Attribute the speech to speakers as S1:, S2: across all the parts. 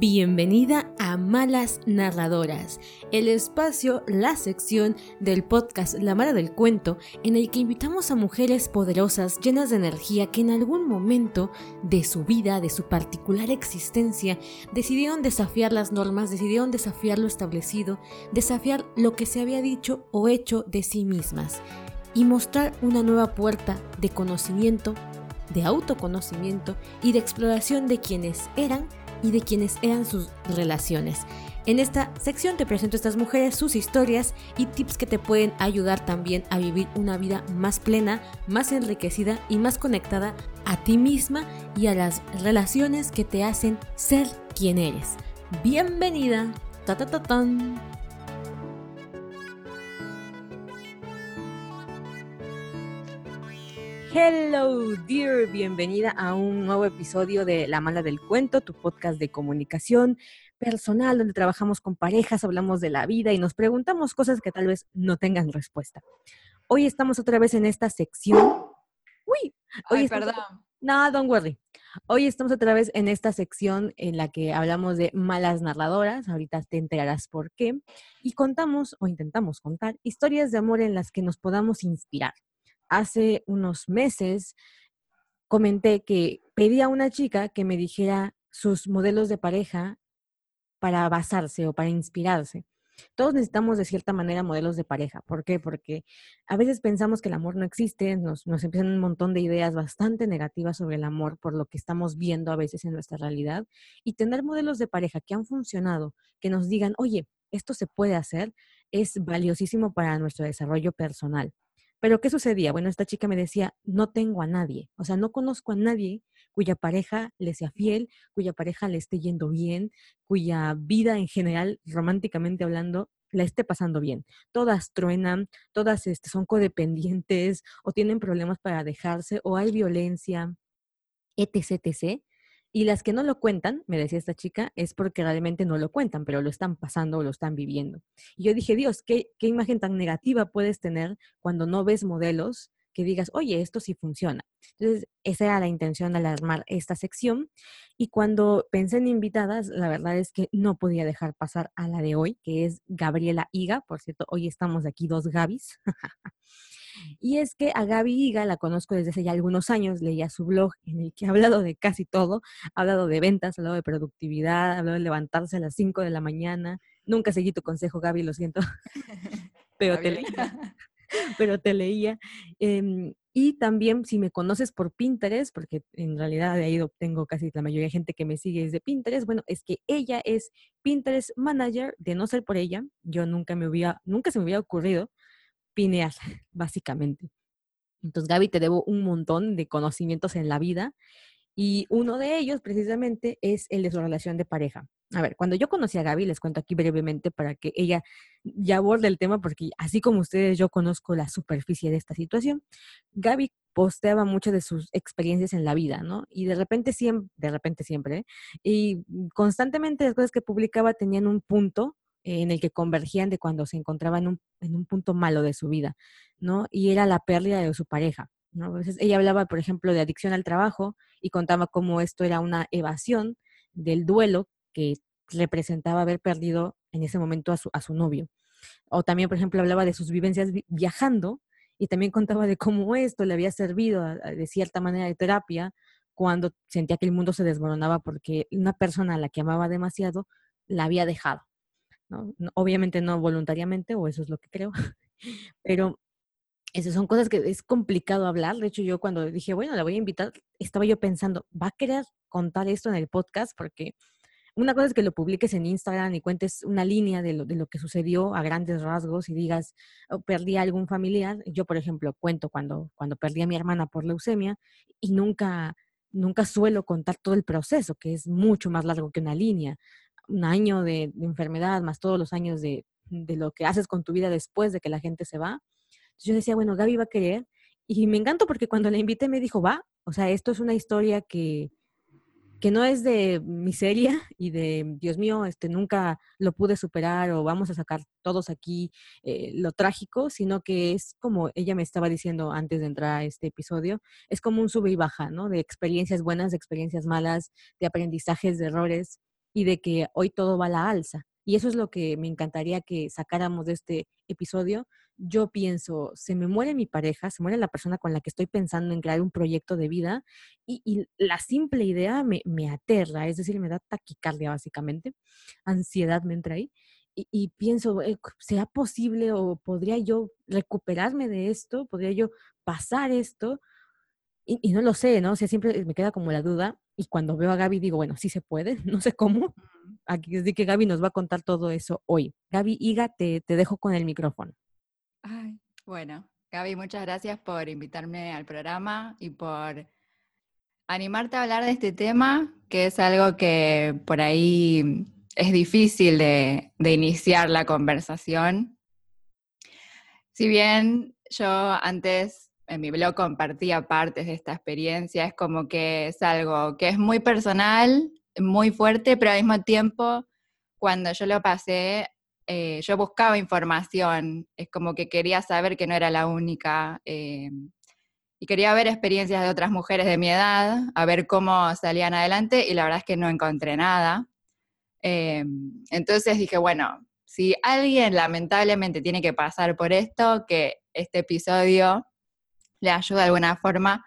S1: Bienvenida a Malas Narradoras, el espacio, la sección del podcast La Mala del Cuento, en el que invitamos a mujeres poderosas, llenas de energía, que en algún momento de su vida, de su particular existencia, decidieron desafiar las normas, decidieron desafiar lo establecido, desafiar lo que se había dicho o hecho de sí mismas, y mostrar una nueva puerta de conocimiento, de autoconocimiento y de exploración de quienes eran y de quienes eran sus relaciones. En esta sección te presento a estas mujeres, sus historias y tips que te pueden ayudar también a vivir una vida más plena, más enriquecida y más conectada a ti misma y a las relaciones que te hacen ser quien eres. Bienvenida. Ta ta ta. Hello, dear, bienvenida a un nuevo episodio de La Mala del Cuento, tu podcast de comunicación personal, donde trabajamos con parejas, hablamos de la vida y nos preguntamos cosas que tal vez no tengan respuesta. Hoy estamos otra vez en esta sección. Uy,
S2: hoy perdón.
S1: No, don't worry. Hoy estamos otra vez en esta sección en la que hablamos de malas narradoras, ahorita te enterarás por qué, y contamos o intentamos contar historias de amor en las que nos podamos inspirar hace unos meses comenté que pedí a una chica que me dijera sus modelos de pareja para basarse o para inspirarse. Todos necesitamos de cierta manera modelos de pareja. ¿Por qué? Porque a veces pensamos que el amor no existe, nos, nos empiezan un montón de ideas bastante negativas sobre el amor por lo que estamos viendo a veces en nuestra realidad. Y tener modelos de pareja que han funcionado, que nos digan, oye, esto se puede hacer, es valiosísimo para nuestro desarrollo personal. Pero ¿qué sucedía? Bueno, esta chica me decía, no tengo a nadie, o sea, no conozco a nadie cuya pareja le sea fiel, cuya pareja le esté yendo bien, cuya vida en general, románticamente hablando, la esté pasando bien. Todas truenan, todas este, son codependientes o tienen problemas para dejarse o hay violencia, etc, etc. Y las que no lo cuentan, me decía esta chica, es porque realmente no lo cuentan, pero lo están pasando o lo están viviendo. Y yo dije, Dios, ¿qué, qué imagen tan negativa puedes tener cuando no ves modelos que digas, oye, esto sí funciona. Entonces, esa era la intención al armar esta sección. Y cuando pensé en invitadas, la verdad es que no podía dejar pasar a la de hoy, que es Gabriela Higa. Por cierto, hoy estamos aquí dos Gabis. Y es que a Gaby Higa la conozco desde hace ya algunos años, leía su blog en el que ha hablado de casi todo, ha hablado de ventas, ha hablado de productividad, ha hablado de levantarse a las 5 de la mañana. Nunca seguí tu consejo, Gaby, lo siento, pero te leía. Pero te leía. Em, y también si me conoces por Pinterest, porque en realidad de ahí obtengo casi la mayoría de gente que me sigue es de Pinterest, bueno, es que ella es Pinterest Manager, de no ser por ella, yo nunca me hubiera, nunca se me hubiera ocurrido pineal, básicamente. Entonces, Gaby, te debo un montón de conocimientos en la vida y uno de ellos precisamente es el de su relación de pareja. A ver, cuando yo conocí a Gaby, les cuento aquí brevemente para que ella ya aborde el tema, porque así como ustedes, yo conozco la superficie de esta situación. Gaby posteaba mucho de sus experiencias en la vida, ¿no? Y de repente siempre, de repente siempre, y constantemente las cosas que publicaba tenían un punto en el que convergían de cuando se encontraba en un, en un punto malo de su vida, ¿no? Y era la pérdida de su pareja, ¿no? Veces ella hablaba, por ejemplo, de adicción al trabajo y contaba cómo esto era una evasión del duelo que representaba haber perdido en ese momento a su, a su novio. O también, por ejemplo, hablaba de sus vivencias viajando y también contaba de cómo esto le había servido de cierta manera de terapia cuando sentía que el mundo se desmoronaba porque una persona a la que amaba demasiado la había dejado. Obviamente no voluntariamente, o eso es lo que creo, pero esas son cosas que es complicado hablar. De hecho, yo cuando dije, bueno, la voy a invitar, estaba yo pensando, ¿va a querer contar esto en el podcast? Porque una cosa es que lo publiques en Instagram y cuentes una línea de lo, de lo que sucedió a grandes rasgos y digas, oh, perdí a algún familiar. Yo, por ejemplo, cuento cuando, cuando perdí a mi hermana por leucemia y nunca, nunca suelo contar todo el proceso, que es mucho más largo que una línea un año de, enfermedad, más todos los años de, de, lo que haces con tu vida después de que la gente se va. Entonces yo decía, bueno, Gaby va a querer. Y me encantó porque cuando la invité me dijo, va, o sea, esto es una historia que, que no es de miseria y de, Dios mío, este, nunca lo pude superar o vamos a sacar todos aquí eh, lo trágico, sino que es como ella me estaba diciendo antes de entrar a este episodio, es como un sube y baja, ¿no? De experiencias buenas, de experiencias malas, de aprendizajes, de errores y de que hoy todo va a la alza. Y eso es lo que me encantaría que sacáramos de este episodio. Yo pienso, se me muere mi pareja, se muere la persona con la que estoy pensando en crear un proyecto de vida y, la simple idea me, me aterra, es decir, me da taquicardia básicamente, ansiedad me entra ahí y, pienso, eh, ¿será posible o podría yo recuperarme de esto? ¿Podría yo pasar esto? Y, no lo sé, ¿no? O sea, siempre me queda como la duda. Y cuando veo a Gaby digo, bueno, sí se puede, no sé cómo. Aquí es de que Gaby nos va a contar todo eso hoy. Gaby, Iga, te, te dejo con el micrófono.
S2: Ay, bueno, Gaby, muchas gracias por invitarme al programa y por animarte a hablar de este tema, que es algo que por ahí es difícil de, iniciar la conversación. Si bien yo antes en mi blog compartía partes de esta experiencia, es como que es algo que es muy personal, muy fuerte, pero al mismo tiempo, cuando yo lo pasé, eh, yo buscaba información, es como que quería saber que no era la única, eh, y quería ver experiencias de otras mujeres de mi edad, a ver cómo salían adelante, y la verdad es que no encontré nada. Eh, entonces dije, bueno, si alguien lamentablemente tiene que pasar por esto, que este episodio le ayude de alguna forma,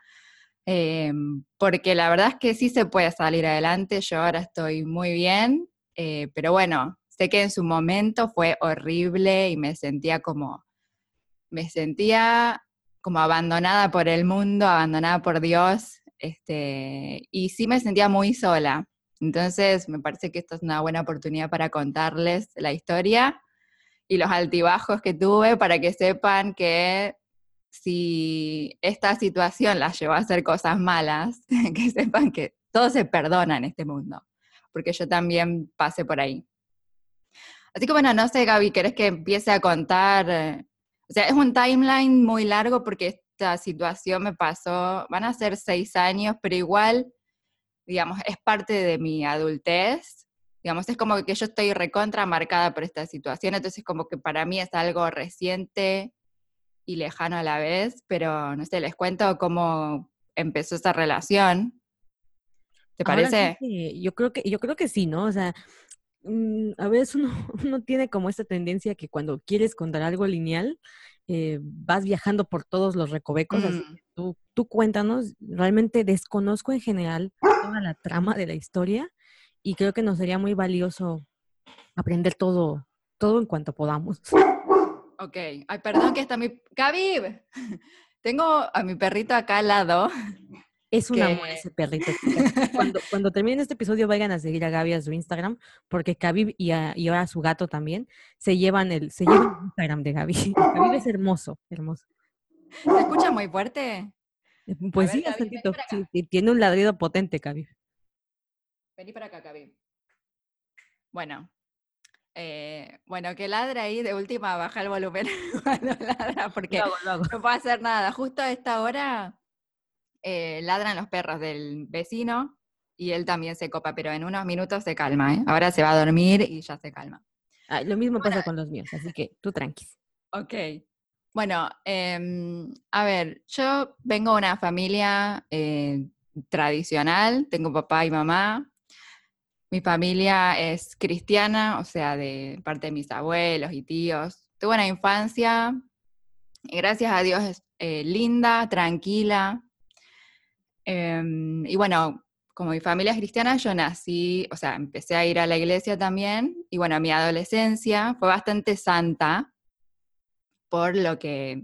S2: eh, porque la verdad es que sí se puede salir adelante, yo ahora estoy muy bien, eh, pero bueno, sé que en su momento fue horrible y me sentía como, me sentía como abandonada por el mundo, abandonada por Dios, este, y sí me sentía muy sola. Entonces, me parece que esta es una buena oportunidad para contarles la historia y los altibajos que tuve para que sepan que si esta situación las llevó a hacer cosas malas, que sepan que todo se perdona en este mundo, porque yo también pasé por ahí. Así que bueno, no sé, Gaby, ¿querés que empiece a contar? O sea, es un timeline muy largo porque esta situación me pasó, van a ser seis años, pero igual digamos, es parte de mi adultez, digamos, es como que yo estoy recontra marcada por esta situación, entonces como que para mí es algo reciente y lejano a la vez, pero no sé, les cuento cómo empezó esa relación. ¿Te parece?
S1: yo creo que yo creo que sí, ¿no? O sea, mm, a veces uno, uno, tiene como esta tendencia que cuando quieres contar algo lineal, eh, vas viajando por todos los recovecos, así mm. que tú, tú cuéntanos, realmente desconozco en general toda la trama de la historia y creo que nos sería muy valioso aprender todo, todo en cuanto podamos.
S2: Ok, ay, perdón que está mi... Gaby, tengo a mi perrito acá al lado
S1: es un amor ese perrito. Cuando, cuando terminen este episodio, vayan a seguir a Gaby a su Instagram, porque Gaby y, ahora su gato también se llevan el, se llevan el Instagram de Gaby. Gaby es hermoso, hermoso.
S2: ¿Se escucha muy fuerte?
S1: Eh, pues sí, Gaby, sí, tiene un ladrido potente, Gaby.
S2: Vení para acá, Gaby. Bueno, eh, bueno, que ladra ahí, de última baja el volumen cuando ladra, porque no puedo hacer nada. Justo a esta hora eh, ladran los perros del vecino y él también se copa, pero en unos minutos se calma, ¿eh? Ahora se va a dormir y ya se calma.
S1: lo mismo pasa con los míos, así que tú tranqui.
S2: Ok. Bueno, em, a ver, yo vengo de una familia eh, tradicional, tengo papá y mamá. Mi familia es cristiana, o sea, de parte de mis abuelos y tíos. Tuve una infancia, gracias a Dios, es, linda, tranquila, Em, y bueno, como mi familia es cristiana, yo nací, o sea, empecé a ir a la iglesia también, y bueno, mi adolescencia fue bastante santa por lo que,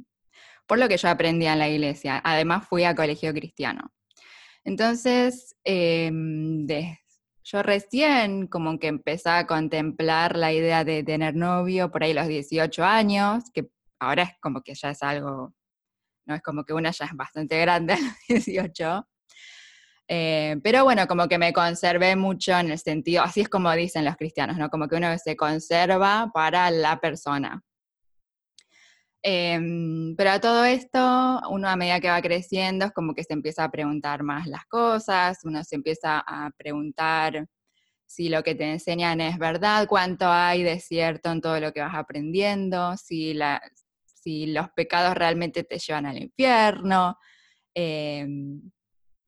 S2: por lo que yo aprendí en la iglesia. Además fui a colegio cristiano. Entonces, em, yo recién como que empecé a contemplar la idea de tener novio por ahí los 18 años, que ahora es como que ya es algo ¿no? Es como que una ya es bastante grande a los 18. Eh, pero bueno, como que me conservé mucho en el sentido, así es como dicen los cristianos, ¿no? Como que uno se conserva para la persona. Em, pero a todo esto, uno a medida que va creciendo es como que se empieza a preguntar más las cosas, uno se empieza a preguntar si lo que te enseñan es verdad, cuánto hay de cierto en todo lo que vas aprendiendo, si, la, si los pecados realmente te llevan al infierno. Em,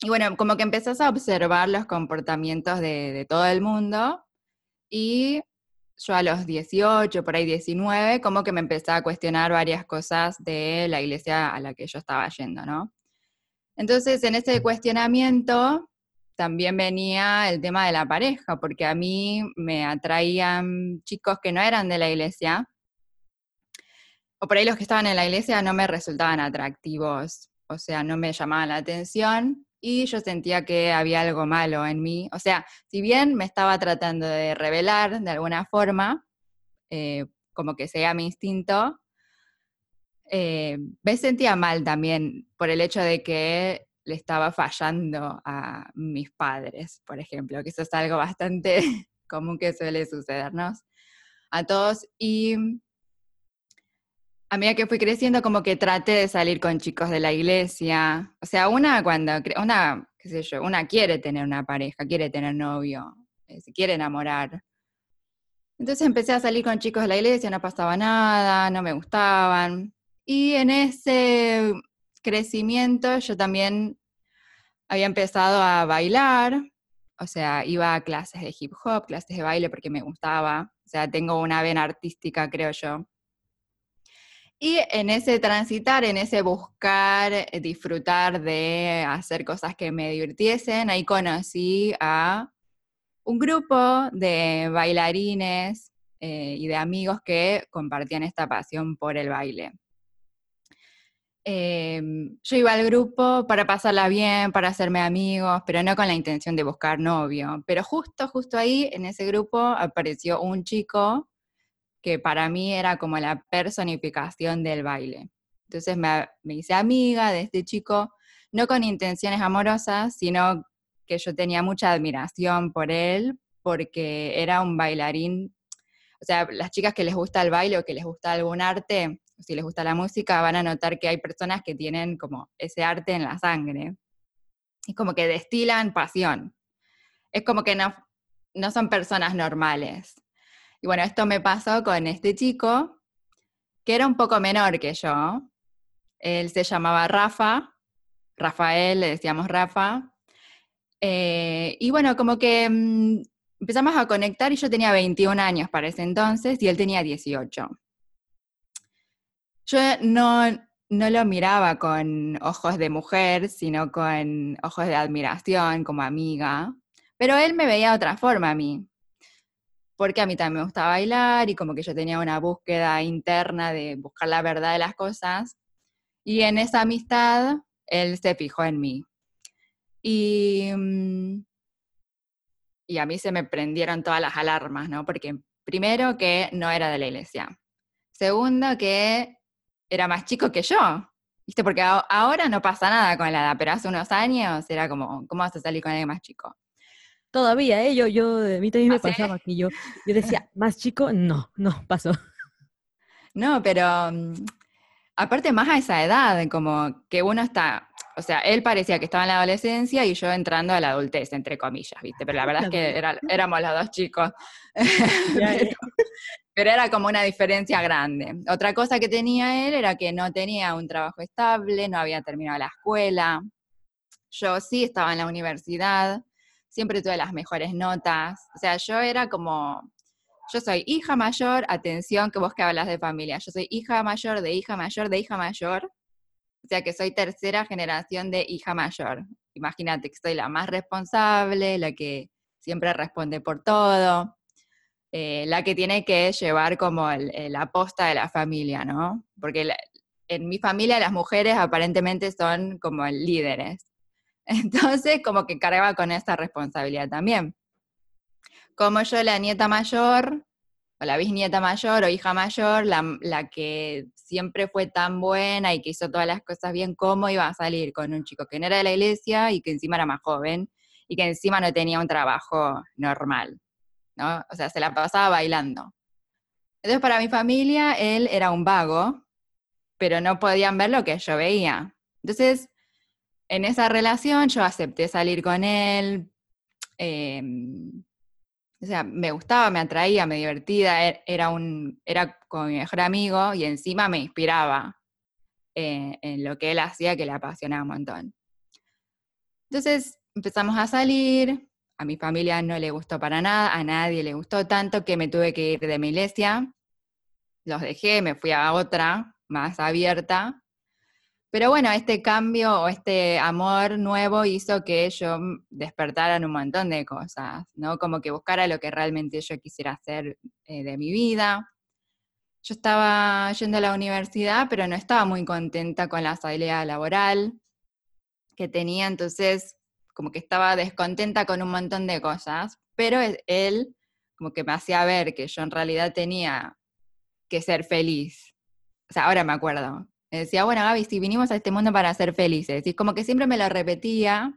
S2: y bueno, como que empezás a observar los comportamientos de, todo el mundo y yo a los 18, por ahí 19, como que me empecé a cuestionar varias cosas de la iglesia a la que yo estaba yendo, ¿no? Entonces, en ese cuestionamiento también venía el tema de la pareja, porque a mí me atraían chicos que no eran de la iglesia, o por ahí los que estaban en la iglesia no me resultaban atractivos, o sea, no me llamaban la atención, y yo sentía que había algo malo en mí. O sea, si bien me estaba tratando de revelar de alguna forma, eh, como que sea mi instinto, eh, me sentía mal también por el hecho de que le estaba fallando a mis padres, por ejemplo, que eso es algo bastante común que suele sucedernos a todos. Y a medida que fui creciendo, como que traté de salir con chicos de la iglesia. O sea, una cuando, una, qué sé yo, una quiere tener una pareja, quiere tener novio, eh, quiere enamorar. Entonces empecé a salir con chicos de la iglesia, no pasaba nada, no me gustaban. Y en ese crecimiento yo también había empezado a bailar, o sea, iba a clases de hip hop, clases de baile porque me gustaba. O sea, tengo una vena artística, creo yo. Y en ese transitar, en ese buscar, eh, disfrutar de hacer cosas que me divirtiesen, ahí conocí a un grupo de bailarines eh, y de amigos que compartían esta pasión por el baile. Em, yo iba al grupo para pasarla bien, para hacerme amigos, pero no con la intención de buscar novio. Pero justo, justo ahí, en ese grupo, apareció un chico que para mí era como la personificación del baile. Entonces me, hice amiga de este chico, no con intenciones amorosas, sino que yo tenía mucha admiración por él, porque era un bailarín. O sea, las chicas que les gusta el baile o que les gusta algún arte, si les gusta la música, van a notar que hay personas que tienen como ese arte en la sangre. Es como que destilan pasión. Es como que no, no son personas normales. Y bueno, esto me pasó con este chico, que era un poco menor que yo. Él se llamaba Rafa, Rafael, le decíamos Rafa. Eh, y bueno, como que mm, empezamos a conectar y yo tenía 21 años para ese entonces y él tenía 18. Yo no, no lo miraba con ojos de mujer, sino con ojos de admiración, como amiga, pero él me veía de otra forma a mí porque a mí también me gustaba bailar y como que yo tenía una búsqueda interna de buscar la verdad de las cosas. Y en esa amistad, él se fijó en mí. Y, mm, y a mí se me prendieron todas las alarmas, ¿no? Porque primero que no era de la iglesia. Segundo que era más chico que yo. ¿Viste? Porque ahora no pasa nada con la edad, pero hace unos años era como, ¿cómo vas a salir con alguien más chico?
S1: Todavía, ¿eh? Yo, yo, a mí también me pasaba que yo, yo decía, más chico, no, no, pasó.
S2: No, pero mm, aparte más a esa edad, como que uno está, o sea, él parecía que estaba en la adolescencia y yo entrando a la adultez, entre comillas, ¿viste? Pero la verdad es que éramos los dos chicos. pero, era como una diferencia grande. Otra cosa que tenía él era que no tenía un trabajo estable, no había terminado la escuela. Yo sí estaba en la universidad, siempre tuve las mejores notas. O sea, yo era como, yo soy hija mayor, atención que vos que hablas de familia, yo soy hija mayor de hija mayor de hija mayor, o sea que soy tercera generación de hija mayor. Imagínate que soy la más responsable, la que siempre responde por todo, eh, la que tiene que llevar como la posta de la familia, ¿no? Porque en mi familia las mujeres aparentemente son como líderes. Entonces, como que cargaba con esa responsabilidad también. Como yo, la nieta mayor, o la bisnieta mayor, o hija mayor, la, que siempre fue tan buena y que hizo todas las cosas bien, ¿cómo iba a salir con un chico que no era de la iglesia y que encima era más joven y que encima no tenía un trabajo normal? ¿no? O sea, se la pasaba bailando. Entonces, para mi familia, él era un vago, pero no podían ver lo que yo veía. Entonces, en esa relación yo acepté salir con él. Em, o sea, me gustaba, me atraía, me divertía, e-, era, un, era como mi mejor amigo y encima me inspiraba eh, en lo que él hacía que le apasionaba un montón. Entonces empezamos a salir, a mi familia no le gustó para nada, a nadie le gustó tanto que me tuve que ir de mi iglesia. Los dejé, me fui a otra más abierta. Pero bueno, este cambio o este amor nuevo hizo que yo despertara un montón de cosas, ¿no? Como que buscara lo que realmente yo quisiera hacer eh, de mi vida. Yo estaba yendo a la universidad, pero no estaba muy contenta con la salida laboral que tenía, entonces como que estaba descontenta con un montón de cosas, pero él como que me hacía ver que yo en realidad tenía que ser feliz. O sea, ahora me acuerdo. Me decía, bueno, Gaby, si vinimos a este mundo para ser felices. Y como que siempre me lo repetía,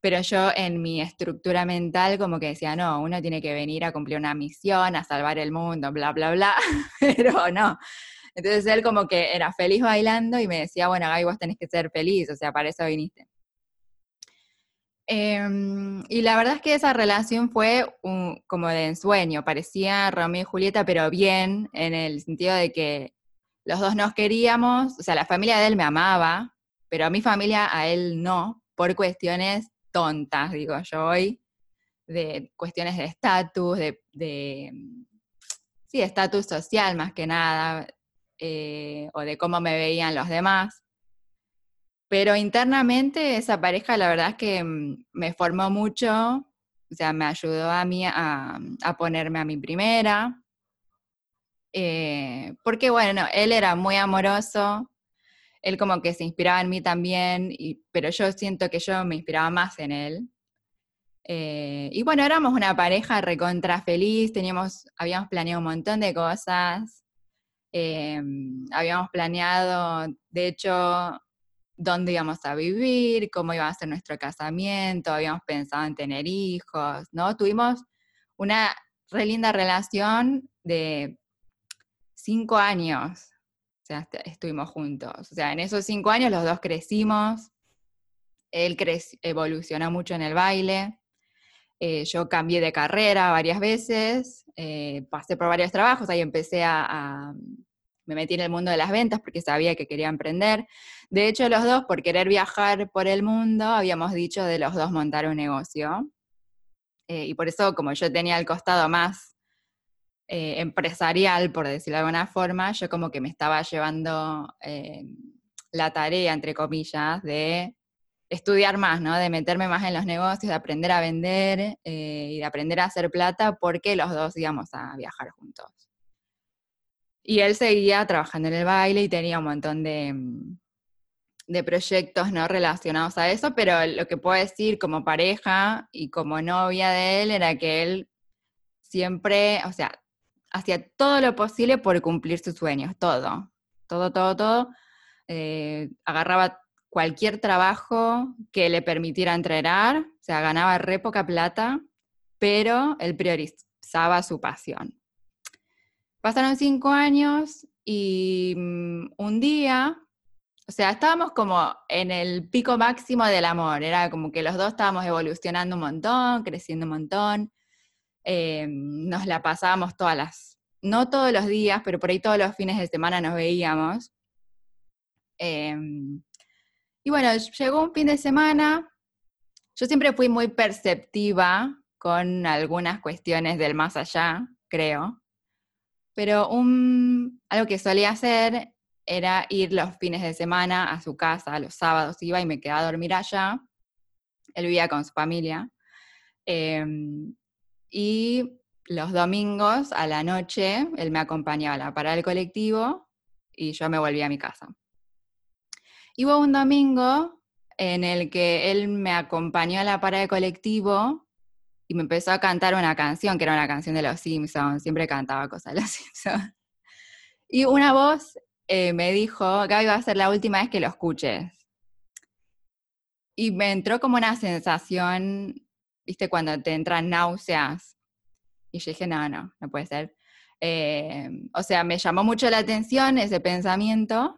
S2: pero yo en mi estructura mental como que decía, no, uno tiene que venir a cumplir una misión, a salvar el mundo, bla, bla, bla, pero no. Entonces él como que era feliz bailando y me decía, bueno, Gaby, vos tenés que ser feliz, o sea, para eso viniste. Em, y la verdad es que esa relación fue como de ensueño, parecía Romeo y Julieta, pero bien, en el sentido de que los dos nos queríamos, o sea, la familia de él me amaba, pero a mi familia, a él no, por cuestiones tontas, digo yo hoy, de cuestiones de estatus, de, sí, estatus social más que nada, eh, o de cómo me veían los demás. Pero internamente esa pareja la verdad es que mm, me formó mucho, o sea, me ayudó a mí a, ponerme a mi primera. Eh, porque bueno, él era muy amoroso, él como que se inspiraba en mí también, pero yo siento que yo me inspiraba más en él. Eh, y bueno, éramos una pareja recontra feliz, teníamos, habíamos planeado un montón de cosas, eh, habíamos planeado, de hecho, dónde íbamos a vivir, cómo iba a ser nuestro casamiento, habíamos pensado en tener hijos, ¿no? Tuvimos una re linda relación de cinco años, o sea, estuvimos juntos. O sea, en esos cinco años los dos crecimos, él evolucionó mucho en el baile, eh, yo cambié de carrera varias veces, eh, pasé por varios trabajos, ahí empecé a me metí en el mundo de las ventas porque sabía que quería emprender. De hecho, los dos, por querer viajar por el mundo, habíamos dicho de los dos montar un negocio. Eh, y por eso, como yo tenía el costado más eh, empresarial, por decirlo de alguna forma, yo como que me estaba llevando eh, la tarea, entre comillas, de estudiar más, ¿no? De meterme más en los negocios, de aprender a vender y de aprender a hacer plata, porque los dos íbamos a viajar juntos. Y él seguía trabajando en el baile y tenía un montón de, mm, de proyectos no relacionados a eso, pero lo que puedo decir como pareja y como novia de él era que él siempre, o sea, hacía todo lo posible por cumplir sus sueños, todo, todo, todo, todo. Eh, agarraba cualquier trabajo que le permitiera entrenar, o sea, ganaba re poca plata, pero él priorizaba su pasión. Pasaron cinco años y mm, un día, o sea, estábamos como en el pico máximo del amor, era como que los dos estábamos evolucionando un montón, creciendo un montón, eh, nos la pasábamos todas las, no todos los días, pero por ahí todos los fines de semana nos veíamos. Em, y bueno, llegó un fin de semana, yo siempre fui muy perceptiva con algunas cuestiones del más allá, creo. Pero un, algo que solía hacer era ir los fines de semana a su casa, los sábados iba y me quedaba a dormir allá. Él vivía con su familia. Em, y los domingos a la noche él me acompañaba a la parada del colectivo y yo me volvía a mi casa. Y hubo un domingo en el que él me acompañó a la parada del colectivo y me empezó a cantar una canción, que era una canción de los Simpsons, siempre cantaba cosas de los Simpsons. Y una voz eh, me dijo, Gaby, va a ser la última vez que lo escuches. Y me entró como una sensación, viste, cuando te entran náuseas. Y yo dije, no, no, no puede ser. Eh, o sea, me llamó mucho la atención ese pensamiento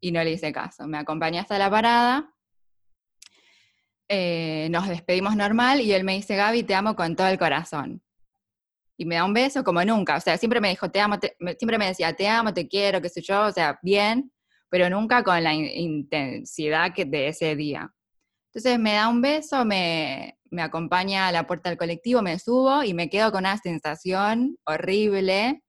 S2: y no le hice caso. Me acompañé hasta la parada eh, nos despedimos normal y él me dice, Gaby, te amo con todo el corazón. Y me da un beso como nunca. O sea, siempre me dijo, te amo, siempre me decía, te amo, te quiero, qué sé yo, o sea, bien, pero nunca con la intensidad que de ese día. Entonces me da un beso, me, me acompaña a la puerta del colectivo, me subo y me quedo con una sensación horrible.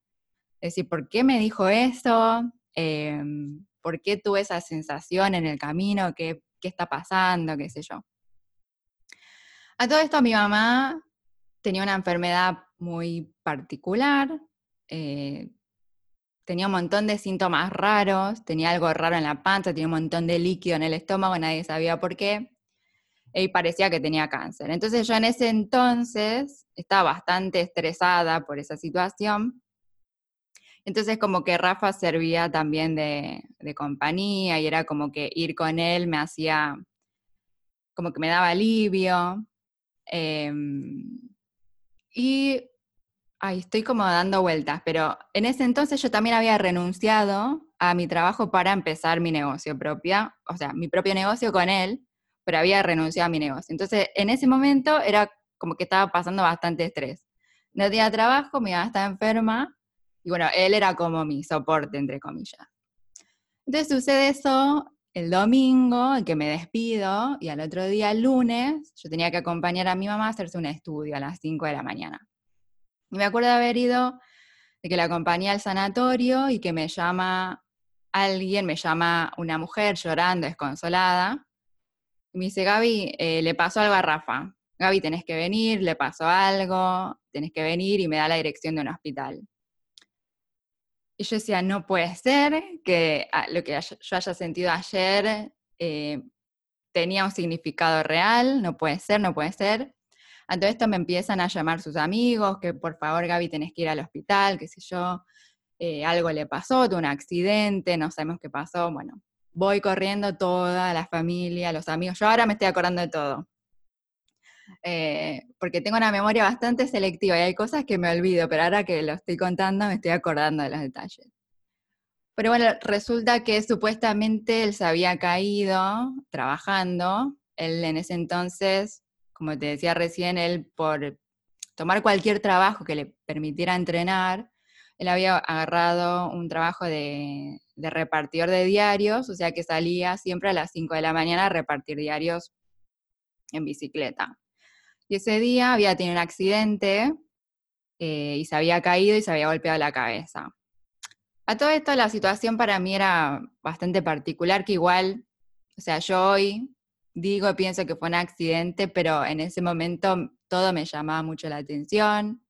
S2: Es decir, ¿por qué me dijo eso? Em, ¿Por qué tuve esa sensación en el camino? ¿Qué, ¿Qué está pasando? ¿Qué sé yo? A todo esto mi mamá tenía una enfermedad muy particular, eh, tenía un montón de síntomas raros, tenía algo raro en la panza, tenía un montón de líquido en el estómago, nadie sabía por qué, y parecía que tenía cáncer. Entonces yo en ese entonces estaba bastante estresada por esa situación. Entonces como que Rafa servía también de, compañía y era como que ir con él me hacía, como que me daba alivio. Em, y Ay, estoy como dando vueltas, pero en ese entonces yo también había renunciado a mi trabajo para empezar mi negocio propio, o sea, mi propio negocio con él, pero había renunciado a mi negocio. Entonces, en ese momento era como que estaba pasando bastante estrés. No tenía trabajo, mi mamá estaba enferma, y bueno, él era como mi soporte, entre comillas. Entonces sucede eso el domingo, que me despido, y al otro día, el lunes, yo tenía que acompañar a mi mamá a hacerse un estudio a las 5 de la mañana. Y me acuerdo de haber ido, de que la acompañé al sanatorio y que me llama alguien, me llama una mujer llorando, desconsolada. Me dice, Gaby, eh, le pasó algo a Rafa. Gaby, tenés que venir, le pasó algo, tenés que venir y me da la dirección de un hospital. Y yo decía, no puede ser que lo que yo haya sentido ayer eh, tenía un significado real, no puede ser, no puede ser. A todo esto me empiezan a llamar sus amigos, que por favor Gaby tenés que ir al hospital, qué sé yo, eh, algo le pasó, tuvo un accidente, no sabemos qué pasó, bueno, voy corriendo toda la familia, los amigos, yo ahora me estoy acordando de todo. Eh, porque tengo una memoria bastante selectiva y hay cosas que me olvido, pero ahora que lo estoy contando me estoy acordando de los detalles. Pero bueno, resulta que supuestamente él se había caído trabajando, él en ese entonces como te decía recién, él por tomar cualquier trabajo que le permitiera entrenar, él había agarrado un trabajo de, repartidor de diarios, o sea que salía siempre a las 5 de la mañana a repartir diarios en bicicleta. Y ese día había tenido un accidente eh, y se había caído y se había golpeado la cabeza. A todo esto la situación para mí era bastante particular, que igual, o sea, yo hoy digo, pienso que fue un accidente, pero en ese momento todo me llamaba mucho la atención,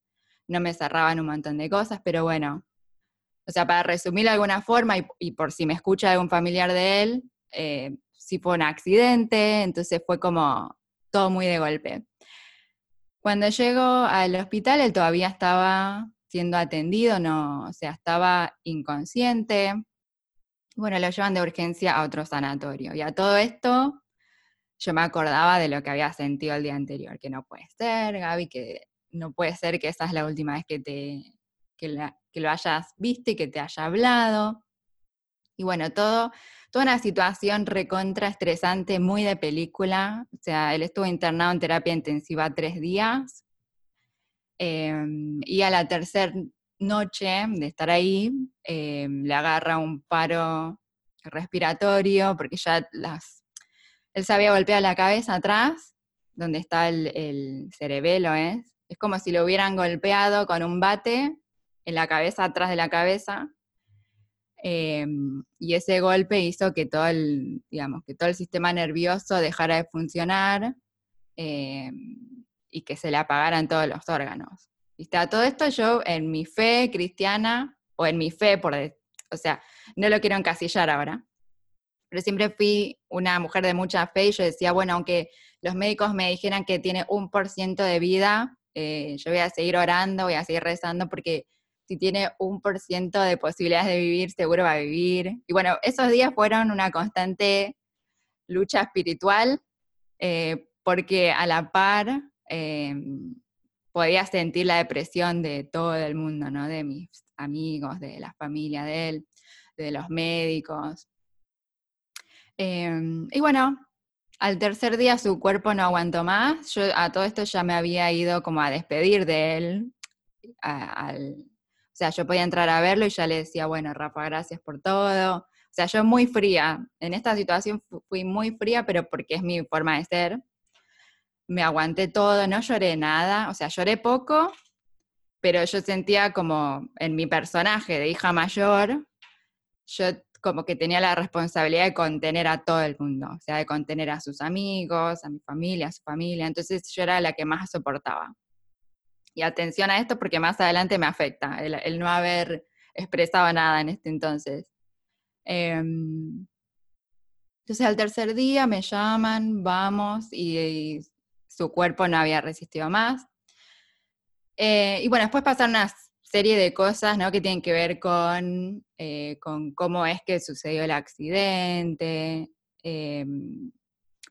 S2: no me cerraban un montón de cosas, pero bueno, o sea, para resumirlo de alguna forma, y, por si me escucha algún familiar de él, eh, sí fue un accidente, entonces fue como todo muy de golpe. Cuando llego al hospital, él todavía estaba siendo atendido, no, o sea, estaba inconsciente. Bueno, lo llevan de urgencia a otro sanatorio. Y a todo esto, yo me acordaba de lo que había sentido el día anterior, que no puede ser, Gaby, que no puede ser que esa es la última vez que, te, que, lo hayas visto y que te haya hablado. Y bueno, todo, toda una situación recontra estresante, muy de película. O sea, él estuvo internado en terapia intensiva tres días. Em, y a la tercera noche de estar ahí, em, le agarra un paro respiratorio, porque ya las él se había golpeado la cabeza atrás, donde está el, cerebelo, ¿eh? Es como si lo hubieran golpeado con un bate en la cabeza, atrás de la cabeza. Em, y ese golpe hizo que todo el, digamos, que todo el sistema nervioso dejara de funcionar em, y que se le apagaran todos los órganos. ¿Viste? Todo esto yo, en mi fe cristiana, o en mi fe, por, o sea, no lo quiero encasillar ahora, pero siempre fui una mujer de mucha fe y yo decía, bueno, aunque los médicos me dijeran que tiene un por ciento de vida, eh, yo voy a seguir orando, voy a seguir rezando porque si tiene un por ciento de posibilidades de vivir, seguro va a vivir. Y bueno, esos días fueron una constante lucha espiritual, eh, porque a la par em, podía sentir la depresión de todo el mundo, ¿no? De mis amigos, de la familia de él, de los médicos. Y bueno, al tercer día su cuerpo no aguantó más. Yo a todo esto ya me había ido como a despedir de él. o sea, yo podía entrar a verlo y ya le decía, bueno, Rafa, gracias por todo. O sea, yo muy fría. En esta situación fui muy fría, pero porque es mi forma de ser. me aguanté todo, no lloré nada, o sea, lloré poco, pero yo sentía como en mi personaje de hija mayor, yo como que tenía la responsabilidad de contener a todo el mundo, o sea, de contener a sus amigos, a mi familia, a su familia, entonces yo era la que más soportaba. Y atención a esto porque más adelante me afecta el, no haber expresado nada en este entonces. Em, entonces al tercer día me llaman, vamos, y, su cuerpo no había resistido más. Eh, y bueno, después pasaron una serie de cosas ¿no? que tienen que ver con, eh, con cómo es que sucedió el accidente, em,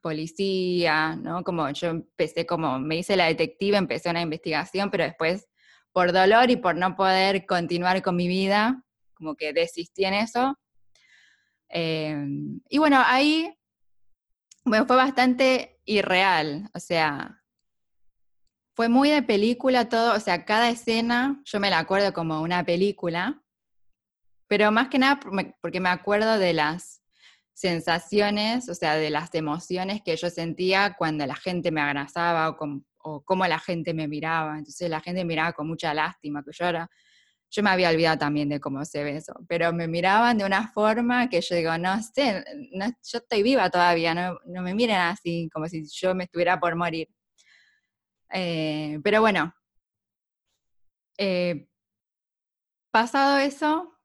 S2: policía, ¿no? Como yo empecé como, me hice la detective, empecé una investigación, pero después por dolor y por no poder continuar con mi vida, como que desistí en eso. Em, y bueno, ahí bueno, fue bastante irreal, o sea, fue muy de película todo, o sea, cada escena yo me la acuerdo como una película, pero más que nada porque me acuerdo de las sensaciones, o sea, de las emociones que yo sentía cuando la gente me abrazaba o, cómo la gente me miraba. Entonces la gente miraba con mucha lástima, que yo era, yo me había olvidado también de cómo se ve eso, pero me miraban de una forma que yo digo, no sé, yo estoy viva todavía, no, me miren así, como si yo me estuviera por morir. Eh, pero bueno, eh, pasado eso,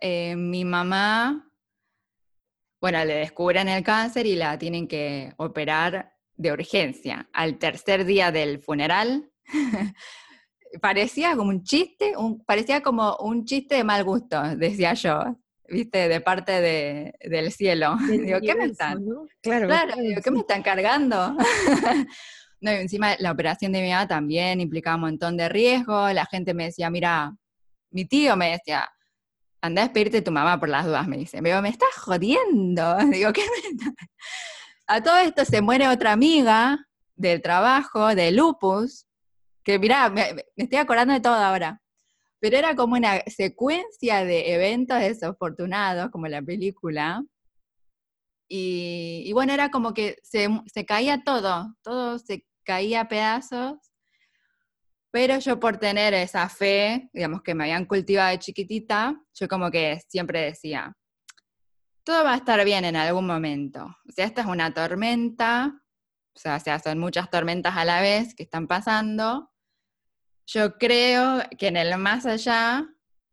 S2: eh, mi mamá bueno, le descubren el cáncer y la tienen que operar de urgencia. Al tercer día del funeral, parecía como un chiste, parecía como un chiste de mal gusto, decía yo, viste, de parte del cielo. digo, ¿qué me están? Claro, ¿qué me están cargando? no, y encima la operación de mi mamá también implicaba un montón de riesgo. La gente me decía, mira, mi tío me decía, anda a despedirte de tu mamá por las dudas, me dice. Me digo, me estás jodiendo. Digo, ¿qué me A todo esto se muere otra amiga del trabajo, de lupus, que mirá, me, estoy acordando de todo ahora. Pero era como una secuencia de eventos desafortunados, como la película. Y, bueno, era como que se, se caía todo, todo se caía a pedazos pero yo por tener esa fe, digamos, que me habían cultivado de chiquitita, yo como que siempre decía, todo va a estar bien en algún momento. O sea, esta es una tormenta, o sea, son muchas tormentas a la vez que están pasando. Yo creo que en el más allá,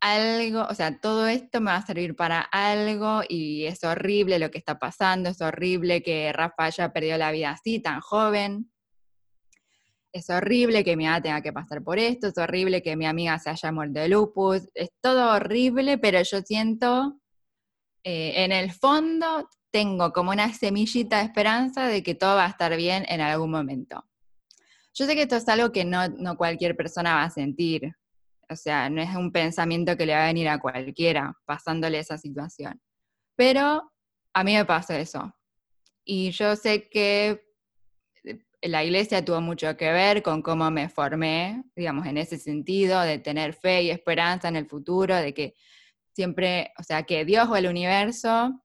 S2: algo, o sea, todo esto me va a servir para algo y es horrible lo que está pasando, es horrible que Rafa haya perdido la vida así, tan joven es horrible que mi mamá tenga que pasar por esto, es horrible que mi amiga se haya muerto de lupus, es todo horrible, pero yo siento, eh, en el fondo, tengo como una semillita de esperanza de que todo va a estar bien en algún momento. Yo sé que esto es algo que no, no cualquier persona va a sentir, o sea, no es un pensamiento que le va a venir a cualquiera pasándole esa situación, pero a mí me pasa eso. Y yo sé que la iglesia tuvo mucho que ver con cómo me formé, digamos, en ese sentido, de tener fe y esperanza en el futuro, de que siempre, o sea, que Dios o el universo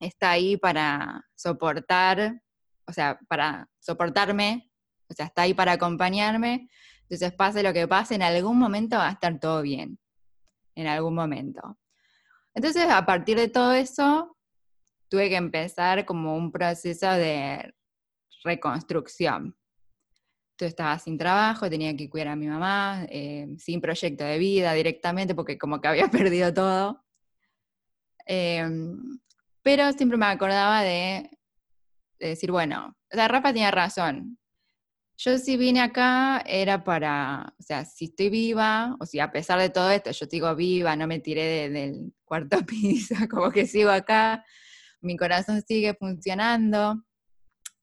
S2: está ahí para soportar, o sea, para soportarme, o sea, está ahí para acompañarme. Entonces, pase lo que pase, en algún momento va a estar todo bien, en algún momento. Entonces, a partir de todo eso, tuve que empezar como un proceso de reconstrucción. Entonces estaba sin trabajo, tenía que cuidar a mi mamá, eh, sin proyecto de vida directamente, porque como que había perdido todo. Em, pero siempre me acordaba de, decir, bueno, o sea, Rafa tenía razón. Yo si vine acá era para, o sea, si estoy viva, o si a pesar de todo esto yo sigo viva, no me tiré del cuarto piso, como que sigo acá, mi corazón sigue funcionando,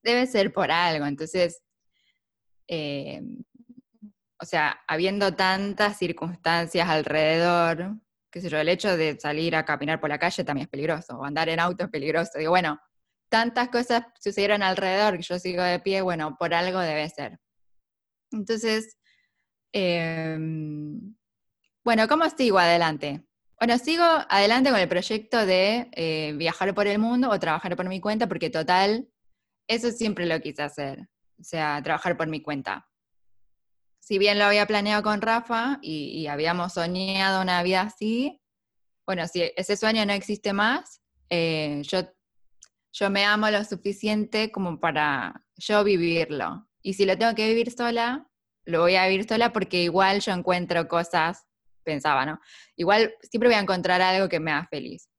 S2: debe ser por algo. Entonces, eh, o sea, habiendo tantas circunstancias alrededor, qué sé yo, el hecho de salir a caminar por la calle también es peligroso, o andar en auto es peligroso. Digo, bueno, tantas cosas sucedieron alrededor que yo sigo de pie, bueno, por algo debe ser. Entonces, em, bueno, ¿cómo sigo adelante? Bueno, sigo adelante con el proyecto de eh, viajar por el mundo o trabajar por mi cuenta, porque total, eso siempre lo quise hacer. o sea, trabajar por mi cuenta. Si bien lo había planeado con Rafa y, habíamos soñado una vida así, bueno, si ese sueño no existe más, eh, yo, yo me amo lo suficiente como para yo vivirlo. Y si lo tengo que vivir sola, lo voy a vivir sola porque igual yo encuentro cosas, pensaba, ¿no? Igual siempre voy a encontrar algo que me haga feliz.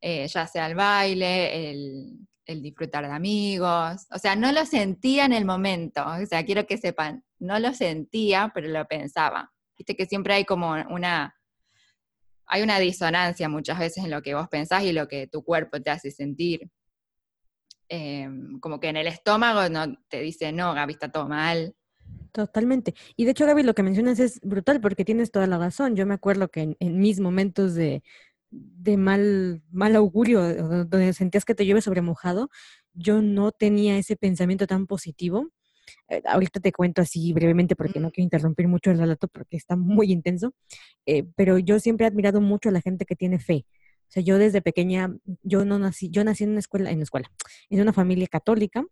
S2: Eh, ya sea el baile, el, el disfrutar de amigos. O sea, no lo sentía en el momento. O sea, quiero que sepan, no lo sentía, pero lo pensaba. Viste que siempre hay como una, hay una disonancia muchas veces en lo que vos pensás y lo que tu cuerpo te hace sentir. Em, como que en el estómago no te dice, no, Gaby, está todo mal.
S1: Totalmente. Y de hecho, Gaby, lo que mencionas es brutal porque tienes toda la razón. Yo me acuerdo que en mis momentos de, de mal, mal augurio, donde sentías que te llueve sobre mojado, yo no tenía ese pensamiento tan positivo. Eh, ahorita te cuento así brevemente porque no quiero interrumpir mucho el relato porque está muy intenso, eh, pero yo siempre he admirado mucho a la gente que tiene fe. O sea, yo desde pequeña, yo no nací, yo nací en una escuela, en una escuela, en una familia católica,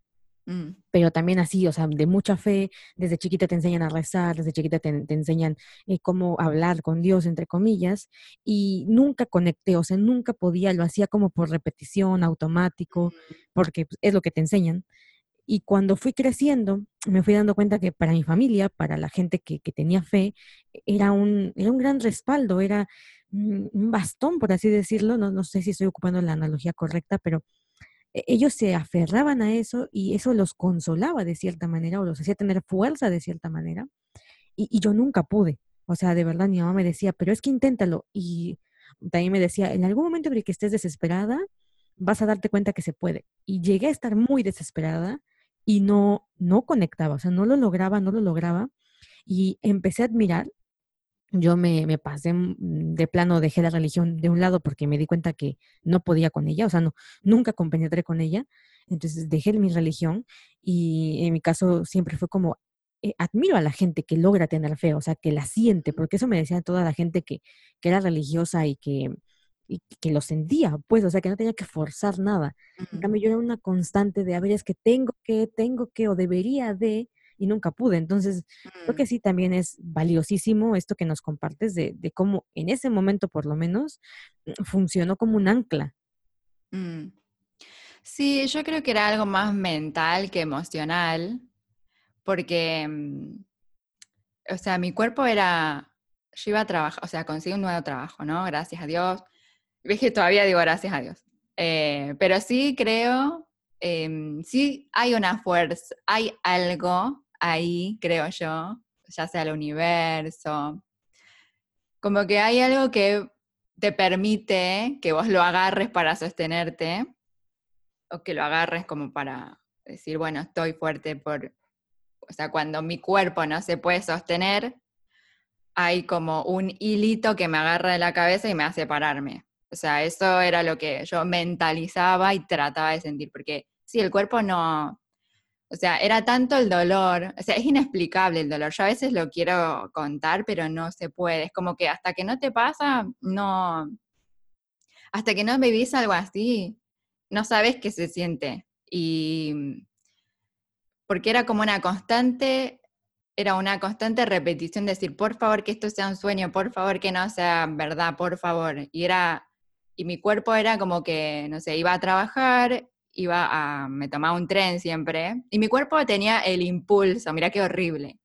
S1: Mm. Pero también así, o sea, de mucha fe, desde chiquita te enseñan a rezar, desde chiquita te, enseñan eh, cómo hablar con Dios, entre comillas, y nunca conecté, o sea, nunca podía, lo hacía como por repetición, automático, porque pues, es lo que te enseñan. Y cuando fui creciendo, me fui dando cuenta que para mi familia, para la gente que, que tenía fe, era un, era un gran respaldo, era un bastón, por así decirlo, no, no sé si estoy ocupando la analogía correcta, pero e-, ellos se aferraban a eso y eso los consolaba de cierta manera o los hacía tener fuerza de cierta manera. Y, yo nunca pude. O sea, de verdad mi mamá me decía, pero es que inténtalo. Y también me decía, en algún momento en que estés desesperada, vas a darte cuenta que se puede. Y llegué a estar muy desesperada y no, no conectaba, o sea, no lo lograba, no lo lograba. Y empecé a admirar yo me, me, pasé mm, de plano, dejé la religión de un lado porque me di cuenta que no podía con ella, o sea, no, nunca compenetré con ella, entonces dejé mi religión y en mi caso siempre fue como, eh, admiro a la gente que logra tener fe, o sea, que la siente, porque eso me decía toda la gente que, que era religiosa y que, y que lo sentía, pues, o sea, que no tenía que forzar nada. En cambio, yo era una constante de, a ver, es que tengo que, tengo que, o debería de, y nunca pude. Entonces, creo que mm. sí también es valiosísimo esto que nos compartes de, cómo en ese momento por lo menos mm, funcionó como un ancla.
S2: Mm. Sí, yo creo que era algo más mental que emocional, porque, o sea, mi cuerpo era, yo iba a trabajar, o sea, conseguí un nuevo trabajo, ¿no? Gracias a Dios. Ves que todavía digo gracias a Dios. Eh, pero sí creo, em, sí hay una fuerza, hay algo ahí, creo yo, ya sea el universo. Como que hay algo que te permite que vos lo agarres para sostenerte o que lo agarres como para decir, bueno, estoy fuerte por, o sea, cuando mi cuerpo no se puede sostener, hay como un hilito que me agarra de la cabeza y me hace pararme. O sea, eso era lo que yo mentalizaba y trataba de sentir, porque si el cuerpo no, o sea, era tanto el dolor, o sea, es inexplicable el dolor. Yo a veces lo quiero contar, pero no se puede. Es como que hasta que no te pasa, no, hasta que no vivís algo así, no sabes qué se siente. Y porque era como una constante, era una constante repetición de decir, por favor que esto sea un sueño, por favor que no sea verdad, por favor. Y era, y mi cuerpo era como que, no sé, iba a trabajar iba a, me tomaba un tren siempre, y mi cuerpo tenía el impulso, mira qué horrible.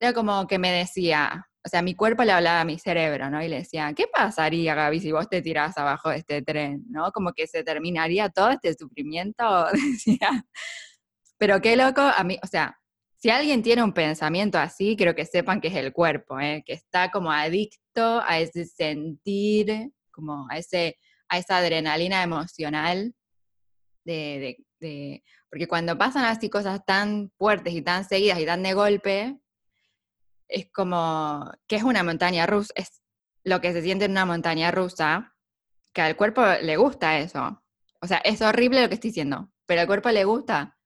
S2: Era como que me decía, o sea, mi cuerpo le hablaba a mi cerebro, ¿no? Y le decía, ¿qué pasaría, Gaby, si vos te tirás abajo de este tren, ¿no? Como que se terminaría todo este sufrimiento, decía. Pero qué loco, a mí, o sea, si alguien tiene un pensamiento así, creo que sepan que es el cuerpo, ¿eh? que está como adicto a ese sentir, como a, ese, a esa adrenalina emocional de, porque cuando pasan así cosas tan fuertes y tan seguidas y tan de golpe, es como que es una montaña rusa, es lo que se siente en una montaña rusa, que al cuerpo le gusta eso. O sea, es horrible lo que estoy diciendo, pero al cuerpo le gusta.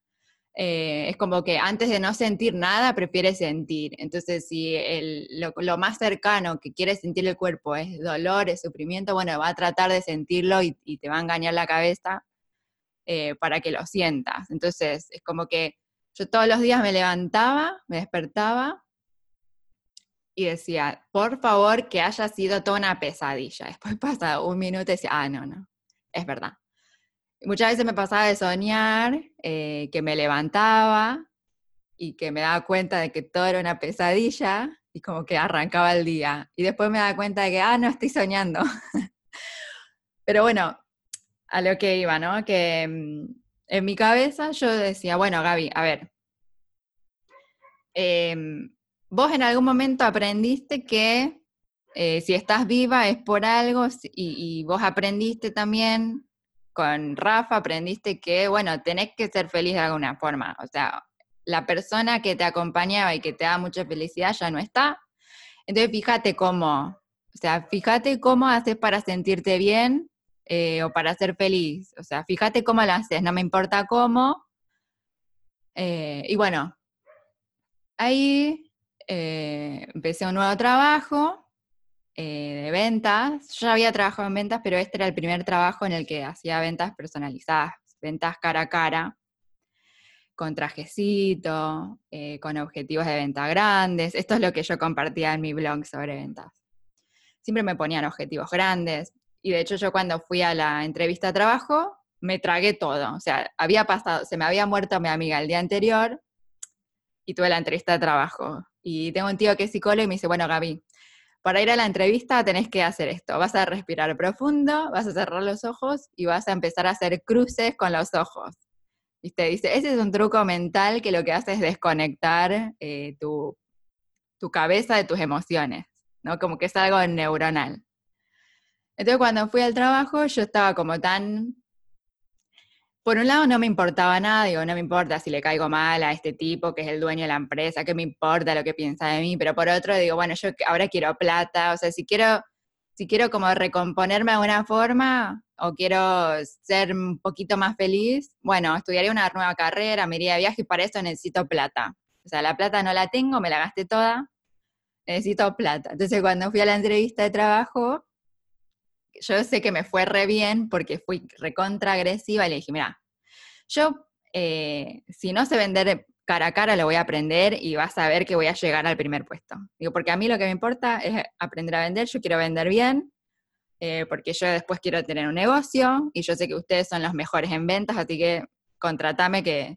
S2: Eh, es como que antes de no sentir nada, prefiere sentir. Entonces, si lo, más cercano que quiere sentir el cuerpo es dolor, es sufrimiento, bueno, va a tratar de sentirlo y te va a engañar la cabeza eh, para que lo sientas. Entonces, es como que Yo todos los días me levantaba, me despertaba y decía, por favor, que haya sido toda una pesadilla. Después pasa un minuto y decía, ah, no, no, es verdad. muchas veces me pasaba de soñar eh, que me levantaba y que me daba cuenta de que todo era una pesadilla y como que arrancaba el día. Y después me daba cuenta de que, ah, no, estoy soñando. Pero bueno, a lo que iba, ¿no? Que mm, en mi cabeza yo decía, bueno, Gaby, a ver, em, vos en algún momento aprendiste que eh, si estás viva es por algo y, y, vos aprendiste también con Rafa, aprendiste que, bueno, tenés que ser feliz de alguna forma. O sea, la persona que te acompañaba y que te da mucha felicidad ya no está. Entonces, fíjate cómo, o sea, fíjate cómo haces para sentirte bien eh, o para ser feliz. O sea, fíjate cómo lo haces, no me importa cómo. Eh, y bueno, ahí eh, empecé un nuevo trabajo de ventas. Yo ya había trabajado en ventas, pero este era el primer trabajo en el que hacía ventas personalizadas, ventas cara a cara con trajecito, eh, con objetivos de venta grandes. Esto es lo que yo compartía en mi blog sobre ventas. Siempre me ponían objetivos grandes. Y de hecho yo cuando fui a la entrevista de trabajo, me tragué todo. O sea, había pasado, se me había muerto mi amiga el día anterior y tuve la entrevista de trabajo. Y tengo un tío que es psicólogo y me dice, bueno, Gaby, para ir a la entrevista tenés que hacer esto. Vas a respirar profundo, vas a cerrar los ojos y vas a empezar a hacer cruces con los ojos. ¿Viste? Dice, ese es un truco mental que lo que hace es desconectar eh, tu, tu, cabeza de tus emociones, ¿no? Como que es algo neuronal. Entonces cuando fui al trabajo yo estaba como tan... Por un lado no me importaba nada, digo, no me importa si le caigo mal a este tipo que es el dueño de la empresa, qué me importa lo que piensa de mí, pero por otro digo, bueno, yo ahora quiero plata, o sea, si quiero si quiero como recomponerme de alguna forma o quiero ser un poquito más feliz, bueno, estudiaré una nueva carrera, me iría de viaje y para eso necesito plata. O sea, la plata no la tengo, me la gasté toda, necesito plata. Entonces cuando fui a la entrevista de trabajo, yo sé que me fue re bien porque fui recontra agresiva y le dije, mira, yo eh, si no sé vender cara a cara lo voy a aprender y vas a ver que voy a llegar al primer puesto. Digo, porque a mí lo que me importa es aprender a vender, yo quiero vender bien, eh, porque yo después quiero tener un negocio y yo sé que ustedes son los mejores en ventas, así que contratame que,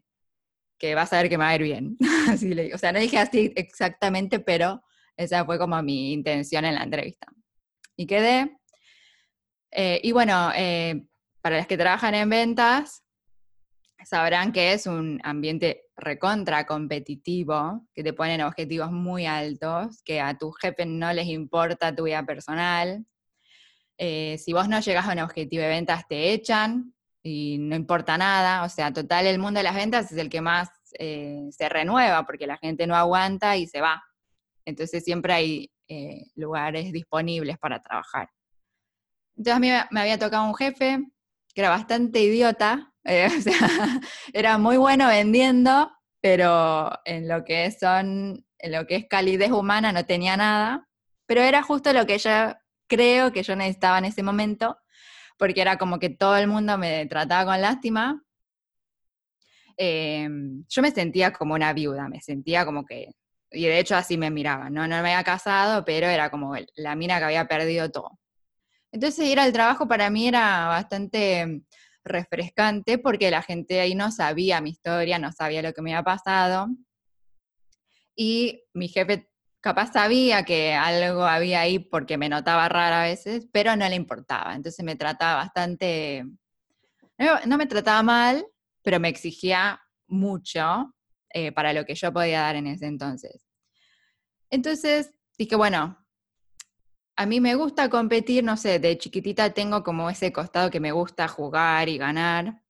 S2: que vas a ver que me va a ir bien. así. O sea, no dije así exactamente, pero esa fue como mi intención en la entrevista. Y quedé. Eh, y bueno, eh, para las que trabajan en ventas, sabrán que es un ambiente recontra competitivo, que te ponen objetivos muy altos, que a tu jefe no les importa tu vida personal. Eh, si vos no llegas a un objetivo de ventas, te echan y no importa nada. O sea, total, el mundo de las ventas es el que más se renueva porque la gente no aguanta y se va. Entonces siempre hay lugares disponibles para trabajar. Entonces a mí me había tocado un jefe que era bastante idiota, eh, o sea, era muy bueno vendiendo, pero en lo que son, en lo que es calidez humana no tenía nada. Pero era justo lo que yo creo que yo necesitaba en ese momento, porque era como que todo el mundo me trataba con lástima. Em, yo me sentía como una viuda, me sentía como que, y de hecho así me miraban, ¿no? No me había casado, pero era como la mina que había perdido todo. Entonces ir al trabajo para mí era bastante refrescante porque la gente ahí no sabía mi historia, no sabía lo que me había pasado. Y mi jefe capaz sabía que algo había ahí porque me notaba rara a veces, pero no le importaba. Entonces me trataba bastante, no, me trataba mal, pero me exigía mucho eh, para lo que yo podía dar en ese entonces. Entonces dije, bueno, a mí me gusta competir, no sé, de chiquitita tengo como ese costado que me gusta jugar y ganar.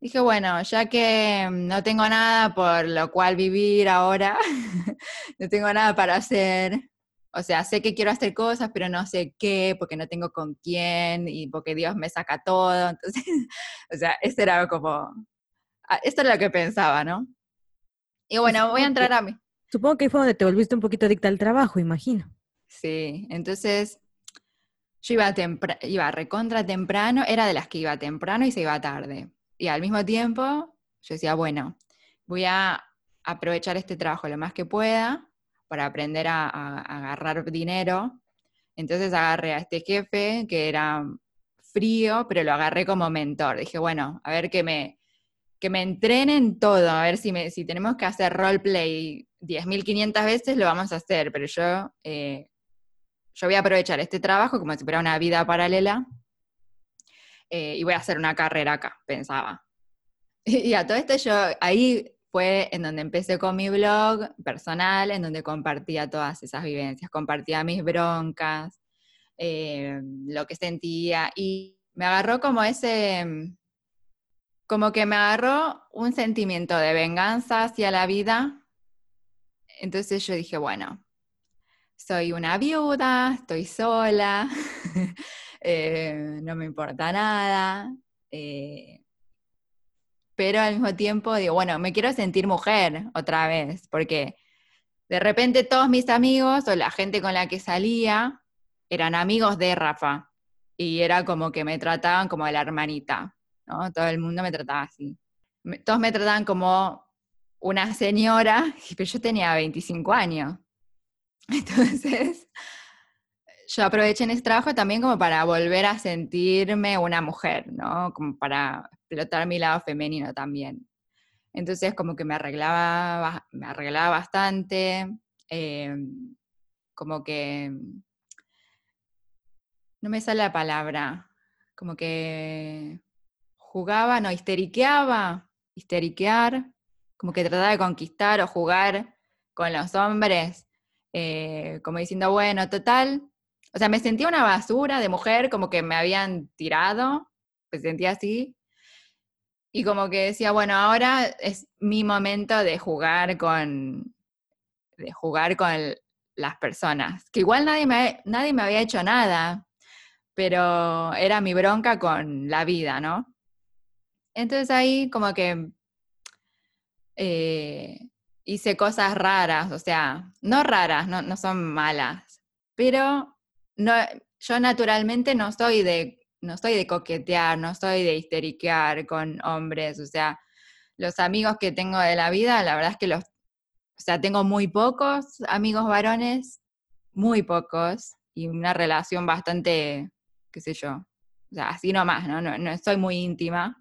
S2: Dije, bueno, ya que no tengo nada por lo cual vivir ahora, no tengo nada para hacer, o sea, sé que quiero hacer cosas, pero no sé qué, porque no tengo con quién y porque Dios me saca todo. Entonces, o sea, eso era como, ah, esto era lo que pensaba, ¿no? Y bueno, voy a entrar a mí.
S1: Supongo que ahí fue donde te volviste un poquito adicta al trabajo, imagino.
S2: Sí, entonces yo iba, iba recontra temprano, era de las que iba temprano y se iba tarde. Y al mismo tiempo yo decía, bueno, voy a aprovechar este trabajo lo más que pueda para aprender a, agarrar dinero. Entonces agarré a este jefe que era frío, pero lo agarré como mentor. Dije, bueno, a ver que me, que me entrenen todo, a ver si, me, si tenemos que hacer roleplay 10.500 veces, lo vamos a hacer, pero yo, eh, yo voy a aprovechar este trabajo como si fuera una vida paralela eh, y voy a hacer una carrera acá, pensaba. Y a todo esto yo ahí fue en donde empecé con mi blog personal, en donde compartía todas esas vivencias, compartía mis broncas, eh, lo que sentía, y me agarró como ese, como que me agarró un sentimiento de venganza hacia la vida. Entonces yo dije, bueno, soy una viuda, estoy sola, eh, no me importa nada. Eh, pero al mismo tiempo digo, bueno, me quiero sentir mujer otra vez, porque de repente todos mis amigos o la gente con la que salía eran amigos de Rafa y era como que me trataban como la hermanita, ¿no? Todo el mundo me trataba así. todos me trataban como una señora, pero yo tenía 25 años. Entonces, yo aproveché en ese trabajo también como para volver a sentirme una mujer, ¿no? Como para explotar mi lado femenino también. Entonces como que me arreglaba, me arreglaba bastante, em, como que, no me sale la palabra, como que jugaba, no, histeriqueaba, histeriquear, como que trataba de conquistar o jugar con los hombres, eh, como diciendo, bueno, total, o sea, me sentía una basura de mujer, como que me habían tirado, me sentía así, y como que decía, bueno, ahora es mi momento de jugar con, de jugar con las personas. Que igual nadie me, nadie me había hecho nada, pero era mi bronca con la vida, ¿no? Entonces ahí como que eh, hice cosas raras, o sea, no raras, no, no son malas, pero no, yo naturalmente no soy de no estoy de coquetear, no estoy de histeriquear con hombres, o sea, los amigos que tengo de la vida, la verdad es que los, o sea, tengo muy pocos amigos varones, muy pocos, y una relación bastante, qué sé yo, o sea, así nomás, ¿no? No, no soy muy íntima.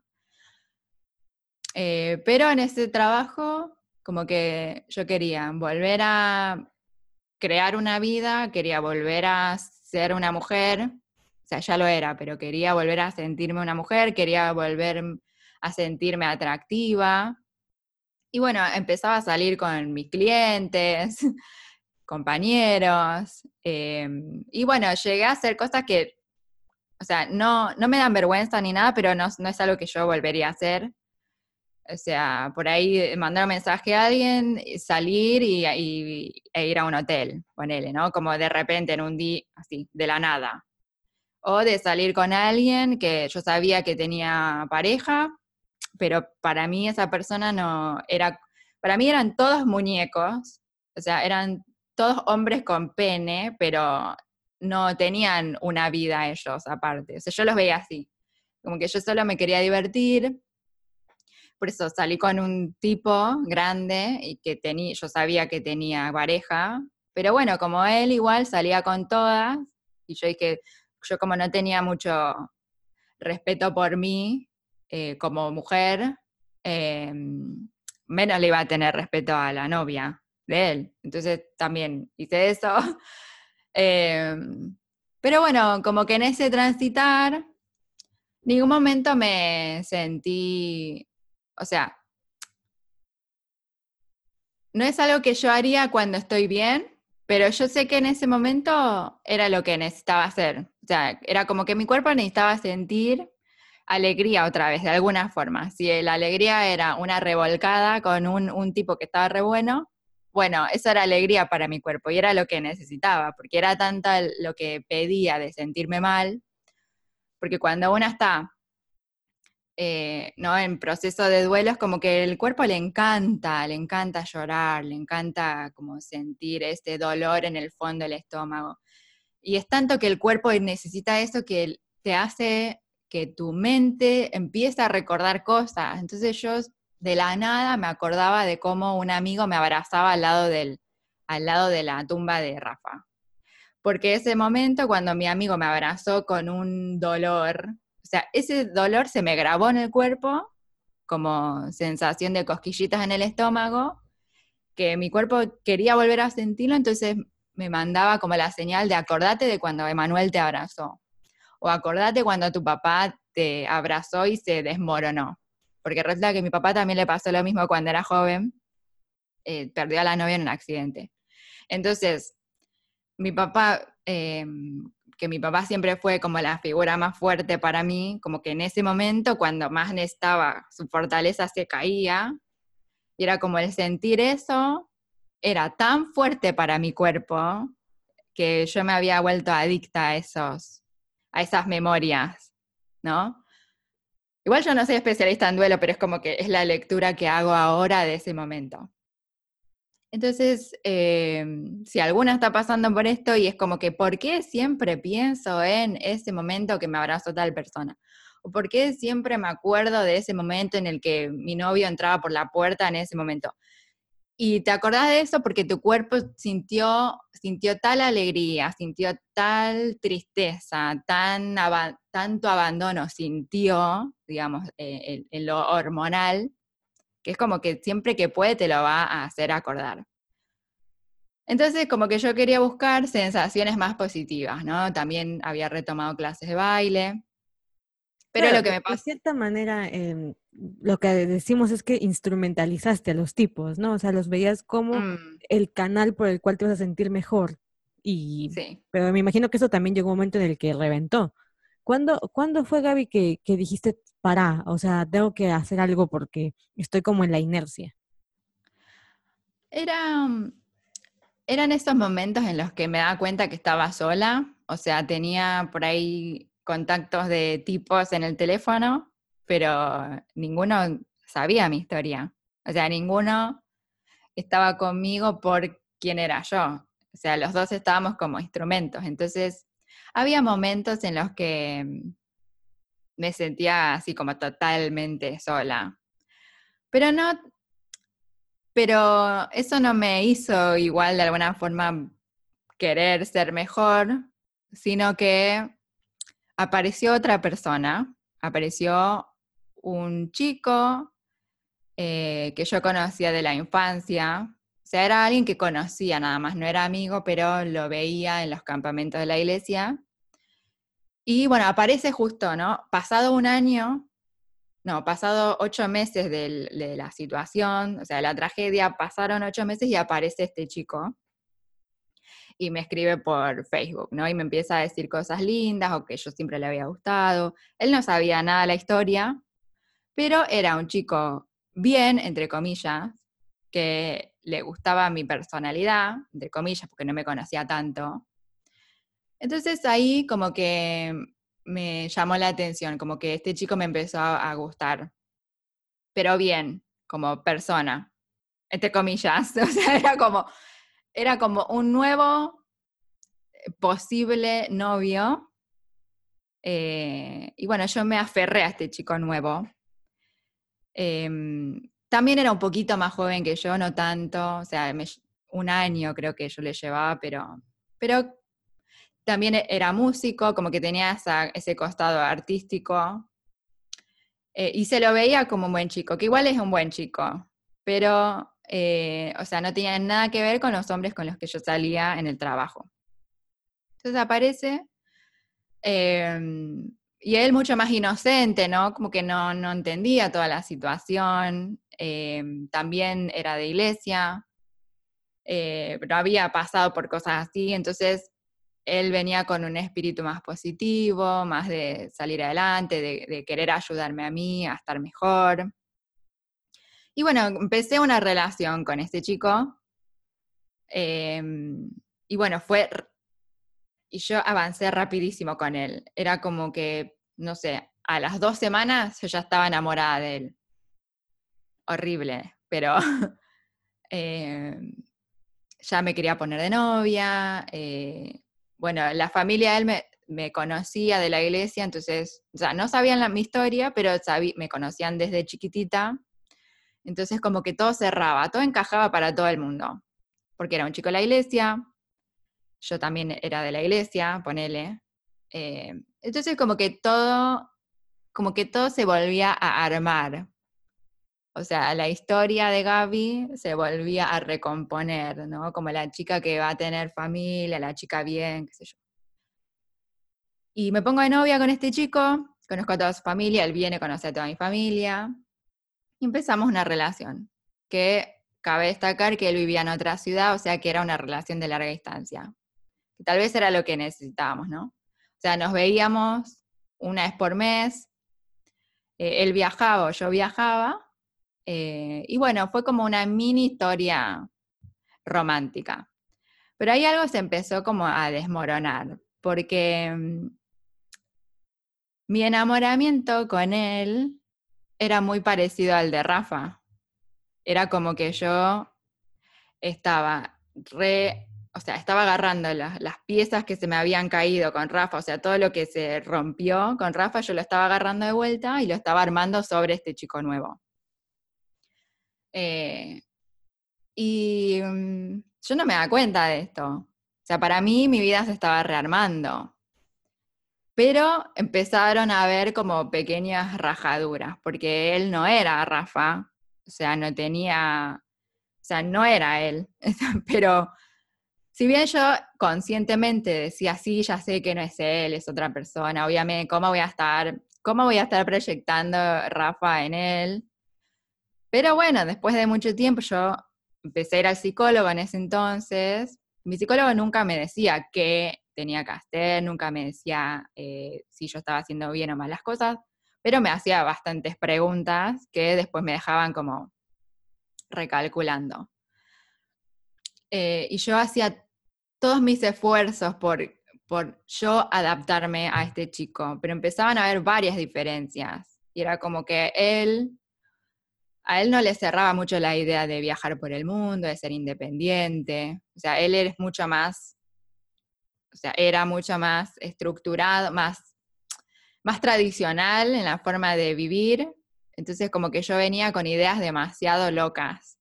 S2: Eh, pero en ese trabajo, como que yo quería volver a crear una vida, quería volver a ser una mujer, o sea, ya lo era, pero quería volver a sentirme una mujer, quería volver a sentirme atractiva. Y bueno, empezaba a salir con mis clientes, compañeros. Em, y bueno, llegué a hacer cosas que, o sea, no, no me dan vergüenza ni nada, pero no, es algo que yo volvería a hacer. O sea, por ahí mandar un mensaje a alguien, salir y, e ir a un hotel, ponele, ¿no? Como de repente en un día, así, de la nada o de salir con alguien que yo sabía que tenía pareja, pero para mí esa persona no era, para mí eran todos muñecos, o sea, eran todos hombres con pene, pero no tenían una vida ellos aparte, o sea, yo los veía así, como que yo solo me quería divertir, por eso salí con un tipo grande y que tenía, yo sabía que tenía pareja, pero bueno, como él igual salía con todas, y yo dije, yo como no tenía mucho respeto por mí eh, como mujer, em, menos le iba a tener respeto a la novia de él. Entonces también hice eso. Em, pero bueno, como que en ese transitar, ningún momento me sentí, o sea, no es algo que yo haría cuando estoy bien, pero yo sé que en ese momento era lo que necesitaba hacer. O sea, era como que mi cuerpo necesitaba sentir alegría otra vez, de alguna forma. Si la alegría era una revolcada con un, tipo que estaba re bueno, bueno, eso era alegría para mi cuerpo y era lo que necesitaba, porque era tanta lo que pedía de sentirme mal, porque cuando uno está eh, ¿no? en proceso de duelo es como que el cuerpo le encanta, le encanta llorar, le encanta como sentir ese dolor en el fondo del estómago. Y es tanto que el cuerpo necesita eso que te hace que tu mente empiece a recordar cosas. Entonces yo de la nada me acordaba de cómo un amigo me abrazaba al lado, del, al lado de la tumba de Rafa. Porque ese momento cuando mi amigo me abrazó con un dolor, sea, ese dolor se me grabó en el cuerpo como sensación de cosquillitas en el estómago, que mi cuerpo quería volver a sentirlo, entonces me mandaba como la señal de acordate de cuando Emanuel te abrazó, o acordate cuando tu papá te abrazó y se desmoronó. Porque resulta que a mi papá también le pasó lo mismo cuando era joven, eh, perdió a la novia en un accidente. Entonces, mi papá, eh, que mi papá siempre fue como la figura más fuerte para mí, como que en ese momento, cuando más necesitaba, su fortaleza se caía, y era como el sentir eso, era tan fuerte para mi cuerpo que yo me había vuelto adicta a esos, a esas memorias, ¿no? Igual yo no soy especialista en duelo, pero es como que es la lectura que hago ahora de ese momento. Entonces, em, si alguna está pasando por esto y es como que, ¿por qué siempre pienso en ese momento que me abrazó tal persona? ¿O por qué siempre me acuerdo de ese momento en el que mi novio entraba por la puerta en ese momento? Y te acordás de eso porque tu cuerpo sintió, sintió tal alegría, sintió tal tristeza, tan tanto abandono, sintió, digamos, eh, en lo hormonal, que es como que siempre que puede te lo va a hacer acordar. Entonces, como que yo quería buscar sensaciones más positivas, ¿no? También había retomado clases de baile. Pero lo que me
S1: pasa... De cierta manera, em, lo que decimos es que instrumentalizaste a los tipos, ¿no? O sea, los veías como mm. el canal por el cual te vas a sentir mejor. Y, sí. Pero me imagino que eso también llegó un momento en el que reventó. ¿Cuándo, ¿cuándo fue, Gaby, que, que dijiste, para, o sea, tengo que hacer algo porque estoy como en la inercia?
S2: Era, mm, eran esos momentos en los que me daba cuenta que estaba sola, o sea, tenía por ahí contactos de tipos en el teléfono, pero ninguno sabía mi historia. O sea, ninguno estaba conmigo por quién era yo. O sea, los dos estábamos como instrumentos. Entonces, había momentos en los que mm, me sentía así como totalmente sola. Pero no, pero eso no me hizo igual de alguna forma querer ser mejor, sino que apareció otra persona, apareció un chico eh, que yo conocía de la infancia, o sea, era alguien que conocía nada más, no era amigo, pero lo veía en los campamentos de la iglesia y bueno, aparece justo, ¿no? Pasado un año, no, pasado ocho meses de la situación, o sea, de la tragedia, pasaron ocho meses y aparece este chico y me escribe por Facebook, ¿no? Y me empieza a decir cosas lindas o que yo siempre le había gustado. Él no sabía nada de la historia, pero era un chico bien, entre comillas, que le gustaba mi personalidad, entre comillas, porque no me conocía tanto. Entonces ahí como que me llamó la atención, como que este chico me empezó a, gustar, pero bien, como persona, entre comillas, o sea, era como, era como un nuevo eh, posible novio. Eh, y bueno, yo me aferré a este chico nuevo. Em, también era un poquito más joven que yo, no tanto, o sea, un año creo que yo le llevaba, pero, pero también e-, era músico, como que tenía ese costado artístico. Eh, y se lo veía como un buen chico, que igual es un buen chico, pero, eh, o sea, no tenía nada que ver con los hombres con los que yo salía en el trabajo. Entonces aparece, em, y él mucho más inocente, ¿no? Como que no, no entendía toda la situación, em, también era de iglesia, eh, pero había pasado por cosas así, entonces él venía con un espíritu más positivo, más de salir adelante, de, querer ayudarme a mí a estar mejor. Y bueno, empecé una relación con este chico. Em, y bueno, fue... Y yo avancé rapidísimo con él. Era como que, no sé, a las dos semanas yo ya estaba enamorada de él. Horrible, pero em, ya me quería poner de novia. Eh, bueno, la familia de él me, conocía de la iglesia, entonces, o sea, no sabían la, mi historia, pero me conocían desde chiquitita. Entonces como que todo cerraba, todo encajaba para todo el mundo, porque era un chico de la iglesia, yo también era de la iglesia, ponele. Eh, entonces como que todo, como que todo se volvía a armar. O sea, la historia de Gaby se volvía a recomponer, ¿no? Como la chica que va a tener familia, la chica bien, qué sé yo. Y me pongo de novia con este chico, conozco a toda su familia, él viene, conoce a toda mi familia, y empezamos una relación, que cabe destacar que él vivía en otra ciudad, o sea que era una relación de larga distancia tal vez era lo que necesitábamos, ¿no? O sea, nos veíamos una vez por mes, eh, él viajaba o yo viajaba, eh, y bueno, fue como una mini historia romántica. Pero ahí algo se empezó como a desmoronar, porque mm, mi enamoramiento con él era muy parecido al de Rafa. Era como que yo estaba re o sea, estaba agarrando las, piezas que se me habían caído con Rafa, o sea, todo lo que se rompió con Rafa, yo lo estaba agarrando de vuelta y lo estaba armando sobre este chico nuevo. Eh, y mm, yo no me da cuenta de esto. O sea, para mí mi vida se estaba rearmando. Pero empezaron a haber como pequeñas rajaduras, porque él no era Rafa, o sea, no tenía, o sea, no era él, pero si bien yo conscientemente decía, sí, ya sé que no es él, es otra persona, obviamente, ¿cómo voy a estar, cómo voy a estar proyectando Rafa en él? Pero bueno, después de mucho tiempo yo empecé a ir al psicólogo en ese entonces. Mi psicólogo nunca me decía qué tenía que hacer, nunca me decía eh, si yo estaba haciendo bien o mal las cosas, pero me hacía bastantes preguntas que después me dejaban como recalculando. Eh, y yo hacía todos mis esfuerzos por, por yo adaptarme a este chico, pero empezaban a haber varias diferencias. Y era como que él, a él no le cerraba mucho la idea de viajar por el mundo, de ser independiente. O sea, él es mucho más, o sea, era mucho más estructurado, más, más tradicional en la forma de vivir. Entonces como que yo venía con ideas demasiado locas.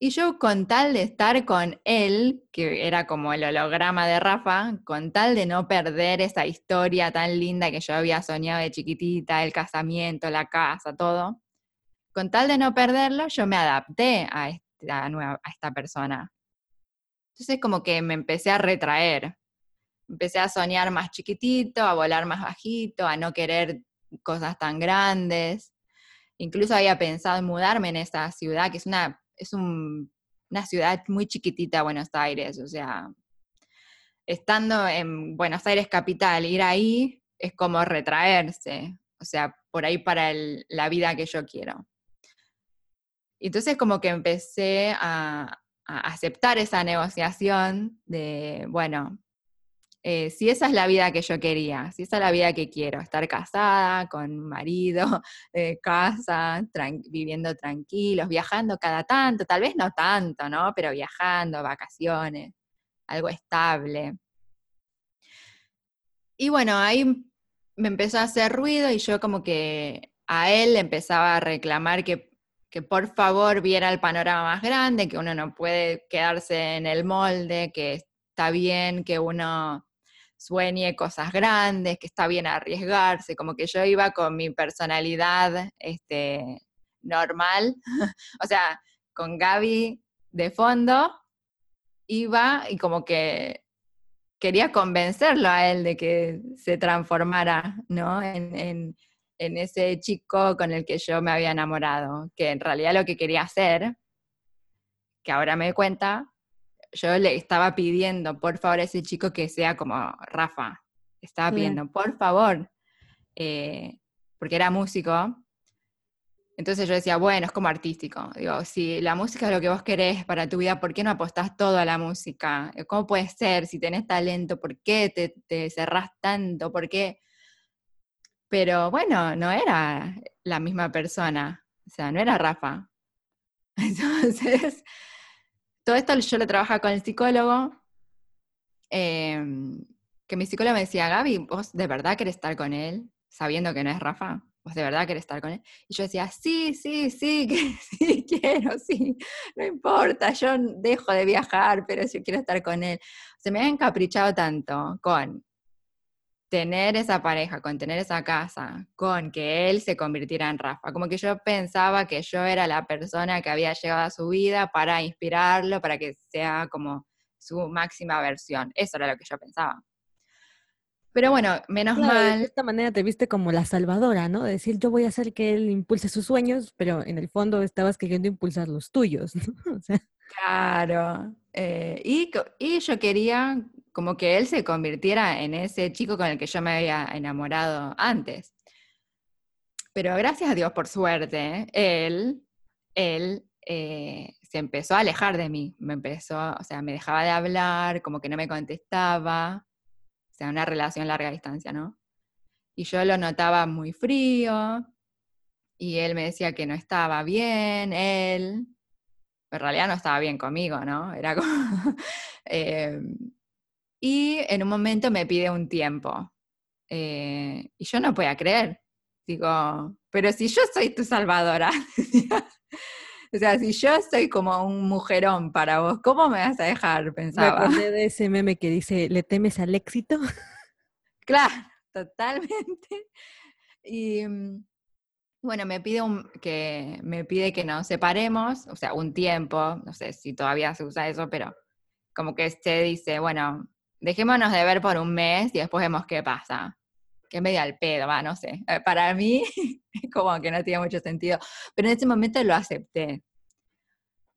S2: Y yo con tal de estar con él, que era como el holograma de Rafa, con tal de no perder esa historia tan linda que yo había soñado de chiquitita, el casamiento, la casa, todo, con tal de no perderlo, yo me adapté a esta, nueva, a esta persona. Entonces como que me empecé a retraer, empecé a soñar más chiquitito, a volar más bajito, a no querer cosas tan grandes. Incluso había pensado en mudarme en esa ciudad, que es una es una ciudad muy chiquitita, Buenos Aires, o sea, estando en Buenos Aires capital, ir ahí es como retraerse, o sea, por ahí para la vida que yo quiero. Entonces como que empecé a aceptar esa negociación de, bueno, eh, si esa es la vida que yo quería, si esa es la vida que quiero, estar casada, con marido, eh, casa, viviendo tranquilos, viajando cada tanto, tal vez no tanto, ¿no? Pero viajando, vacaciones, algo estable. Y bueno, ahí me empezó a hacer ruido y yo como que a él empezaba a reclamar que, que por favor viera el panorama más grande, que uno no puede quedarse en el molde, que está bien que uno sueñe cosas grandes, que está bien arriesgarse, como que yo iba con mi personalidad este, normal, o sea, con Gaby de fondo, iba y como que quería convencerlo a él de que se transformara, ¿no? En, ese chico con el que yo me había enamorado, que en realidad lo que quería hacer, que ahora me cuenta, yo le estaba pidiendo, por favor, a ese chico que sea como Rafa. Estaba pidiendo, por favor, eh, porque era músico. Entonces yo decía, bueno, es como artístico. Digo, si la música es lo que vos querés para tu vida, ¿por qué no apostás todo a la música? ¿Cómo puede ser si tenés talento? ¿Por qué te, te cerrás tanto? ¿Por qué? Pero bueno, no era la misma persona. O sea, no era Rafa. Entonces, todo esto yo lo trabajaba con el psicólogo, em, que mi psicólogo me decía, Gaby, ¿vos de verdad querés estar con él sabiendo que no es Rafa? ¿vos de verdad querés estar con él? Y yo decía, sí, sí, sí, que, sí, quiero, sí, no importa, yo dejo de viajar, pero sí quiero estar con él. Se me ha encaprichado tanto con tener esa pareja, con tener esa casa, con que él se convirtiera en Rafa. Como que yo pensaba que yo era la persona que había llegado a su vida para inspirarlo, para que sea como su máxima versión. Eso era lo que yo pensaba. Pero bueno, menos mal.
S1: De esta manera te viste como la salvadora, ¿no? De decir, yo voy a hacer que él impulse sus sueños, pero en el fondo estabas queriendo impulsar los tuyos, ¿no?
S2: Claro. Eh, y, y yo quería como que él se convirtiera en ese chico con el que yo me había enamorado antes. Pero gracias a Dios, por suerte, él, él eh, se empezó a alejar de mí. Me empezó, o sea, me dejaba de hablar, como que no me contestaba. O sea, una relación larga distancia, ¿no? Y yo lo notaba muy frío. Y él me decía que no estaba bien, él. en realidad no estaba bien conmigo, ¿no? Era como. Em, y en un momento me pide un tiempo. Eh, y yo no podía creer. Digo, pero si yo soy tu salvadora, o sea, si yo soy como un mujerón para vos, ¿cómo me vas a dejar? Pensaba.
S1: Me de ese meme que dice, ¿le temes al éxito?
S2: Claro, totalmente. Y mm, bueno, me pide que me pide que nos separemos, o sea, un tiempo, no sé si todavía se usa eso, pero como que se dice, bueno, dejémonos de ver por un mes y después vemos qué pasa. Que medio al pedo, va, no sé. Eh, para mí, como que no tiene mucho sentido. Pero en ese momento lo acepté.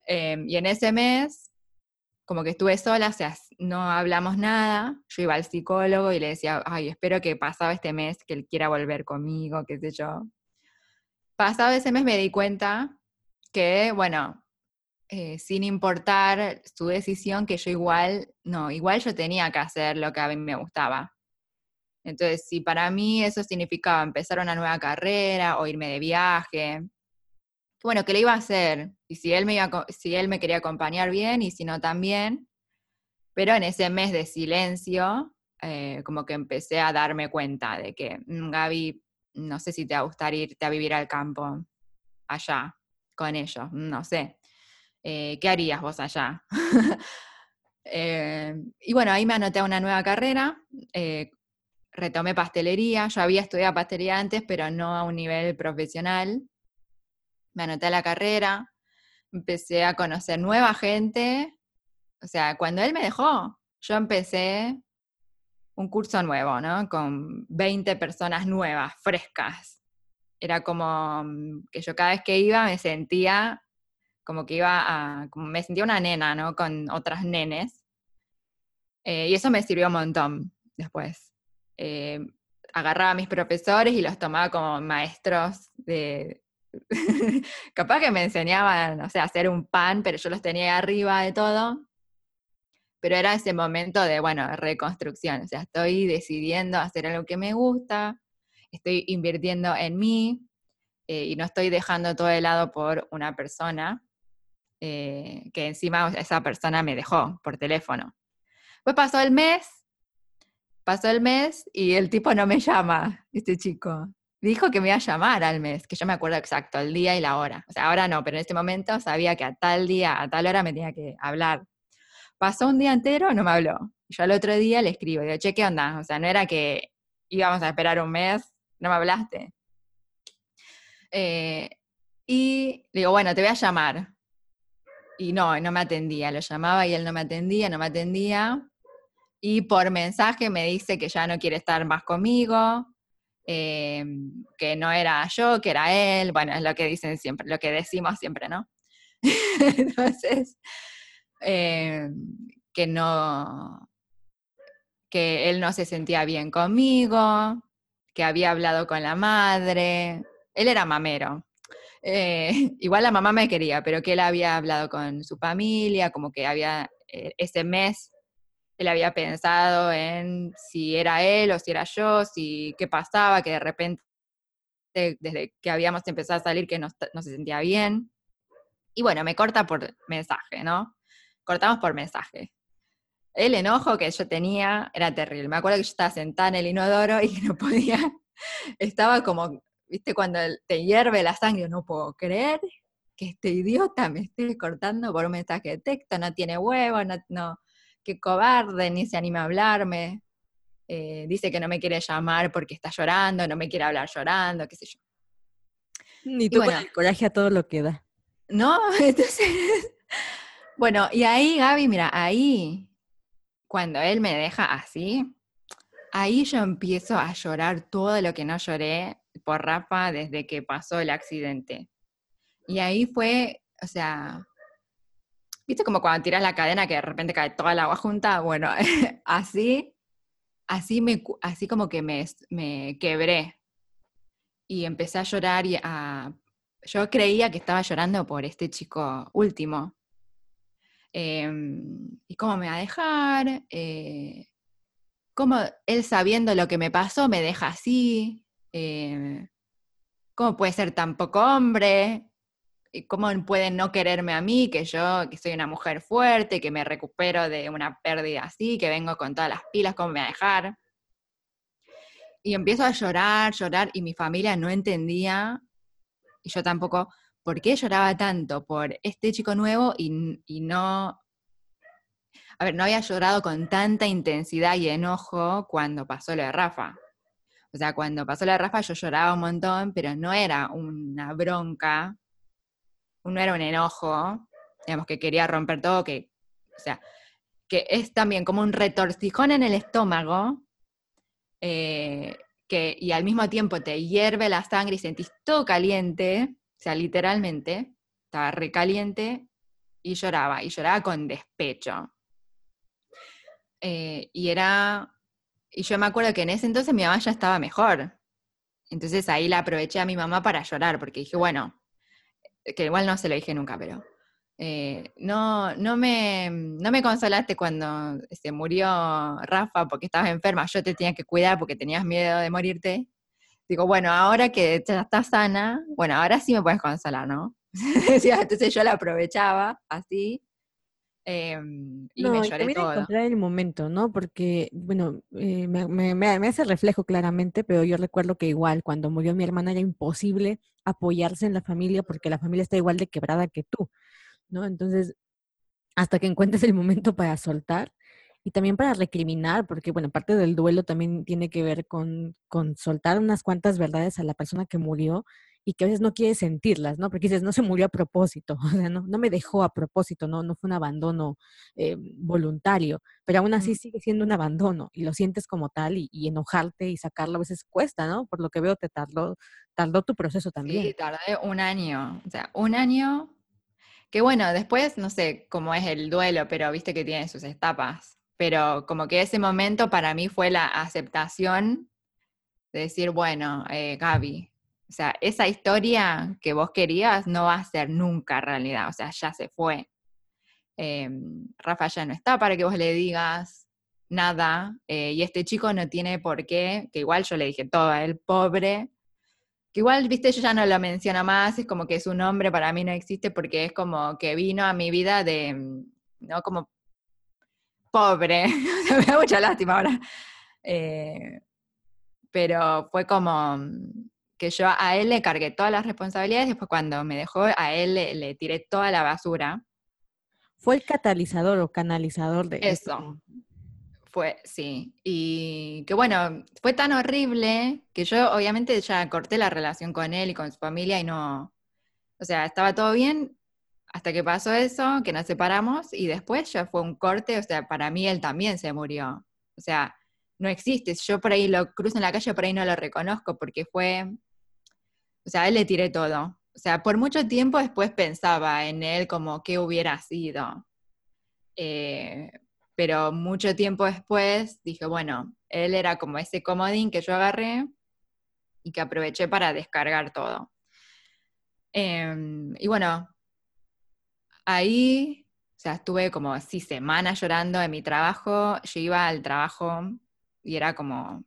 S2: Em, y en ese mes, como que estuve sola, o sea, no hablamos nada. Yo iba al psicólogo y le decía, ay, espero que pasado este mes que él quiera volver conmigo, qué sé yo. Pasado ese mes me di cuenta que, bueno, eh, sin importar su decisión, que yo igual, no, igual yo tenía que hacer lo que a mí me gustaba. Entonces, si para mí eso significaba empezar una nueva carrera o irme de viaje, bueno, que lo iba a hacer. Y si él me, iba, si él me quería acompañar bien y si no también. Pero en ese mes de silencio, eh, como que empecé a darme cuenta de que, mm, Gaby, no sé si te va a gustar irte a vivir al campo allá con ellos, no sé. Eh, ¿qué harías vos allá? Eh, y bueno, ahí me anoté a una nueva carrera, eh, retomé pastelería, yo había estudiado pastelería antes, pero no a un nivel profesional. Me anoté a la carrera, empecé a conocer nueva gente, o sea, cuando él me dejó, yo empecé un curso nuevo, ¿no? Con 20 personas nuevas, frescas. Era como mm, que yo cada vez que iba me sentía como que iba a, como me sentía una nena, ¿no? Con otras nenes. Eh, y eso me sirvió un montón después. Eh, agarraba a mis profesores y los tomaba como maestros de... Capaz que me enseñaban, no sé, a hacer un pan, pero yo los tenía arriba de todo. Pero era ese momento de, bueno, reconstrucción. O sea, estoy decidiendo hacer algo que me gusta, estoy invirtiendo en mí, eh, y no estoy dejando todo de lado por una persona eh, que encima esa persona me dejó por teléfono. Pues pasó el mes, pasó el mes y el tipo no me llama, este chico. Dijo que me iba a llamar al mes, que yo me acuerdo exacto, el día y la hora. O sea, ahora no, pero en este momento sabía que a tal día, a tal hora me tenía que hablar. Pasó un día entero, no me habló. Yo al otro día le escribo, digo, che, ¿qué onda? O sea, no era que íbamos a esperar un mes, no me hablaste. Eh, y le digo, bueno, te voy a llamar y no, no me atendía. Lo llamaba y él no me atendía, no me atendía. Y por mensaje me dice que ya no quiere estar más conmigo, em, que no era yo, que era él. Bueno, es lo que dicen siempre, lo que decimos siempre, ¿no? Entonces, em, que no, que él no se sentía bien conmigo, que había hablado con la madre. Él era mamero, eh, igual la mamá me quería, pero que él había hablado con su familia, como que había, eh, ese mes, él había pensado en si era él o si era yo, si qué pasaba, que de repente, desde que habíamos empezado a salir, que no, no se sentía bien. Y bueno, me corta por mensaje, ¿no? Cortamos por mensaje. El enojo que yo tenía era terrible. Me acuerdo que yo estaba sentada en el inodoro y no podía, estaba como ¿viste? Cuando te hierve la sangre, no puedo creer que este idiota me esté cortando por un mensaje de texto, no tiene huevo, no, no qué cobarde, ni se anima a hablarme. Eh, dice que no me quiere llamar porque está llorando, no me quiere hablar llorando, qué sé yo.
S1: Ni tú con el coraje a todo lo que da.
S2: No, entonces, bueno, y ahí, Gaby, mira, ahí, cuando él me deja así, ahí yo empiezo a llorar todo lo que no lloré por Rafa desde que pasó el accidente. Y ahí fue, o sea, ¿viste como cuando tiras la cadena que de repente cae toda el agua junta? Bueno, así, así, me, así como que me, me quebré. Y empecé a llorar y a... Yo creía que estaba llorando por este chico último. Em, ¿Y cómo me va a dejar? Eh, ¿Cómo él sabiendo lo que me pasó me deja así? Eh, ¿Cómo puede ser tan poco hombre? ¿Cómo pueden no quererme a mí, que yo, que soy una mujer fuerte, que me recupero de una pérdida así, que vengo con todas las pilas, cómo me va a dejar? Y empiezo a llorar, llorar, y mi familia no entendía, y yo tampoco, por qué lloraba tanto por este chico nuevo y, y no... A ver, no había llorado con tanta intensidad y enojo cuando pasó lo de Rafa. O sea, cuando pasó la Rafa yo lloraba un montón, pero no era una bronca, no era un enojo, digamos, que quería romper todo, que, o sea, que es también como un retorcijón en el estómago, eh, que, y al mismo tiempo te hierve la sangre y sentís todo caliente, o sea, literalmente, estaba recaliente, y lloraba, y lloraba con despecho. Eh, y era y yo me acuerdo que en ese entonces mi mamá ya estaba mejor. Entonces ahí la aproveché a mi mamá para llorar, porque dije, bueno, que igual no se lo dije nunca, pero eh, no, no, me, no me consolaste cuando se murió Rafa porque estabas enferma, yo te tenía que cuidar porque tenías miedo de morirte. Digo, bueno, ahora que ya estás sana, bueno, ahora sí me puedes consolar, ¿no? Entonces yo la aprovechaba así Em, y me lloré todo.
S1: encontrar el momento, ¿no? Porque, bueno, eh, me, me, me, hace reflejo claramente, pero yo recuerdo que igual cuando murió mi hermana era imposible apoyarse en la familia porque la familia está igual de quebrada que tú, ¿no? Entonces, hasta que encuentres el momento para soltar y también para recriminar, porque, bueno, parte del duelo también tiene que ver con, con soltar unas cuantas verdades a la persona que murió y que a veces no quieres sentirlas, ¿no? Porque dices, no se murió a propósito, o sea, no, no me dejó a propósito, no, no fue un abandono eh, voluntario, pero aún así sigue siendo un abandono y lo sientes como tal y, enojarte y sacarlo a veces cuesta, ¿no? Por lo que veo te tardó, tardó tu proceso también.
S2: Sí, tardé un año, o sea, un año, que bueno, después no sé cómo es el duelo, pero viste que tiene sus etapas, pero como que ese momento para mí fue la aceptación de decir, bueno, eh, Gaby, o sea, esa historia que vos querías no va a ser nunca realidad, o sea, ya se fue. Em, Rafa ya no está para que vos le digas nada, eh, y este chico no tiene por qué, que igual yo le dije todo a él, pobre, que igual, viste, yo ya no lo menciono más, es como que su nombre para mí no existe porque es como que vino a mi vida de, ¿no? Como pobre, me da mucha lástima ahora. Eh, pero fue como, que yo a él le cargué todas las responsabilidades, después cuando me dejó, a él le, tiré toda la basura.
S1: Fue el catalizador o canalizador de
S2: eso. Fue, sí. Y que bueno, fue tan horrible que yo obviamente ya corté la relación con él y con su familia y no, o sea, estaba todo bien hasta que pasó eso, que nos separamos y después ya fue un corte, o sea, para mí él también se murió. O sea, no existe. Yo por ahí lo cruzo en la calle, por ahí no lo reconozco porque fue o sea, él le tiré todo. O sea, por mucho tiempo después pensaba en él como qué hubiera sido. Eh, pero mucho tiempo después dije, bueno, él era como ese comodín que yo agarré y que aproveché para descargar todo. Em, y bueno, ahí, o sea, estuve como así semanas llorando en mi trabajo. Yo iba al trabajo y era como,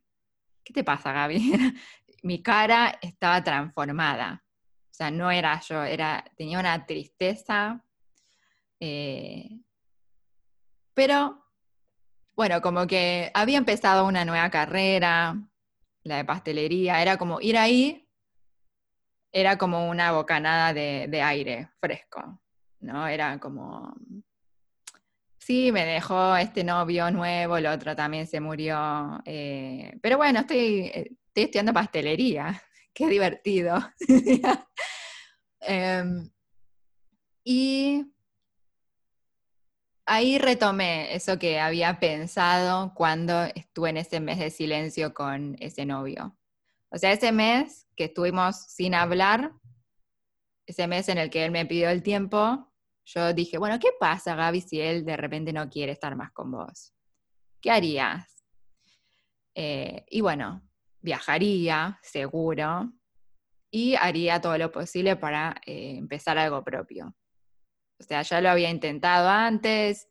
S2: ¿qué te pasa, Gaby? mi cara estaba transformada. O sea, no era yo, era, tenía una tristeza. Eh, pero, bueno, como que había empezado una nueva carrera, la de pastelería, era como ir ahí era como una bocanada de, aire fresco, ¿no? Era como, sí, me dejó este novio nuevo, el otro también se murió, eh, pero bueno, estoy, estoy estudiando pastelería, qué divertido. Em, y ahí retomé eso que había pensado cuando estuve en ese mes de silencio con ese novio. O sea, ese mes que estuvimos sin hablar, ese mes en el que él me pidió el tiempo, yo dije, bueno, ¿qué pasa, Gaby, si él de repente no quiere estar más con vos? ¿Qué harías? Eh, y bueno, viajaría, seguro, y haría todo lo posible para eh, empezar algo propio. O sea, ya lo había intentado antes,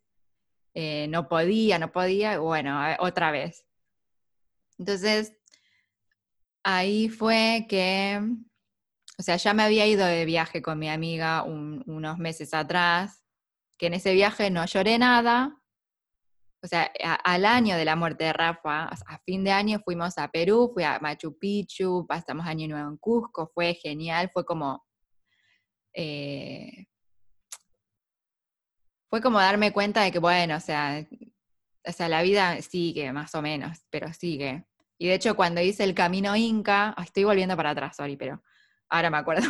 S2: eh, no podía, no podía, bueno, otra vez. Entonces, ahí fue que, o sea, ya me había ido de viaje con mi amiga unos meses atrás, que en ese viaje no lloré nada. O sea, al año de la muerte de Rafa, a fin de año fuimos a Perú, fui a Machu Picchu, pasamos año nuevo en Cusco, fue genial, fue como eh, fue como darme cuenta de que, bueno, o sea, o sea, la vida sigue más o menos, pero sigue. Y de hecho, cuando hice el camino Inca, estoy volviendo para atrás, sorry, pero ahora me acuerdo.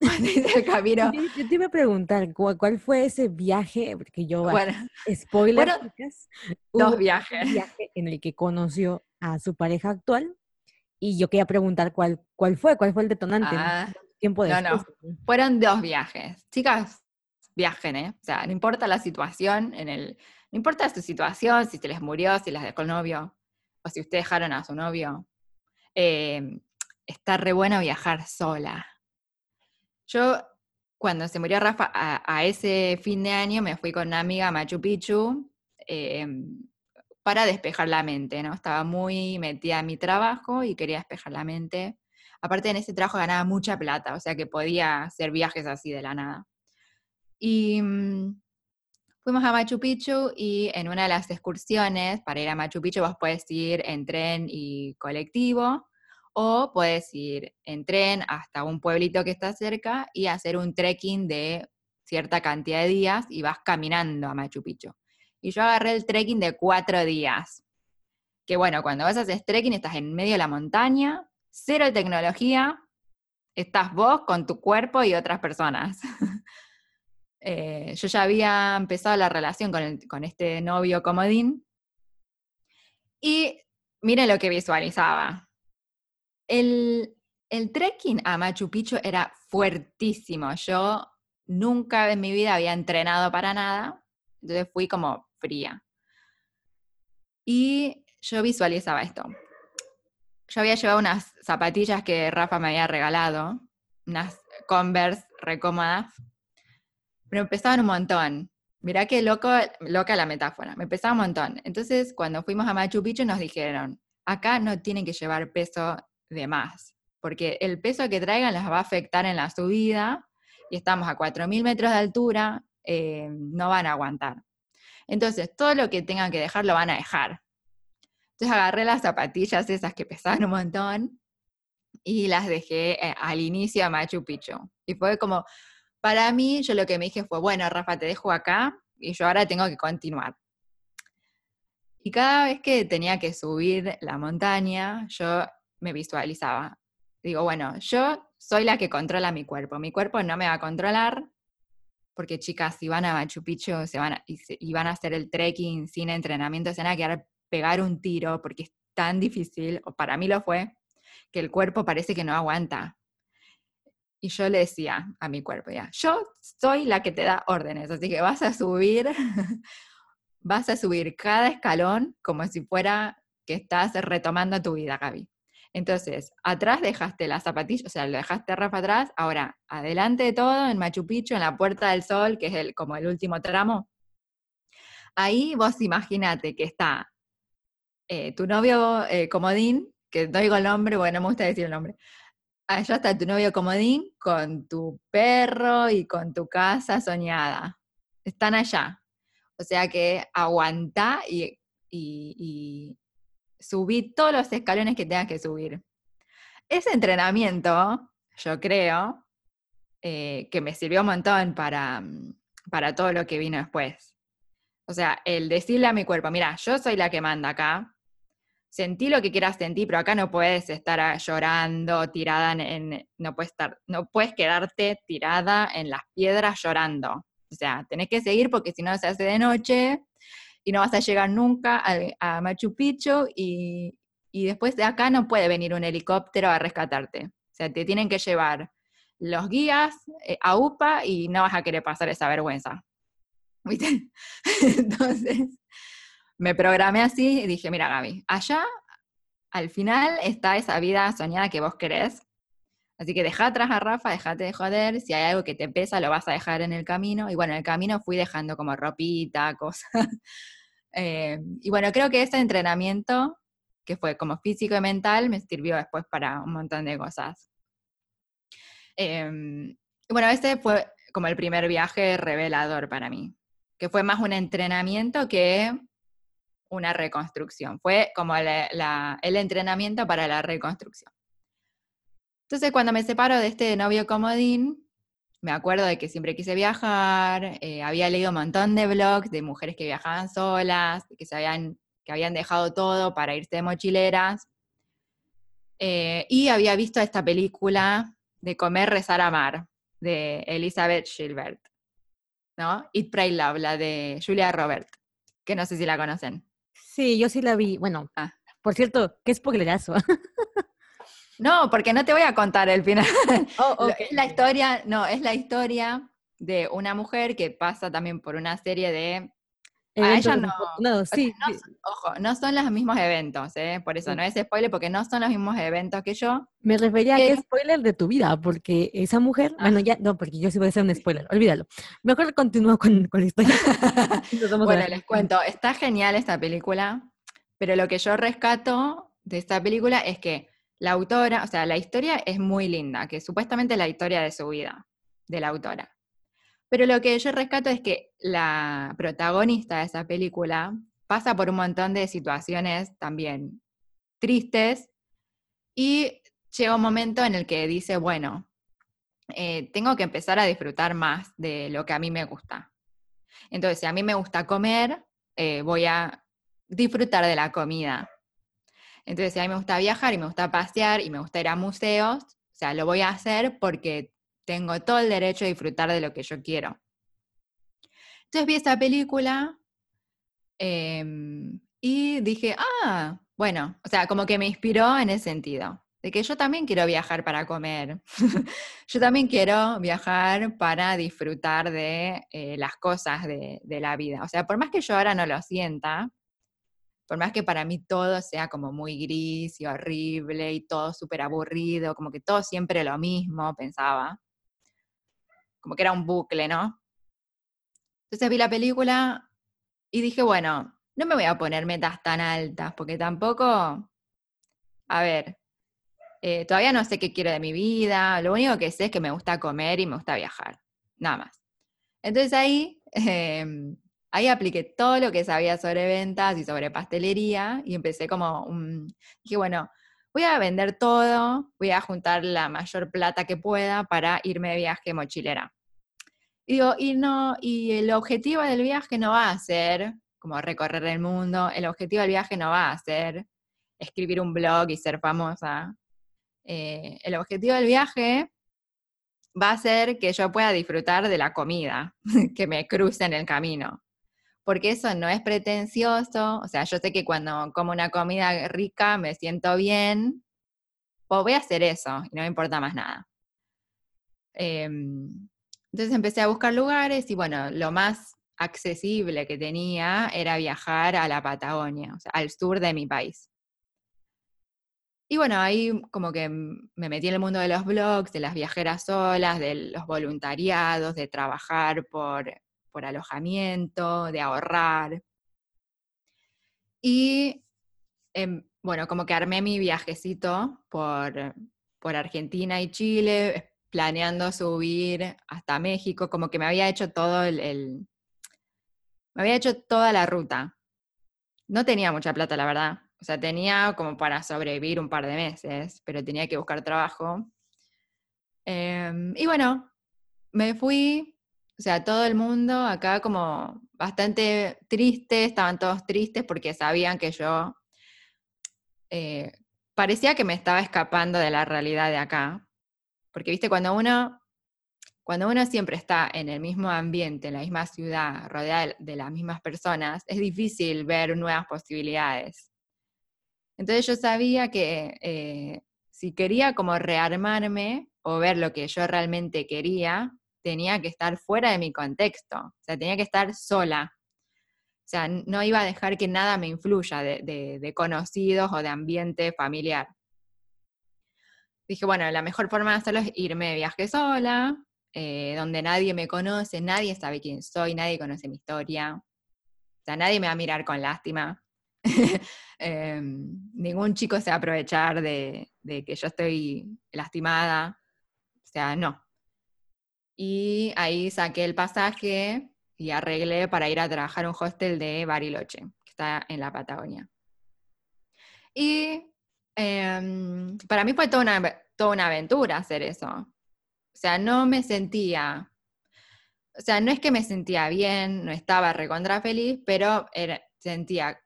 S2: El camino.
S1: Yo, te iba a preguntar, ¿cuál, fue ese viaje? Porque yo, bueno, spoiler,
S2: dos viajes.
S1: Un viaje en el que conoció a su pareja actual y yo quería preguntar cuál, cuál fue, cuál fue el detonante.
S2: Ah, tiempo No, no, fueron dos viajes. Chicas, viajen, ¿eh? O sea, no importa la situación, en el, no importa su situación, si se les murió, si las dejó el novio, o si ustedes dejaron a su novio, eh, está re bueno viajar sola. Yo, cuando se murió Rafa, a, ese fin de año me fui con una amiga a Machu Picchu eh, para despejar la mente, ¿no? Estaba muy metida en mi trabajo y quería despejar la mente. Aparte, en ese trabajo ganaba mucha plata, o sea que podía hacer viajes así de la nada. Y mm, fuimos a Machu Picchu y en una de las excursiones para ir a Machu Picchu vos puedes ir en tren y colectivo o puedes ir en tren hasta un pueblito que está cerca y hacer un trekking de cierta cantidad de días y vas caminando a Machu Picchu. Y yo agarré el trekking de cuatro días. Que bueno, cuando vas a hacer trekking estás en medio de la montaña, cero tecnología, estás vos con tu cuerpo y otras personas. Eh, yo ya había empezado la relación con, este novio comodín y miren lo que visualizaba. El, trekking a Machu Picchu era fuertísimo. Yo nunca en mi vida había entrenado para nada, entonces fui como fría. Y yo visualizaba esto. Yo había llevado unas zapatillas que Rafa me había regalado, unas Converse recómodas, me pesaban un montón. Mirá qué loco, loca la metáfora, me pesaba un montón. Entonces, cuando fuimos a Machu Picchu nos dijeron, acá no tienen que llevar peso de más, porque el peso que traigan las va a afectar en la subida y estamos a 4.000 metros de altura, eh, no van a aguantar. Entonces, todo lo que tengan que dejar lo van a dejar. Entonces agarré las zapatillas esas que pesaban un montón y las dejé eh, al inicio a Machu Picchu. Y fue como, para mí, yo lo que me dije fue, bueno, Rafa, te dejo acá y yo ahora tengo que continuar. Y cada vez que tenía que subir la montaña, yo me visualizaba. Digo, bueno, yo soy la que controla mi cuerpo. Mi cuerpo no me va a controlar, porque chicas, si van a Machu Picchu se van y, van a hacer el trekking sin entrenamiento, se van a quedar pegar un tiro, porque es tan difícil, o para mí lo fue, que el cuerpo parece que no aguanta. Y yo le decía a mi cuerpo, ya, yo soy la que te da órdenes, así que vas a subir, vas a subir cada escalón como si fuera que estás retomando tu vida, Gaby. Entonces, atrás dejaste la zapatilla, o sea, lo dejaste Rafa atrás, ahora, adelante de todo, en Machu Picchu, en la Puerta del Sol, que es el, como el último tramo, ahí vos imagínate que está eh, tu novio eh, Comodín, que no digo el nombre, bueno, no me gusta decir el nombre, allá está tu novio comodín con tu perro y con tu casa soñada. Están allá. O sea que aguanta y, y, subí todos los escalones que tengas que subir. Ese entrenamiento yo creo, eh, que me sirvió un montón para, para todo lo que vino después. O sea, el decirle a mi cuerpo, mira, yo soy la que manda acá, sentí lo que quieras sentir, pero acá no puedes estar llorando, tirada en, no puedes estar, no puedes quedarte tirada en las piedras llorando. O sea, tenés que seguir porque si no se hace de noche y no vas a llegar nunca a, Machu Picchu y, y después de acá no puede venir un helicóptero a rescatarte. O sea, te tienen que llevar los guías eh, a UPA y no vas a querer pasar esa vergüenza. ¿Viste? Entonces, me programé así y dije, mira Gaby, allá al final está esa vida soñada que vos querés. Así que deja atrás a Rafa, déjate de joder, si hay algo que te pesa lo vas a dejar en el camino. Y bueno, en el camino fui dejando como ropita, cosas. Eh, y bueno, creo que ese entrenamiento, que fue como físico y mental, me sirvió después para un montón de cosas. Em, bueno, ese fue como el primer viaje revelador para mí, que fue más un entrenamiento que una reconstrucción. Fue como el entrenamiento para la reconstrucción. Entonces, cuando me separo de este novio comodín, me acuerdo de que siempre quise viajar, eh, había leído un montón de blogs de mujeres que viajaban solas, que, se habían, que habían dejado todo para irse de mochileras, eh, y había visto esta película de Comer, Rezar, Amar, de Elizabeth Gilbert, ¿no? Eat, Pray, Love, la de Julia Robert, que no sé si la conocen.
S1: Sí, yo sí la vi. Bueno, ah. por cierto, qué spoilerazo.
S2: no, porque no te voy a contar el final. Oh, es la historia, no, es la historia de una mujer que pasa también por una serie de a ella no. No, sí, Ojo, no son los mismos eventos, ¿eh? Por eso no es spoiler, porque no son los mismos eventos que yo.
S1: Me refería a que spoiler de tu vida, porque esa mujer. Bueno, ya, no, porque yo sí voy a hacer un spoiler, olvídalo. Mejor continúo con, con la historia.
S2: bueno, les cuento. Está genial esta película, pero lo que yo rescato de esta película es que la autora, o sea, la historia es muy linda, que supuestamente es la historia de su vida, de la autora. Pero lo que yo rescato es que la protagonista de esa película pasa por un montón de situaciones también tristes y llega un momento en el que dice, bueno, eh, tengo que empezar a disfrutar más de lo que a mí me gusta. Entonces, si a mí me gusta comer, eh, voy a disfrutar de la comida. Entonces, si a mí me gusta viajar y me gusta pasear y me gusta ir a museos, o sea, lo voy a hacer porque tengo todo el derecho a disfrutar de lo que yo quiero. Entonces vi esta película em, y dije, ah, bueno, o sea, como que me inspiró en ese sentido, de que yo también quiero viajar para comer, yo también quiero viajar para disfrutar de eh, las cosas de, de la vida. O sea, por más que yo ahora no lo sienta, por más que para mí todo sea como muy gris y horrible y todo súper aburrido, como que todo siempre lo mismo, pensaba como que era un bucle, ¿no? Entonces vi la película y dije, bueno, no me voy a poner metas tan altas, porque tampoco, a ver, eh, todavía no sé qué quiero de mi vida, lo único que sé es que me gusta comer y me gusta viajar, nada más. Entonces ahí, em, ahí apliqué todo lo que sabía sobre ventas y sobre pastelería y empecé como un, dije, bueno, voy a vender todo, voy a juntar la mayor plata que pueda para irme de viaje mochilera. Y digo, y no, y el objetivo del viaje no va a ser como recorrer el mundo, el objetivo del viaje no va a ser escribir un blog y ser famosa. Eh, el objetivo del viaje va a ser que yo pueda disfrutar de la comida que me cruce en el camino. Porque eso no es pretencioso, o sea, yo sé que cuando como una comida rica me siento bien, pues voy a hacer eso y no me importa más nada. Em, entonces empecé a buscar lugares y bueno, lo más accesible que tenía era viajar a la Patagonia, o sea, al sur de mi país. Y bueno, ahí como que me metí en el mundo de los blogs, de las viajeras solas, de los voluntariados, de trabajar por, por alojamiento, de ahorrar. Y em, bueno, como que armé mi viajecito por, por Argentina y Chile, planeando subir hasta México, como que me había hecho todo el, me había hecho toda la ruta. No tenía mucha plata, la verdad. O sea, tenía como para sobrevivir un par de meses, pero tenía que buscar trabajo. Em, y bueno, me fui, o sea, todo el mundo acá como bastante triste, estaban todos tristes porque sabían que yo eh, parecía que me estaba escapando de la realidad de acá. Porque, viste, cuando uno, cuando uno siempre está en el mismo ambiente, en la misma ciudad, rodeada de las mismas personas, es difícil ver nuevas posibilidades. Entonces yo sabía que eh, si quería como rearmarme o ver lo que yo realmente quería, tenía que estar fuera de mi contexto, o sea, tenía que estar sola. O sea, no iba a dejar que nada me influya de, conocidos o de ambiente familiar. Dije, bueno, la mejor forma de hacerlo es irme de viaje sola, eh, donde nadie me conoce, nadie sabe quién soy, nadie conoce mi historia. O sea, nadie me va a mirar con lástima. Em, ningún chico se va a aprovechar de, que yo estoy lastimada. O sea, no. Y ahí saqué el pasaje y arreglé para ir a trabajar a un hostel de Bariloche, que está en la Patagonia. Y em, para mí fue toda una, toda una aventura hacer eso. O sea, no me sentía, o sea, no es que me sentía bien, no estaba recontra feliz, pero sentía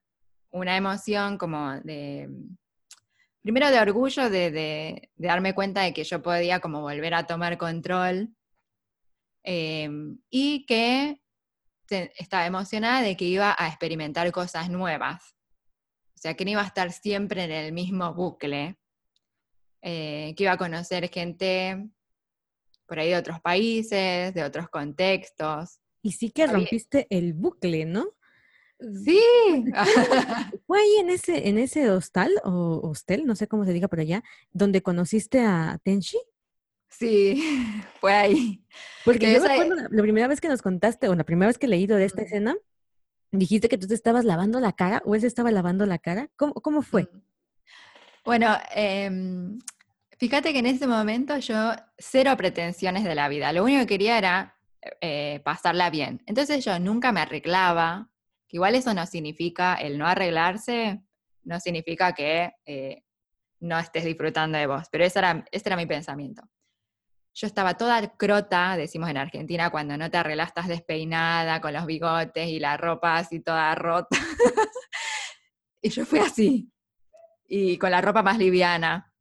S2: una emoción como de, primero de orgullo de, darme cuenta de que yo podía como volver a tomar control em, y que estaba emocionada de que iba a experimentar cosas nuevas. O sea, que no iba a estar siempre en el mismo bucle, eh, que iba a conocer gente por ahí de otros países, de otros contextos.
S1: Y sí que rompiste el bucle, ¿no?
S2: Sí.
S1: ¿Fue ahí en ese, en ese hostal o hostel, no sé cómo se diga por allá, donde conociste a Tenshi?
S2: Sí, fue ahí.
S1: Porque yo recuerdo la, primera vez que nos contaste, o la primera vez que he leído de esta escena, dijiste que tú te estabas lavando la cara, o él se estaba lavando la cara. ¿Cómo, fue?
S2: Bueno, em, fíjate que en ese momento yo cero pretensiones de la vida. Lo único que quería era eh, pasarla bien. Entonces yo nunca me arreglaba, que igual eso no significa, el no arreglarse, no significa que eh, no estés disfrutando de vos, pero ese era, ese era mi pensamiento. Yo estaba toda crota, decimos en Argentina, cuando no te arreglas, despeinada, con los bigotes y la ropa así toda rota. y yo fui así, y con la ropa más liviana.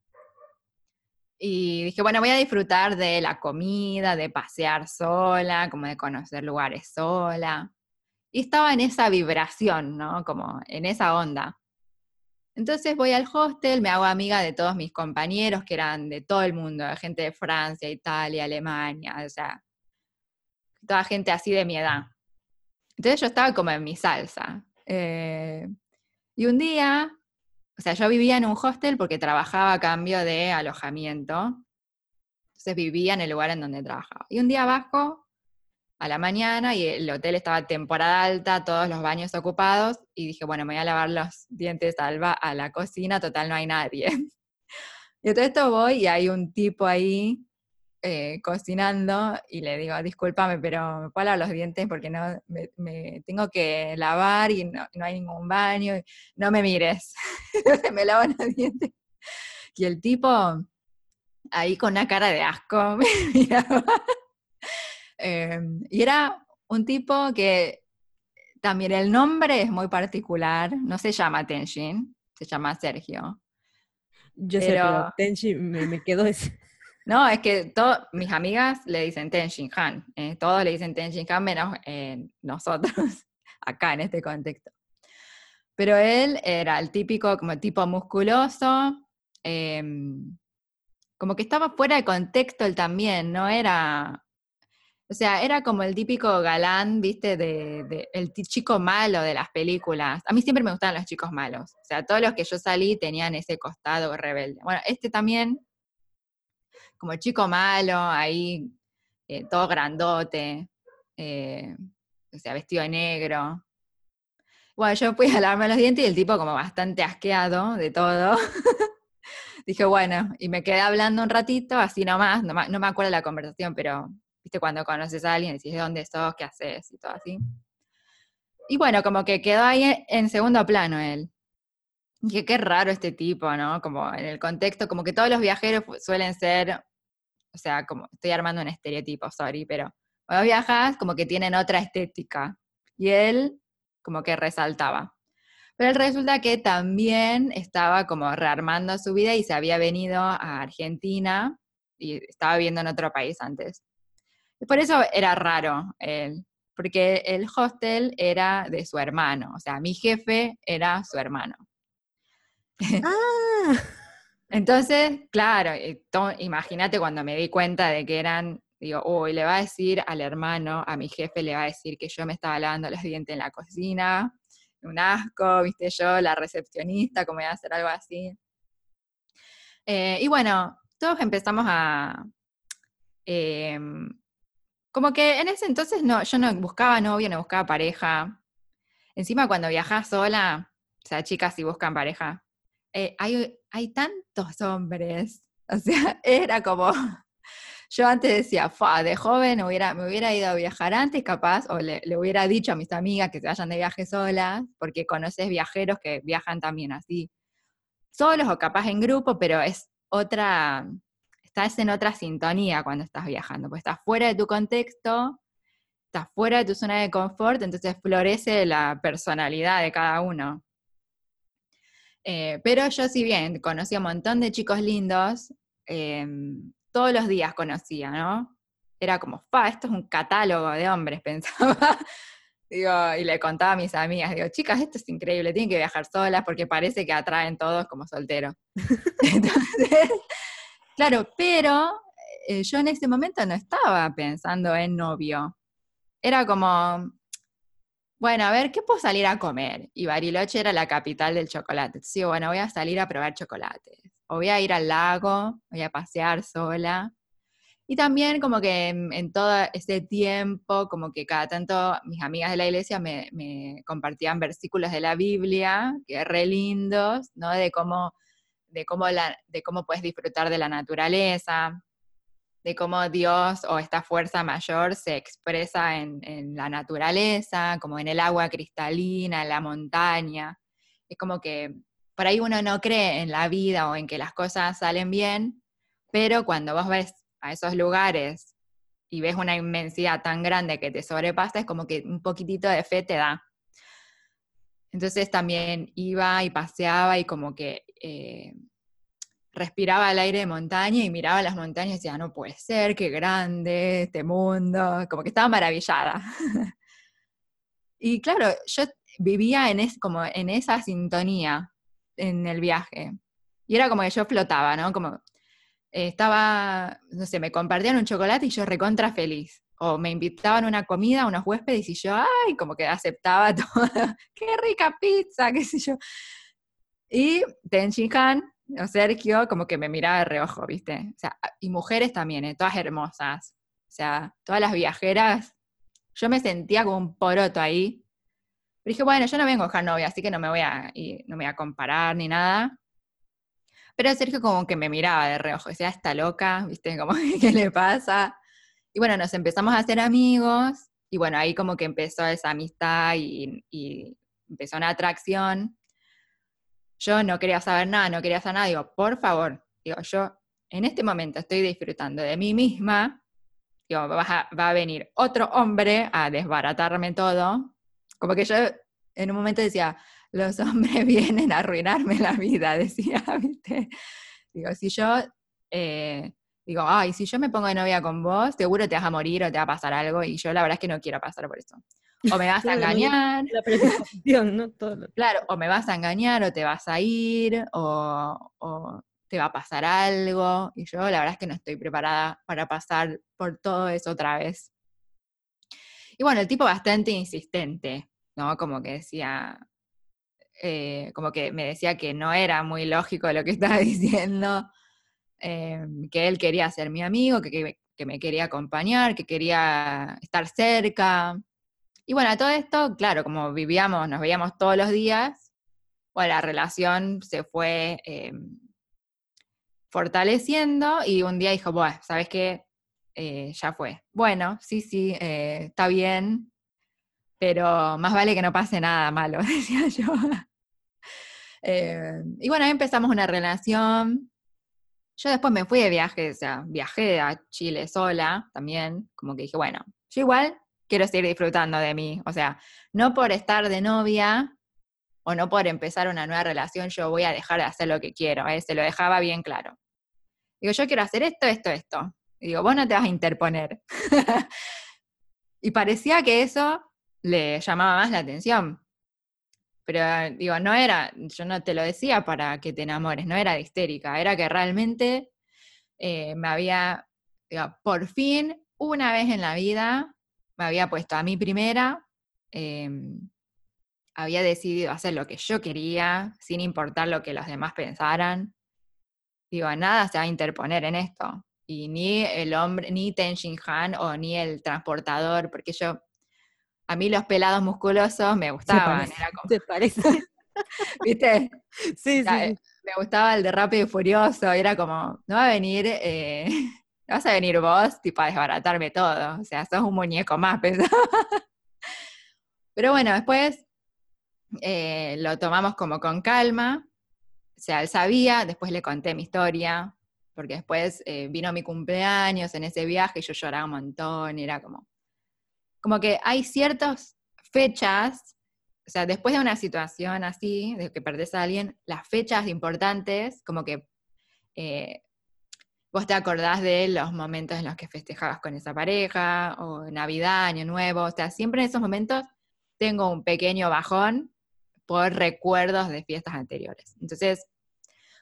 S2: Y dije, bueno, voy a disfrutar de la comida, de pasear sola, como de conocer lugares sola. Y estaba en esa vibración, ¿no? Como en esa onda. Entonces voy al hostel, me hago amiga de todos mis compañeros que eran de todo el mundo, gente de Francia, Italia, Alemania, o sea, toda gente así de mi edad. Entonces yo estaba como en mi salsa. Eh, y un día, o sea, yo vivía en un hostel porque trabajaba a cambio de alojamiento. Entonces vivía en el lugar en donde trabajaba. Y un día bajo a la mañana y el hotel estaba temporada alta, todos los baños ocupados, y dije, bueno, me voy a lavar los dientes Alba a la cocina, total no hay nadie. Y todo esto voy y hay un tipo ahí eh, cocinando y le digo, discúlpame, pero me puedo lavar los dientes porque no me, tengo que lavar y no, hay ningún baño, no me mires, me lavo los dientes. Y el tipo ahí con una cara de asco me miraba. Em, y era un tipo que también el nombre es muy particular, no se llama Tenshin, se llama Sergio.
S1: Yo sé, pero Tenshin me, me quedo ese.
S2: No, es que todas mis amigas le dicen Tenshin Han, eh, todos le dicen Tenshin Han menos eh, nosotros, acá en este contexto. Pero él era el típico, como tipo musculoso, em, como que estaba fuera de contexto él también, no era o sea, era como el típico galán, viste, de, el chico malo de las películas. A mí siempre me gustaban los chicos malos. O sea, todos los que yo salí tenían ese costado rebelde. Bueno, este también, como el chico malo, ahí, eh, todo grandote, eh, o sea, vestido de negro. Bueno, yo fui a lavarme los dientes y el tipo como bastante asqueado de todo. Dije, bueno, y me quedé hablando un ratito, así nomás, no, no me acuerdo la conversación, pero Cuando conoces a alguien, decís de dónde sos, qué haces y todo así. Y bueno, como que quedó ahí en segundo plano él. Dije, qué raro este tipo, ¿no? Como en el contexto, como que todos los viajeros suelen ser, o sea, como estoy armando un estereotipo, sorry, pero cuando viajas como que tienen otra estética. Y él como que resaltaba. Pero resulta que también estaba como rearmando su vida y se había venido a Argentina y estaba viviendo en otro país antes. Por eso era raro él, porque el hostel era de su hermano, o sea, mi jefe era su hermano. Ah. Entonces, claro, imagínate cuando me di cuenta de que eran, digo, uy, le va a decir al hermano, a mi jefe le va a decir que yo me estaba lavando los dientes en la cocina, un asco, viste yo, la recepcionista, como iba a hacer algo así. Eh, y bueno, todos empezamos a... Em, como que en ese entonces no, yo no buscaba novio, no buscaba pareja. Encima cuando viajas sola, o sea, chicas si buscan pareja, eh, hay, hay tantos hombres. O sea, era como, yo antes decía, Fa, de joven hubiera, me hubiera ido a viajar antes, capaz, o le, le, hubiera dicho a mis amigas que se vayan de viaje solas, porque conoces viajeros que viajan también así, solos o capaz en grupo, pero es otra, estás en otra sintonía cuando estás viajando, pues estás fuera de tu contexto, estás fuera de tu zona de confort, entonces florece la personalidad de cada uno. Eh, pero yo, si bien conocía un montón de chicos lindos, em, todos los días conocía, ¿no? Era como, pa, esto es un catálogo de hombres, pensaba. y le contaba a mis amigas, digo, chicas, esto es increíble, tienen que viajar solas porque parece que atraen todos como solteros. Entonces, claro, pero eh, yo en ese momento no estaba pensando en novio. Era como, bueno, a ver, ¿qué puedo salir a comer? Y Bariloche era la capital del chocolate. Sí, bueno, voy a salir a probar chocolates o voy a ir al lago, voy a pasear sola. Y también como que en, todo ese tiempo, como que cada tanto mis amigas de la iglesia me, compartían versículos de la Biblia, que re lindos, ¿no? De cómo, de cómo, la, de cómo puedes disfrutar de la naturaleza, de cómo Dios o esta fuerza mayor se expresa en, en la naturaleza, como en el agua cristalina, en la montaña. Es como que por ahí uno no cree en la vida o en que las cosas salen bien, pero cuando vos ves a esos lugares y ves una inmensidad tan grande que te sobrepasa, es como que un poquitito de fe te da. Entonces también iba y paseaba y como que eh, respiraba el aire de montaña y miraba las montañas y decía, no puede ser, qué grande este mundo, como que estaba maravillada. y claro, yo vivía en, es, como en esa sintonía en el viaje. Y era como que yo flotaba, ¿no? Como eh, estaba, no sé, me compartían un chocolate y yo recontra feliz. O me invitaban una comida, a unos huéspedes y yo, ay, como que aceptaba todo. ¡Qué rica pizza! qué sé yo. Y Tenchin Han, o Sergio, como que me miraba de reojo, ¿viste? O sea, y mujeres también, ¿eh? todas hermosas. O sea, todas las viajeras. Yo me sentía como un poroto ahí, pero dije, bueno, yo no vengo a buscar novia, así que no me voy a, no me voy a comparar ni nada. Pero Sergio como que me miraba de reojo, decía, está loca, ¿viste? Como, ¿qué le pasa? Y bueno, nos empezamos a hacer amigos, y bueno, ahí como que empezó esa amistad y, y empezó una atracción. Yo no quería saber nada, no quería hacer nada, digo, por favor, digo, yo en este momento estoy disfrutando de mí misma, digo, va va a venir otro hombre a desbaratarme todo, como que yo en un momento decía, los hombres vienen a arruinarme la vida, decía, ¿viste? Digo, si yo, eh, digo, ay, si yo me pongo de novia con vos, seguro te vas a morir o te va a pasar algo, y yo la verdad es que no quiero pasar por eso. O me vas a engañar. ¿no? Claro, o me vas a engañar, o te vas a ir, o, o te va a pasar algo, y yo la verdad es que no estoy preparada para pasar por todo eso otra vez. Y bueno, el tipo bastante insistente, ¿no? Como que decía, eh, como que me decía que no era muy lógico lo que estaba diciendo, eh, que él quería ser mi amigo, que, que, me quería acompañar, que quería estar cerca. Y bueno, todo esto, claro, como vivíamos, nos veíamos todos los días, bueno, la relación se fue eh, fortaleciendo y un día dijo, bueno, ¿sabes qué? Eh, ya fue. Bueno, sí, sí, eh, está bien, pero más vale que no pase nada malo, decía yo. Y bueno, ahí empezamos una relación. yo después me fui de viaje, o sea, viajé a Chile sola también, como que dije, bueno, yo igual quiero seguir disfrutando de mí, o sea, no por estar de novia o no por empezar una nueva relación, yo voy a dejar de hacer lo que quiero, ¿eh? se lo dejaba bien claro. Digo, yo quiero hacer esto, esto, esto. Y digo, vos no te vas a interponer. y parecía que eso le llamaba más la atención. Pero digo, no era, yo no te lo decía para que te enamores, no era de histérica, era que realmente eh, me había, digo, por fin, una vez en la vida, me había puesto a mi primera, em, había decidido hacer lo que yo quería, sin importar lo que los demás pensaran. Digo, nada se va a interponer en esto. Y ni el hombre, ni Ten Shin Han o ni el transportador, porque yo a mí los pelados musculosos me gustaban. Era como,
S1: ¿Te parece?
S2: ¿Viste?
S1: Sí, sí,
S2: Me gustaba el de Rápido y Furioso. Era como, no va a venir, eh, vas a venir vos, tipo, a desbaratarme todo. O sea, sos un muñeco más, pensaba. Pero bueno, después eh, lo tomamos como con calma. O sea, él sabía, después le conté mi historia, porque después eh, vino mi cumpleaños en ese viaje y yo lloraba un montón, y era como, como que hay ciertas fechas, o sea, después de una situación así, de que perdés a alguien, las fechas importantes, como que eh, vos te acordás de los momentos en los que festejabas con esa pareja, o Navidad, Año Nuevo, o sea, siempre en esos momentos tengo un pequeño bajón por recuerdos de fiestas anteriores. Entonces,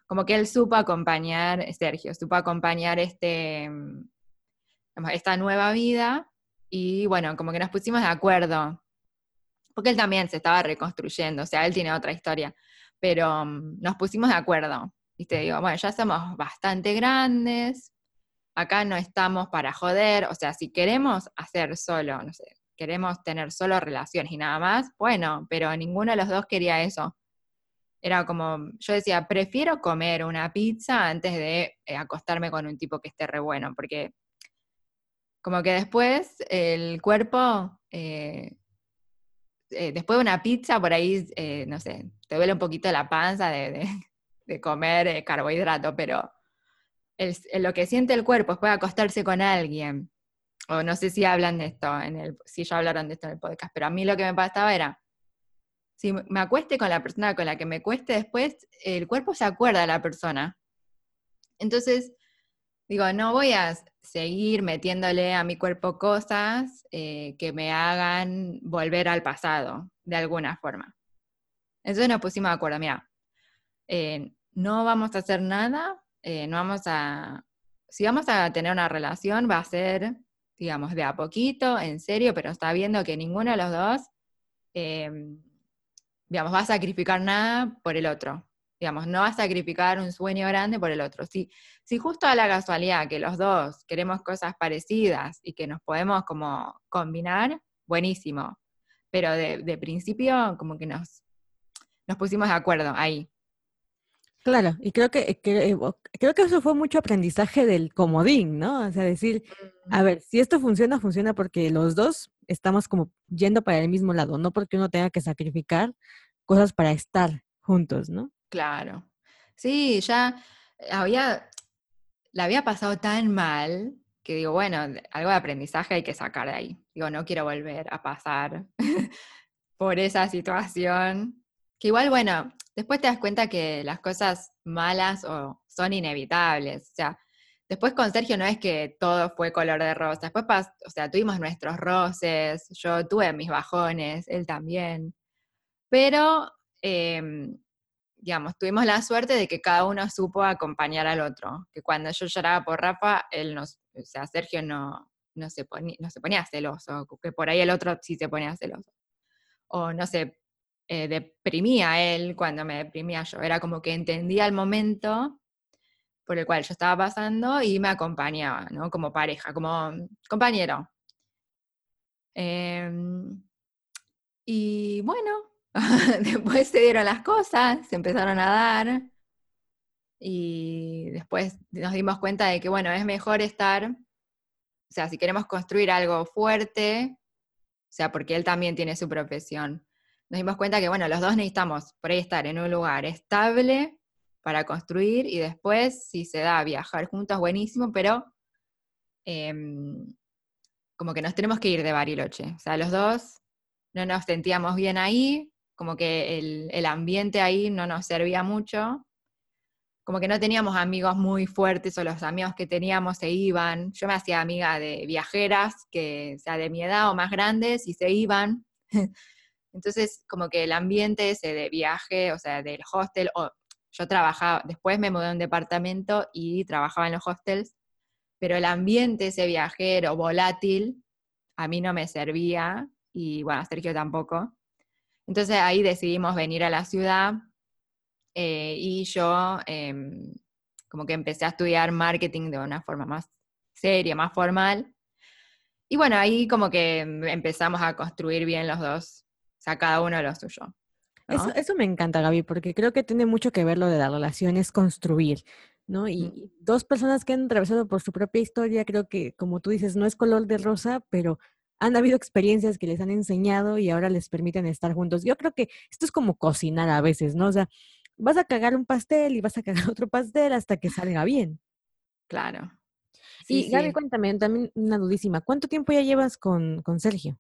S2: como que él supo acompañar, Sergio, supo acompañar este, mm, esta nueva vida y bueno, como que nos pusimos de acuerdo, porque él también se estaba reconstruyendo, o sea, él tiene otra historia, pero mm, nos pusimos de acuerdo. Y te digo, bueno, ya somos bastante grandes, acá no estamos para joder, o sea, si queremos hacer solo, no sé, queremos tener solo relaciones y nada más, bueno, pero ninguno de los dos quería eso. Era como, yo decía, prefiero comer una pizza antes de eh, acostarme con un tipo que esté re bueno, porque como que después el cuerpo, eh, eh, después de una pizza, por ahí, no sé, te duele un poquito la panza de, comer carbohidrato, pero lo que siente el cuerpo después de acostarse con alguien, o no sé si hablan de esto, en el, si ya hablaron de esto en el podcast, pero a mí lo que me pasaba era, si me acueste con la persona con la que me cueste después, el cuerpo se acuerda de la persona. Entonces, digo, no voy a seguir metiéndole a mi cuerpo cosas eh, que me hagan volver al pasado, de alguna forma. Entonces nos pusimos de acuerdo, mira, eh, no vamos a hacer nada, eh, no vamos a, si vamos a tener una relación va a ser, digamos, de a poquito, en serio, pero está viendo que ninguno de los dos, digamos, va a sacrificar nada por el otro. Digamos, no va a sacrificar un sueño grande por el otro. Si, si justo a la casualidad que los dos queremos cosas parecidas y que nos podemos como combinar, buenísimo. Pero de, principio como que nos, nos pusimos de acuerdo ahí.
S1: Claro, y creo que, eh, creo que eso fue mucho aprendizaje del comodín, ¿no? O sea, decir, a ver, si esto funciona, funciona porque los dos estamos como yendo para el mismo lado, no porque uno tenga que sacrificar cosas para estar juntos, ¿no?
S2: Claro. Sí, ya había, la había pasado tan mal que digo, bueno, algo de aprendizaje hay que sacar de ahí. Digo, no quiero volver a pasar por esa situación. Que igual, bueno, después te das cuenta que las cosas malas son inevitables. O después con Sergio no es que todo fue color de rosa. Después, o sea, tuvimos nuestros roces, yo tuve mis bajones, él también. Pero em, digamos, tuvimos la suerte de que cada uno supo acompañar al otro, que cuando yo lloraba por Rafa, él no, o sea, Sergio no, no, se ponía, no se ponía celoso, que por ahí el otro sí se ponía celoso. O no se eh, deprimía él cuando me deprimía yo, era como que entendía el momento por el cual yo estaba pasando y me acompañaba, ¿no? Como pareja, como compañero. Em, y bueno, después se dieron las cosas, se empezaron a dar y después nos dimos cuenta de que, bueno, es mejor estar, o sea, si queremos construir algo fuerte, o sea, porque él también tiene su profesión, nos dimos cuenta que, bueno, los dos necesitamos por ahí estar en un lugar estable para construir y después, si se da viajar juntos, buenísimo, pero em, como que nos tenemos que ir de Bariloche. O sea, los dos no nos sentíamos bien ahí, como que el, el ambiente ahí no nos servía mucho como que no teníamos amigos muy fuertes o los amigos que teníamos se iban. Yo me hacía amiga de viajeras, que sea de mi edad o más grandes, y se iban. Entonces, como que el ambiente ese de viaje, o sea, del hostel, o yo trabajaba, después me mudé a un departamento y trabajaba en los hostels, pero el ambiente ese viajero, volátil, a mí no me servía, y bueno, a Sergio tampoco. Entonces ahí decidimos venir a la ciudad eh, y yo em, como que empecé a estudiar marketing de una forma más seria, más formal. Y bueno, ahí como que empezamos a construir bien los dos, sea, cada uno lo suyo.
S1: Eso, eso, me encanta, Gaby, porque creo que tiene mucho que ver lo de la relación, es construir, ¿no? Y mm. dos personas que han atravesado por su propia historia, creo que, como tú dices, no es color de rosa, pero han habido experiencias que les han enseñado y ahora les permiten estar juntos. Yo creo que esto es como cocinar a veces, ¿no? O sea, vas a cagar un pastel y vas a cagar otro pastel hasta que salga bien.
S2: Claro.
S1: y Gaby, cuéntame, también una dudísima. ¿Cuánto tiempo ya llevas con, Sergio?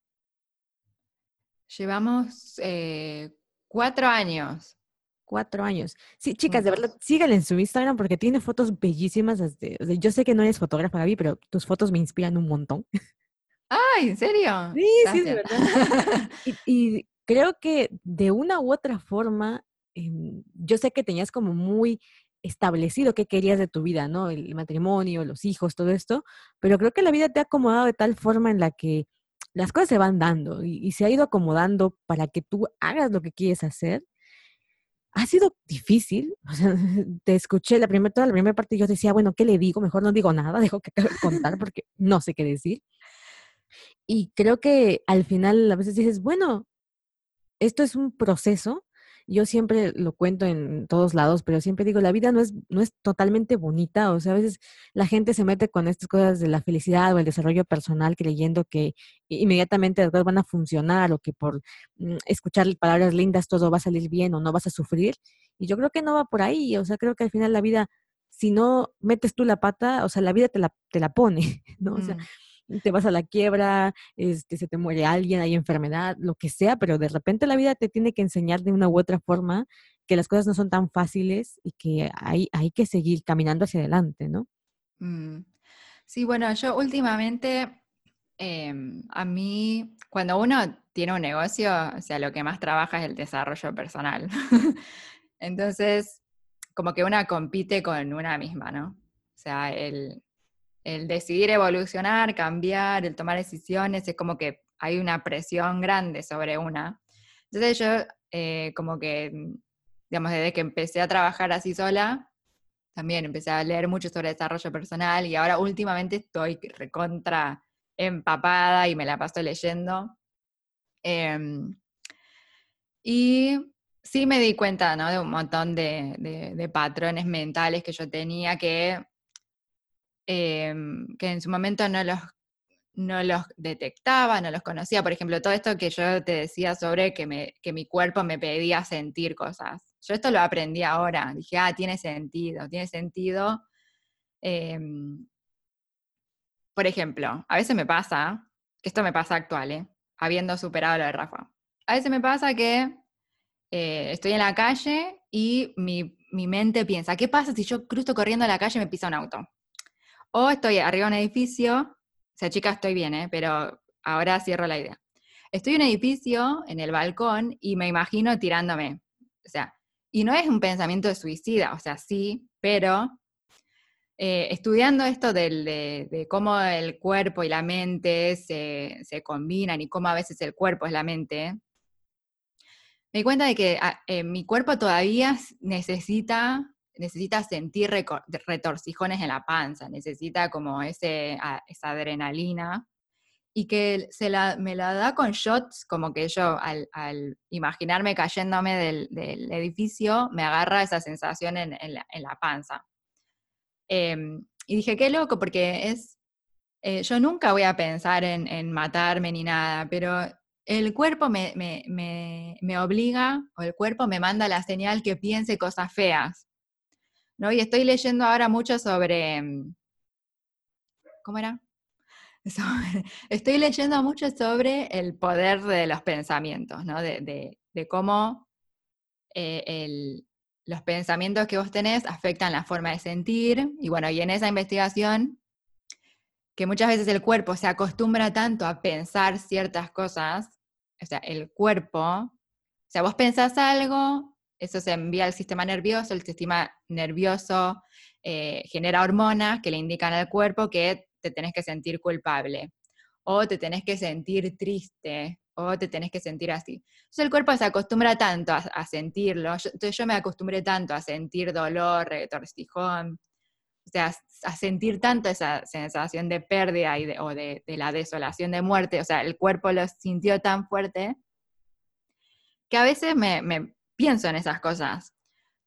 S2: Llevamos eh, cuatro años.
S1: Cuatro años. Sí, chicas, de verdad, síganle en su Instagram porque tiene fotos bellísimas. yo sé que no eres fotógrafa, Gaby, pero tus fotos me inspiran un montón.
S2: ¡Ay, en serio!
S1: Sí, sí, de verdad. y creo que de una u otra forma Em, yo sé que tenías como muy establecido qué querías de tu vida, ¿no? El matrimonio, los hijos, todo esto, pero creo que la vida te ha acomodado de tal forma en la que las cosas se van dando y, se ha ido acomodando para que tú hagas lo que quieres hacer. Ha sido difícil, o sea, te escuché la primera, toda la primera parte yo decía, bueno, ¿qué le digo? Mejor no digo nada, dejo que contar porque no sé qué decir. Y creo que al final a veces dices, bueno, esto es un proceso yo siempre lo cuento en todos lados, pero siempre digo, la vida no es, no es totalmente bonita, o sea, a veces la gente se mete con estas cosas de la felicidad o el desarrollo personal creyendo que inmediatamente después van a funcionar o que por mm, escuchar palabras lindas todo va a salir bien o no vas a sufrir. Y yo creo que no va por ahí, o sea, creo que al final la vida, si no metes tú la pata, o sea, la vida te la, te la pone, ¿no? O sea, mm te vas a la quiebra, este, se te muere alguien, hay enfermedad, lo que sea, pero de repente la vida te tiene que enseñar de una u otra forma que las cosas no son tan fáciles y que hay, hay que seguir caminando hacia adelante, ¿no?
S2: Mm. Sí, bueno, yo últimamente, em, a mí, cuando uno tiene un negocio, o sea, lo que más trabaja es el desarrollo personal. Entonces, como que una compite con una misma, ¿no? O sea, el, el decidir evolucionar, cambiar, el tomar decisiones, es como que hay una presión grande sobre una. Entonces yo eh, como que, digamos, desde que empecé a trabajar así sola, también empecé a leer mucho sobre desarrollo personal y ahora últimamente estoy recontra empapada y me la paso leyendo. Em, y sí me di cuenta, ¿no? De un montón de, de patrones mentales que yo tenía que Em, que en su momento no los, no los detectaba, no los conocía. Por ejemplo, todo esto que yo te decía sobre que, me, que mi cuerpo me pedía sentir cosas. Yo esto lo aprendí ahora. Dije, ah, tiene sentido, tiene sentido. Em, por ejemplo, a veces me pasa, que esto me pasa actual, ¿eh? habiendo superado lo de Rafa. A veces me pasa que eh, estoy en la calle y mi, mi, mente piensa, ¿qué pasa si yo cruzo corriendo a la calle y me pisa un auto? O estoy arriba de un edificio, o sea, chicas, estoy bien, ¿eh? pero ahora cierro la idea. Estoy en un edificio, en el balcón, y me imagino tirándome. O sea, y no es un pensamiento de suicida, o sea, sí, pero eh, estudiando esto de, cómo el cuerpo y la mente se, se, combinan y cómo a veces el cuerpo es la mente, me di cuenta de que ah, eh, mi cuerpo todavía necesita necesita sentir retorcijones en la panza, necesita como ese, esa adrenalina y que se la, me la da con shots, como que yo al, imaginarme cayéndome del, edificio, me agarra esa sensación en, la, panza. Em, y dije, qué loco, porque es, eh, yo nunca voy a pensar en, matarme ni nada, pero el cuerpo me, me, obliga, o el cuerpo me manda la señal que piense cosas feas. ¿No? Y estoy leyendo ahora mucho sobre, mm, ¿cómo era? estoy leyendo mucho sobre el poder de los pensamientos, ¿no? De, cómo eh, los pensamientos que vos tenés afectan la forma de sentir. Y bueno, y en esa investigación, que muchas veces el cuerpo se acostumbra tanto a pensar ciertas cosas, o sea, el cuerpo, o sea, vos pensás algo, eso se envía al sistema nervioso, el sistema nervioso eh, genera hormonas que le indican al cuerpo que te tenés que sentir culpable, o te tenés que sentir triste, o te tenés que sentir así. Entonces el cuerpo se acostumbra tanto a, sentirlo, entonces yo me acostumbré tanto a sentir dolor, retorcijón, o sea, a sentir tanto esa sensación de pérdida y o de, la desolación de muerte, o sea, el cuerpo lo sintió tan fuerte, que a veces me, pienso en esas cosas,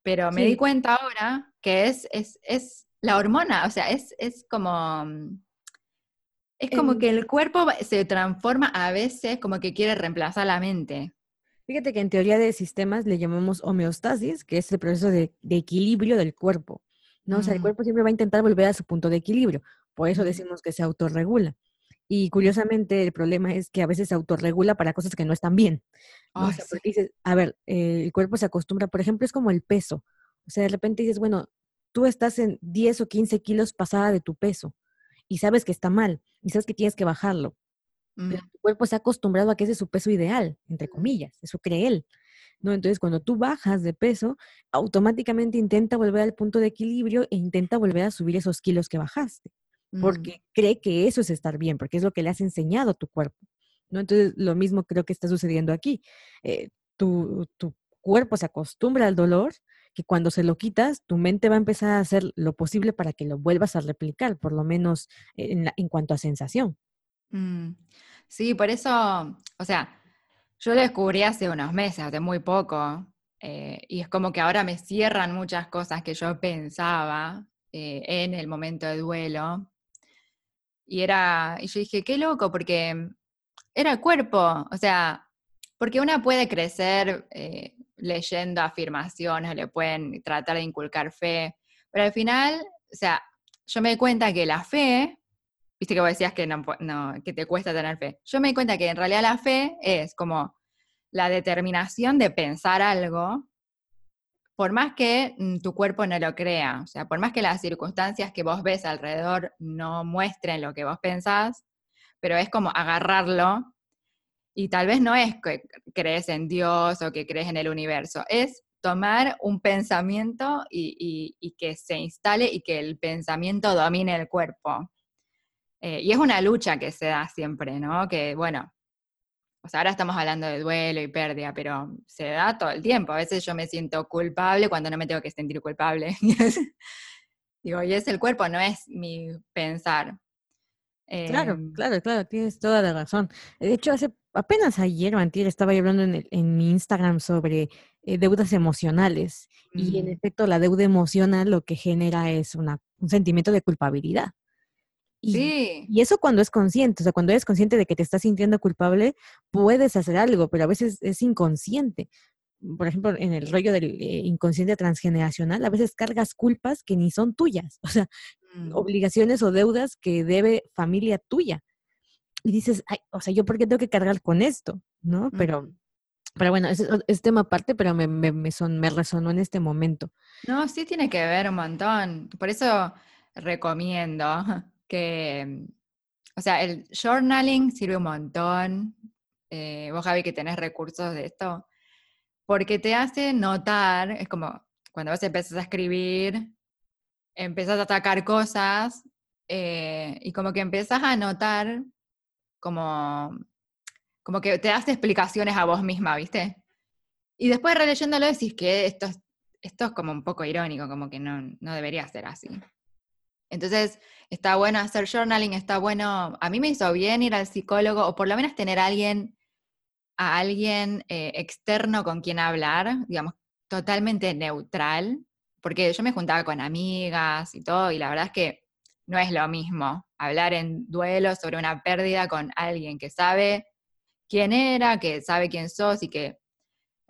S2: pero me di cuenta ahora que es, es, es, la hormona, o sea, es, es como es como que el cuerpo se transforma a veces como que quiere reemplazar la mente.
S1: Fíjate que en teoría de sistemas le llamamos homeostasis, que es el proceso de, equilibrio del cuerpo. ¿no? O sea, el cuerpo siempre va a intentar volver a su punto de equilibrio. Por eso decimos que se autorregula. Y curiosamente el problema es que a veces se autorregula para cosas que no están bien. o sea, porque dices, a ver, eh, el cuerpo se acostumbra, por ejemplo, es como el peso. O sea, de repente dices, bueno, tú estás en 10 o 15 kilos pasada de tu peso y sabes que está mal y sabes que tienes que bajarlo. Pero tu cuerpo se ha acostumbrado a que ese es su peso ideal, entre comillas, eso cree él. ¿no? Entonces, cuando tú bajas de peso, automáticamente intenta volver al punto de equilibrio e intenta volver a subir esos kilos que bajaste, porque cree que eso es estar bien, porque es lo que le has enseñado a tu cuerpo. ¿no? Entonces, lo mismo creo que está sucediendo aquí. Eh, tu, tu cuerpo se acostumbra al dolor que cuando se lo quitas, tu mente va a empezar a hacer lo posible para que lo vuelvas a replicar, por lo menos en, cuanto a sensación.
S2: Mm, sí, por eso, o sea, yo lo descubrí hace unos meses, hace muy poco, eh, y es como que ahora me cierran muchas cosas que yo pensaba eh, en el momento de duelo. Y era, y yo dije, qué loco, porque era cuerpo, o sea, porque una puede crecer eh, leyendo afirmaciones le pueden tratar de inculcar fe, pero al final, o sea, yo me di cuenta que la fe, viste que vos decías que, no, que te cuesta tener fe, yo me di cuenta que en realidad la fe es como la determinación de pensar algo, por más que mm, tu cuerpo no lo crea, o sea, por más que las circunstancias que vos ves alrededor no muestren lo que vos pensás, pero es como agarrarlo y tal vez no es que crees en Dios o que crees en el universo, es tomar un pensamiento y, que se instale y que el pensamiento domine el cuerpo. Eh, y es una lucha que se da siempre, ¿no? Que bueno, o sea, ahora estamos hablando de duelo y pérdida, pero se da todo el tiempo. A veces yo me siento culpable cuando no me tengo que sentir culpable. Digo, y es el cuerpo, no es mi pensar.
S1: Claro, em, claro, claro, tienes toda la razón. De hecho, hace apenas ayer o antier estaba hablando en, mi Instagram sobre eh, deudas emocionales y en mm. efecto la deuda emocional lo que genera es una, un sentimiento de culpabilidad. Y, sí. y eso cuando es consciente, o sea, cuando eres consciente de que te estás sintiendo culpable, puedes hacer algo, pero a veces es inconsciente. Por ejemplo, en el rollo del eh, inconsciente transgeneracional, a veces cargas culpas que ni son tuyas, o sea, mm. obligaciones o deudas que debe familia tuya y dices, Ay, o sea, ¿yo por qué tengo que cargar con esto? ¿No? Pero, pero bueno, es, es tema aparte, pero me, me, me, son, me resonó en este momento.
S2: No, sí tiene que ver un montón. Por eso recomiendo que, o sea, el journaling sirve un montón. Eh, vos, Javi, que tenés recursos de esto, porque te hace notar, es como cuando vos empezás a escribir, empezás a atacar cosas eh, y como que empezás a notar como, como que te das explicaciones a vos misma, ¿viste? Y después releyéndolo decís que esto, esto es como un poco irónico, como que no, no debería ser así. Entonces, está bueno hacer journaling, está bueno, a mí me hizo bien ir al psicólogo o por lo menos tener a alguien, a alguien eh, externo con quien hablar, digamos, totalmente neutral, porque yo me juntaba con amigas y todo, y la verdad es que no es lo mismo hablar en duelo sobre una pérdida con alguien que sabe quién era, que sabe quién sos y que,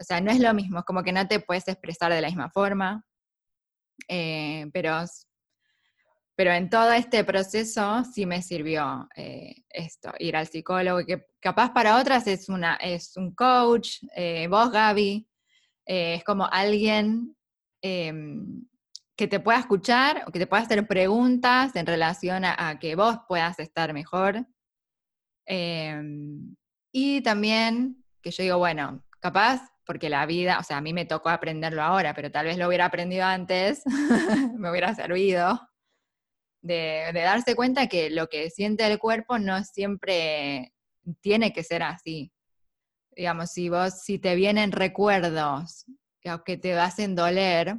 S2: o sea, no es lo mismo, es como que no te puedes expresar de la misma forma. Eh, pero, pero en todo este proceso sí me sirvió eh, esto, ir al psicólogo, que capaz para otras es, una, es un coach, vos Gaby, es como alguien em, que te pueda escuchar o que te pueda hacer preguntas en relación a, que vos puedas estar mejor. Em, y también que yo digo, bueno, capaz, porque la vida, o sea, a mí me tocó aprenderlo ahora, pero tal vez lo hubiera aprendido antes, me hubiera servido, de, de, darse cuenta que lo que siente el cuerpo no siempre tiene que ser así. Digamos, si vos, si te vienen recuerdos que te hacen doler,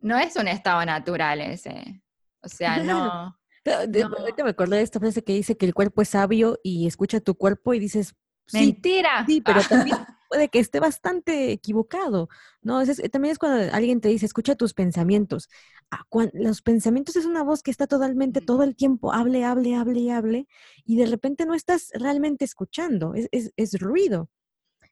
S2: no es un estado natural ese. O sea, no.
S1: Ahorita me acordé de esta frase que dice que el cuerpo es sabio y escucha tu cuerpo y dices,
S2: mentira.
S1: Sí, pero también puede que esté bastante equivocado, ¿no? también es cuando alguien te dice, escucha tus pensamientos. Ah, los pensamientos es una voz que está totalmente todo el tiempo, hable, hable, hable, hable, y de repente no estás realmente escuchando, es, es, es ruido.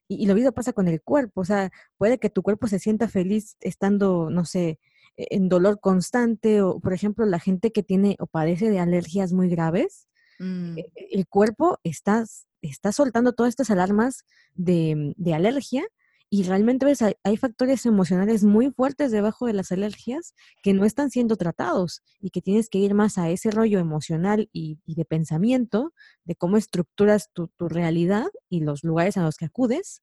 S1: Y, y, lo mismo pasa con el cuerpo, o sea, puede que tu cuerpo se sienta feliz estando, no sé, e-, en dolor constante o, por ejemplo, la gente que tiene o padece de alergias muy graves, mm. e-, el cuerpo está, está soltando todas estas alarmas de, de alergia y realmente ves, hay, factores emocionales muy fuertes debajo de las alergias que no están siendo tratados y que tienes que ir más a ese rollo emocional y, de pensamiento, de cómo estructuras tu, tu, realidad y los lugares a los que acudes,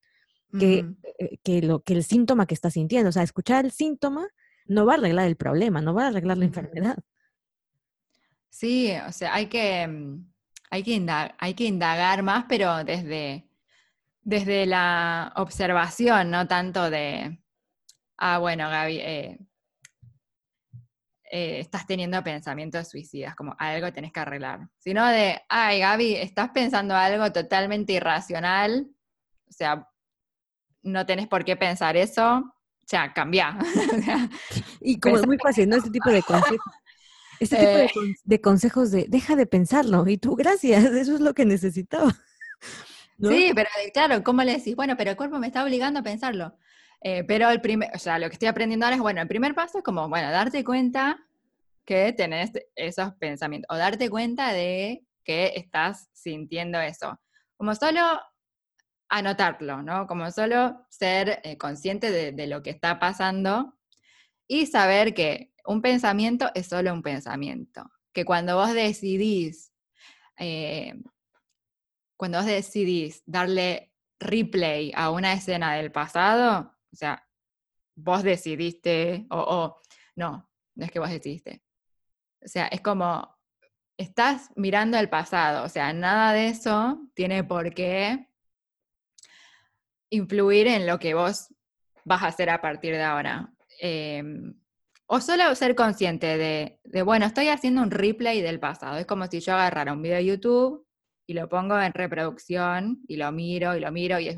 S1: que, eh, que, lo, que el síntoma que estás sintiendo. O sea, escuchar el síntoma no va a arreglar el problema, no va a arreglar la enfermedad.
S2: Sí, o sea, hay que, mm, hay que, hay que indagar más, pero desde, desde la observación, no tanto de, ah, bueno, Gaby, eh, eh, estás teniendo pensamientos suicidas, como algo tenés que arreglar, sino de, ay, Gaby, estás pensando algo totalmente irracional, o sea, no tenés por qué pensar eso, o sea, cambia.
S1: y como es muy fácil, ¿no? Este tipo de consejos. Este tipo de, eh. de, consejos de deja de pensarlo y tú, gracias, eso es lo que necesitaba.
S2: Sí, pero eh, claro, ¿cómo le decís? Bueno, pero el cuerpo me está obligando a pensarlo. Eh, pero el primer, o sea, lo que estoy aprendiendo ahora es, bueno, el primer paso es como, bueno, darte cuenta que tenés esos pensamientos, o darte cuenta de que estás sintiendo eso. Como solo anotarlo, ¿no? Como solo ser eh, consciente de, lo que está pasando y saber que un pensamiento es solo un pensamiento. Que cuando vos decidís, eh, cuando vos decidís darle replay a una escena del pasado, o sea, vos decidiste, o, no, no es que vos decidiste. O sea, es como, estás mirando el pasado, o sea, nada de eso tiene por qué influir en lo que vos vas a hacer a partir de ahora. Em, o solo ser consciente de, de, bueno, estoy haciendo un replay del pasado. Es como si yo agarrara un video de YouTube y lo pongo en reproducción y lo miro y lo miro y es,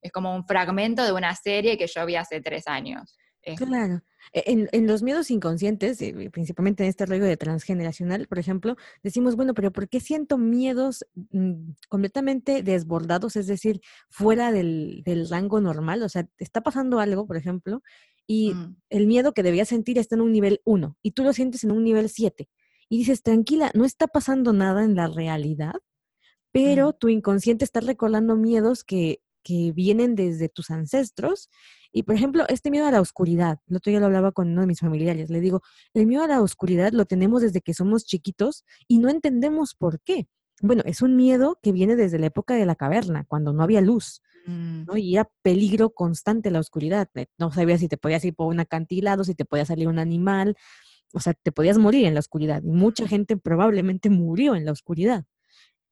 S2: es como un fragmento de una serie que yo vi hace tres años.
S1: Claro. E, en, los miedos inconscientes, eh, principalmente en este rollo de transgeneracional, por ejemplo, decimos, bueno, pero ¿por qué siento miedos mm, completamente desbordados, es decir, fuera del, rango normal? O sea, está pasando algo, por ejemplo, y mm. el miedo que debías sentir está en un nivel 1 y tú lo sientes en un nivel 7. Y dices, tranquila, no está pasando nada en la realidad, pero mm. tu inconsciente está recordando miedos que, que vienen desde tus ancestros y por ejemplo, este miedo a la oscuridad, el otro día lo hablaba con uno de mis familiares, le digo, el miedo a la oscuridad lo tenemos desde que somos chiquitos y no entendemos por qué. Bueno, es un miedo que viene desde la época de la caverna, cuando no había luz, mm. ¿no? Y era peligro constante la oscuridad. Eh, no sabías si te podías ir por un acantilado, si te podía salir un animal, o sea, te podías morir en la oscuridad. Y mucha gente probablemente murió en la oscuridad.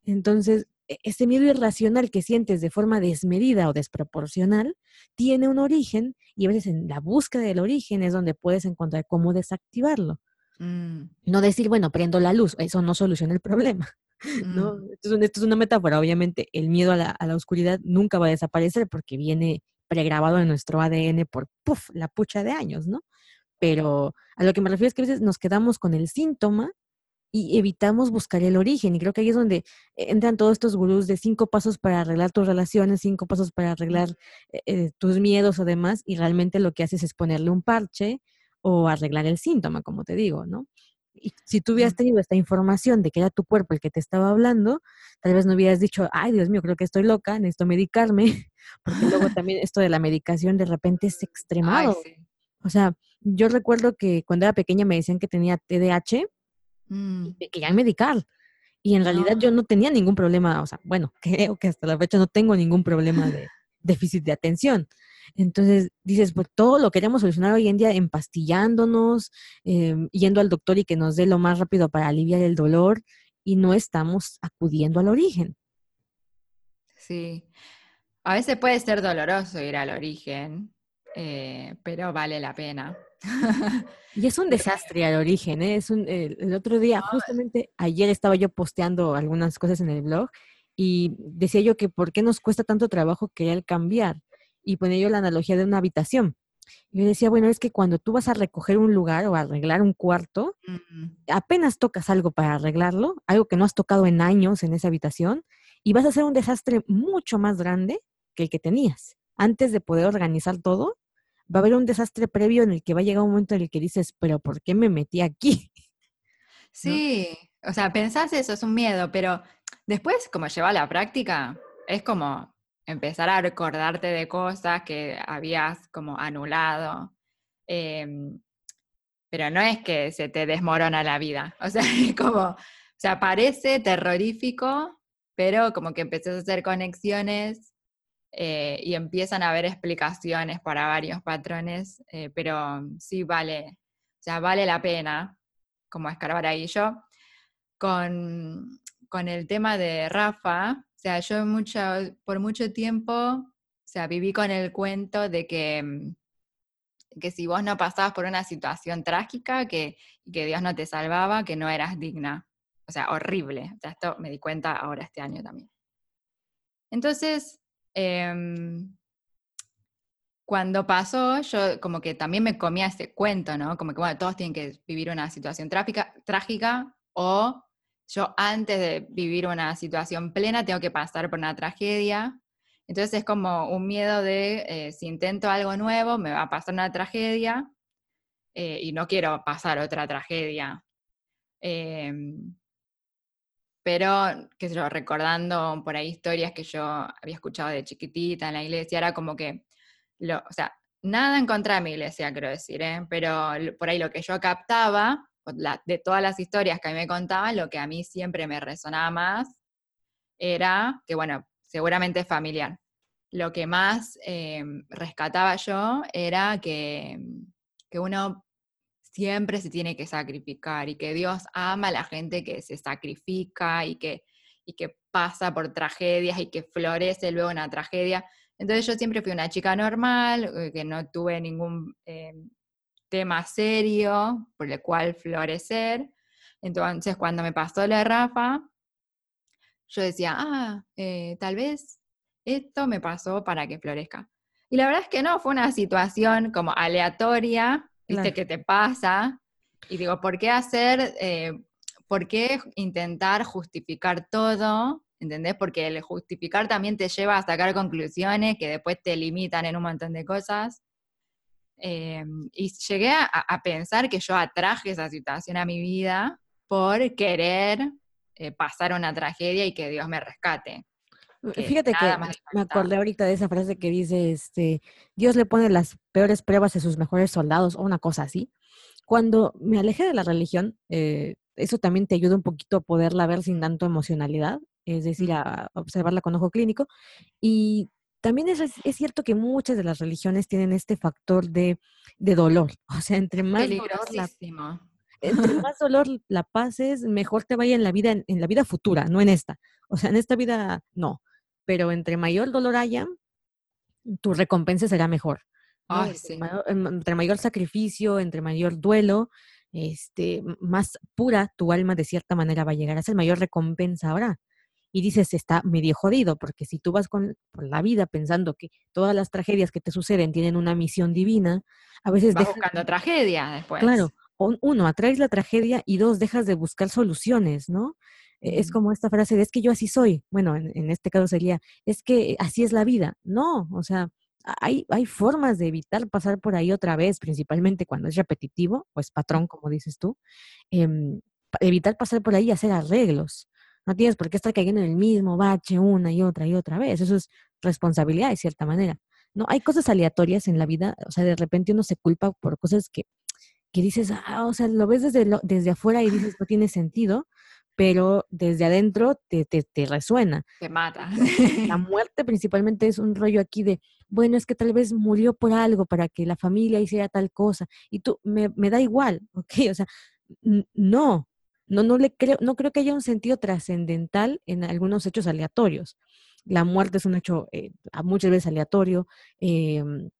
S1: Entonces, e-, ese miedo irracional que sientes de forma desmedida o desproporcional tiene un origen y a veces en la búsqueda del origen es donde puedes encontrar cómo desactivarlo. Mm. No decir, bueno, prendo la luz, eso no soluciona el problema. ¿No? Mm. Esto, es, una metáfora, obviamente el miedo a la, a la, oscuridad nunca va a desaparecer porque viene pregrabado en nuestro ADN por puff, la pucha de años, ¿no? Pero a lo que me refiero es que a veces nos quedamos con el síntoma y evitamos buscar el origen. Y creo que ahí es donde entran todos estos gurús de cinco pasos para arreglar tus relaciones, cinco pasos para arreglar eh, eh, tus miedos o demás, y realmente lo que haces es ponerle un parche o arreglar el síntoma, como te digo, ¿no? Y si tú hubieras tenido esta información de que era tu cuerpo el que te estaba hablando, tal vez no hubieras dicho, ay, Dios mío, creo que estoy loca, necesito medicarme, porque luego también esto de la medicación de repente es extremado. O sea, yo recuerdo que cuando era pequeña me decían que tenía TDAH mm. y que querían medicar. Y en realidad yo no tenía ningún problema, o sea, bueno, creo que hasta la fecha no tengo ningún problema de déficit de atención. Entonces dices, pues todo lo queremos solucionar hoy en día empastillándonos, em, yendo al doctor y que nos dé lo más rápido para aliviar el dolor y no estamos acudiendo al origen.
S2: Sí, a veces puede ser doloroso ir al origen, eh, pero vale la pena.
S1: y es un desastre al origen, ¿eh? Es un, el otro día, justamente ayer estaba yo posteando algunas cosas en el blog y decía yo que por qué nos cuesta tanto trabajo querer cambiar y ponía yo la analogía de una habitación. Yo decía, bueno, es que cuando tú vas a recoger un lugar o arreglar un cuarto, apenas tocas algo para arreglarlo, algo que no has tocado en años en esa habitación, y vas a hacer un desastre mucho más grande que el que tenías. Antes de poder organizar todo, va a haber un desastre previo en el que va a llegar un momento en el que dices, pero ¿por qué me metí aquí?
S2: Sí, o sea, pensás eso, es un miedo, pero después, como lleva a la práctica, es como empezar a recordarte de cosas que habías como anulado. Em, pero no es que se te desmorona la vida. O sea, como, o sea, parece terrorífico, pero como que empezás a hacer conexiones eh, y empiezan a haber explicaciones para varios patrones, eh, pero sí vale, o sea, vale la pena como escarbar ahí. Yo con, con el tema de Rafa, sea, yo por mucho tiempo, o sea, viví con el cuento de que, mm, que si vos no pasabas por una situación trágica, que, que Dios no te salvaba, que no eras digna. O sea, horrible. O sea, esto me di cuenta ahora este año también. Entonces, em, cuando pasó, yo como que también me comía ese cuento, ¿no? Como que, bueno, todos tienen que vivir una situación trágica o yo antes de vivir una situación plena tengo que pasar por una tragedia. Entonces es como un miedo de eh, si intento algo nuevo me va a pasar una tragedia eh, y no quiero pasar otra tragedia. Em, pero, qué sé yo, recordando por ahí historias que yo había escuchado de chiquitita en la iglesia, era como que, lo, o sea, nada en contra mi iglesia, quiero decir, ¿eh? pero por ahí lo que yo captaba de todas las historias que a mí me contaban, lo que a mí siempre me resonaba más era que, bueno, seguramente es familiar. Lo que más em, rescataba yo era que, que uno siempre se tiene que sacrificar y que Dios ama a la gente que se sacrifica y que, y que pasa por tragedias y que florece luego una tragedia. Entonces yo siempre fui una chica normal, eh, que no tuve ningún em, tema serio por el cual florecer. Entonces, cuando me pasó la Rafa, yo decía, ah, eh, tal vez esto me pasó para que florezca. Y la verdad es que no, fue una situación como aleatoria, viste, que te pasa. Y digo, ¿por qué hacer, eh, por qué intentar justificar todo? ¿Entendés? Porque el justificar también te lleva a sacar conclusiones que después te limitan en un montón de cosas. Em, y llegué a, pensar que yo atraje esa situación a mi vida por querer eh, pasar una tragedia y que Dios me rescate.
S1: Fíjate que me acordé ahorita de esa frase que dice, este, Dios le pone las peores pruebas a sus mejores soldados o una cosa así. Cuando me alejé de la religión, eh, eso también te ayuda un poquito a poderla ver sin tanto emocionalidad, es decir, a observarla con ojo clínico. Y también es, es, cierto que muchas de las religiones tienen este factor de, de dolor. O sea, entre más dolor la, entre más dolor la pases, mejor te vaya en la vida, en, la vida futura, no en esta. O sea, en esta vida no. Pero entre mayor dolor haya, tu recompensa será mejor. Em, entre, mayor, sacrificio, entre mayor duelo, este, más pura tu alma de cierta manera va a llegar a ser, mayor recompensa ahora y dices, está medio jodido, porque si tú vas con, por la vida pensando que todas las tragedias que te suceden tienen una misión divina, a veces...
S2: Vas buscando tragedia después.
S1: Claro, uno, atraes la tragedia y dos, dejas de buscar soluciones, ¿no? E, es como esta frase de, es que yo así soy. Bueno, en, en este caso sería, es que así es la vida. No, o sea, hay, hay formas de evitar pasar por ahí otra vez, principalmente cuando es repetitivo o es patrón, como dices tú, em, evitar pasar por ahí y hacer arreglos. No tienes por qué estar cayendo en el mismo bache una y otra y otra vez. Eso es responsabilidad de cierta manera. No, hay cosas aleatorias en la vida, o sea, de repente uno se culpa por cosas que, que dices, ah, o sea, lo ves desde, desde afuera y dices, no tiene sentido, pero desde adentro te, te, te resuena.
S2: Te mata.
S1: La muerte principalmente es un rollo aquí de, bueno, es que tal vez murió por algo para que la familia hiciera tal cosa, y tú, me, me da igual, ¿ok? O sea, no, no, no, le creo, no creo que haya un sentido trascendental en algunos hechos aleatorios. La muerte es un hecho eh, muchas veces aleatorio. Em,